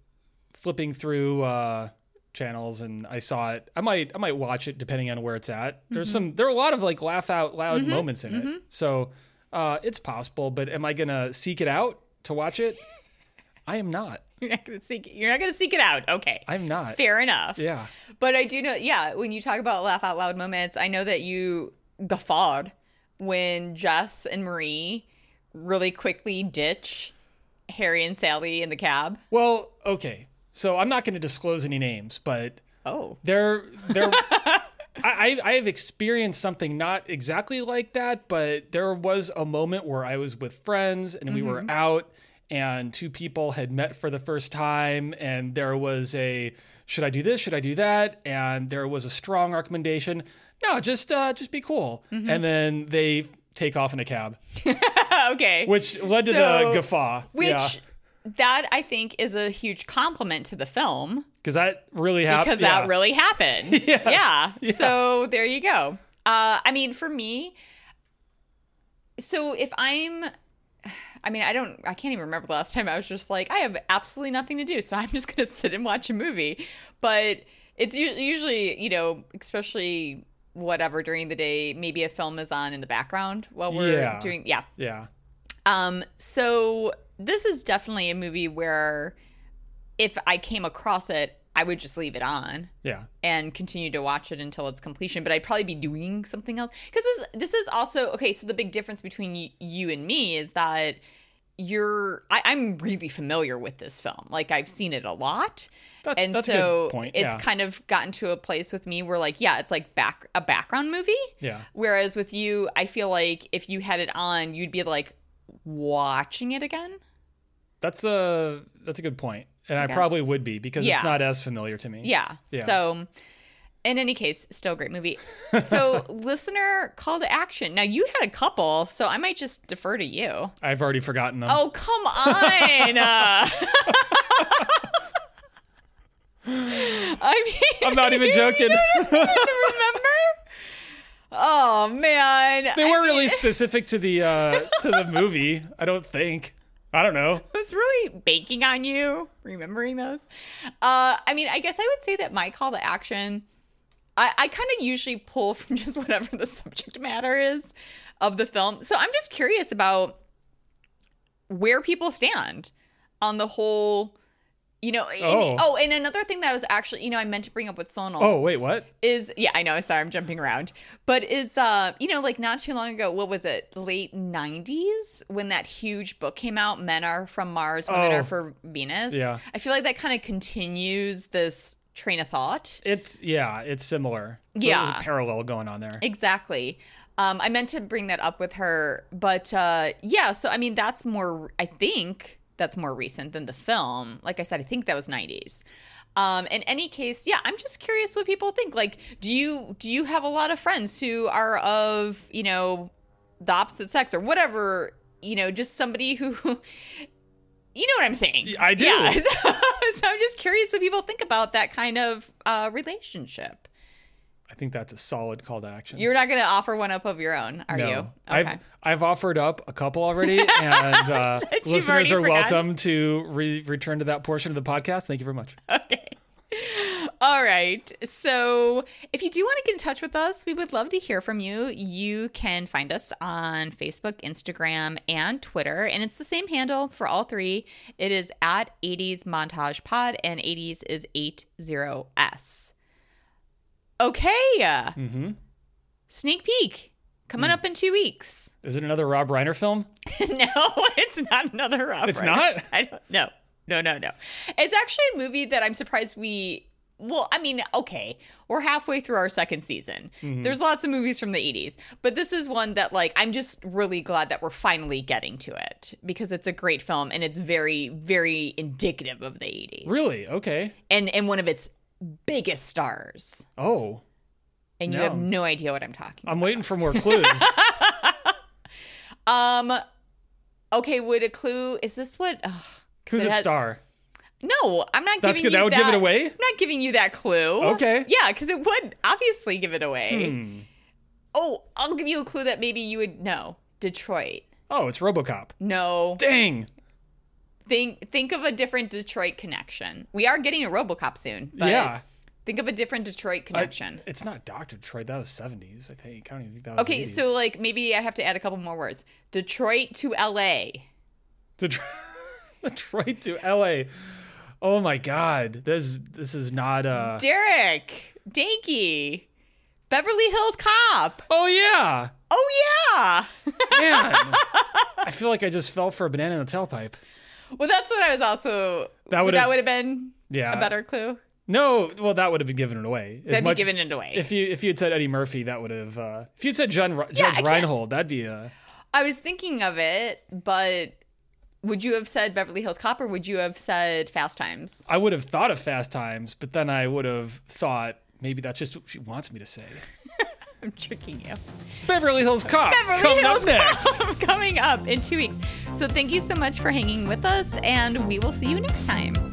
flipping through uh channels and I saw it, I might I might watch it depending on where it's at. There's Mm-hmm. some there are a lot of like laugh out loud moments in it, so uh, it's possible. But am I gonna seek it out to watch it? I am not. You're not gonna seek it. you're not gonna seek it out. Okay. I'm not. Fair enough. Yeah. But I do know, yeah, when you talk about laugh out loud moments, I know that you guffawed when Jess and Marie really quickly ditch Harry and Sally in the cab. Well, okay. So I'm not going to disclose any names, but Oh. there there I, I I have experienced something not exactly like that, but there was a moment where I was with friends and we were out and two people had met for the first time and there was a should I do this? Should I do that? And there was a strong recommendation. No, just uh just be cool. And then they take off in a cab, okay. which led to So- the guffaw. Which yeah. that I think is a huge compliment to the film Because that really happened. because that really happens. Yes. Yeah. Yeah. So there you go. Uh, I mean, for me, so if I'm, I mean, I don't, I can't even remember the last time I was just like, I have absolutely nothing to do, so I'm just gonna sit and watch a movie. But it's usually, you know, especially whatever during the day, maybe a film is on in the background while we're Yeah. doing, yeah. Yeah. Um, so this is definitely a movie where if I came across it, I would just leave it on Yeah. and continue to watch it until its completion. But I'd probably be doing something else because this this is also okay. So the big difference between y- you and me is that you're I, I'm really familiar with this film. Like I've seen it a lot. That's, and that's a so good point. it's yeah. kind of gotten to a place with me where like yeah it's like back a background movie yeah. whereas with you i feel like if you had it on you'd be like watching it again That's a that's a good point, and I, guess. probably would be because Yeah. it's not as familiar to me. Yeah. Yeah. So in any case, still a great movie. So, listener call to action. Now, you had a couple, so I might just defer to you. I've already forgotten them. Oh, come on. I mean, I'm not even joking. remember? Oh man, they weren't really mean, specific to the uh to the movie. I don't think. I don't know. I was really banking on you remembering those. Uh, I mean, I guess I would say that my call to action, I, I kind of usually pull from just whatever the subject matter is of the film. So I'm just curious about where people stand on the whole. You know, and- Oh. oh, and another thing that I was actually, you know, I meant to bring up with Sonal. Oh wait, what? is yeah i know sorry i'm jumping around but is uh you know like not too long ago what was it late 90s when that huge book came out men are from mars women Oh. are for venus Yeah. i feel like that kind of continues this train of thought It's yeah, it's similar. So There's Yeah. a parallel going on there. exactly um i meant to bring that up with her but uh yeah so i mean that's more i think that's more recent than the film. Like i said i think that was 90s um in any case yeah i'm just curious what people think. Like do you do you have a lot of friends who are of you know the opposite sex or whatever you know just somebody who you know what i'm saying? I do. yeah. So, so i'm just curious what people think about that kind of uh relationship I think that's a solid call to action. you're not going to offer one up of your own, are no. you? I've I've offered up a couple already, and uh, listeners are forgotten. welcome to re- return to that portion of the podcast. Thank you very much. okay. All right. So, if you do want to get in touch with us, we would love to hear from you. You can find us on Facebook, Instagram, and Twitter. And it's the same handle for all three. It is at 80s Montage Pod, and 80s is 80S. Okay. Mm-hmm. Sneak peek coming Hmm. up in two weeks. Is it another Rob Reiner film? no, it's not another Rob. It's Reiner. not? I don't. No, no, no, no. It's actually a movie that I'm surprised we. Well, I mean, okay, we're halfway through our second season. Mm-hmm. There's lots of movies from the 80s, but this is one that, like, I'm just really glad that we're finally getting to it because it's a great film and it's very, very indicative of the 80s. Really? Okay. And and one of its biggest stars. Oh, And you No. have no idea what I'm talking I'm waiting for more clues. Um. Okay, would a clue? Is this what? ugh, Who's it had- star? No, I'm not. That's giving good. That you would give it away? I'm not giving you that clue. Okay. Yeah, because it would obviously give it away. Hmm. Oh, I'll give you a clue that maybe you would know. Detroit. Oh, it's RoboCop. No. Dang. Think think of a different Detroit connection. We are getting a RoboCop soon. But yeah. Think of a different Detroit I- connection. it's not Doctor Detroit. That was 70s. I think. I don't even think that was. okay, 80s. so like maybe I have to add a couple more words. Detroit to LA. Detroit, Detroit to L.A. Oh my God. This this is not. uh Derek. Danky. Beverly Hills Cop. Oh yeah. Oh yeah. Man. I feel like I just fell for a banana in the tailpipe. Well, that's what I was also. That would that would have been Yeah. a better clue. No, well, that would have been given it away. As That'd much- be giving it away. If you if you had said Eddie Murphy, that would have. Uh, if you had said Judge, Judge can't- Reinhold, that'd be a. I was thinking of it, but would you have said Beverly Hills Cop or would you have said Fast Times? I would have thought of Fast Times, but then I would have thought maybe that's just what she wants me to say. I'm tricking you. Beverly Hills Cop Beverly coming Hills up next. Cop coming up in two weeks. So thank you so much for hanging with us, and we will see you next time.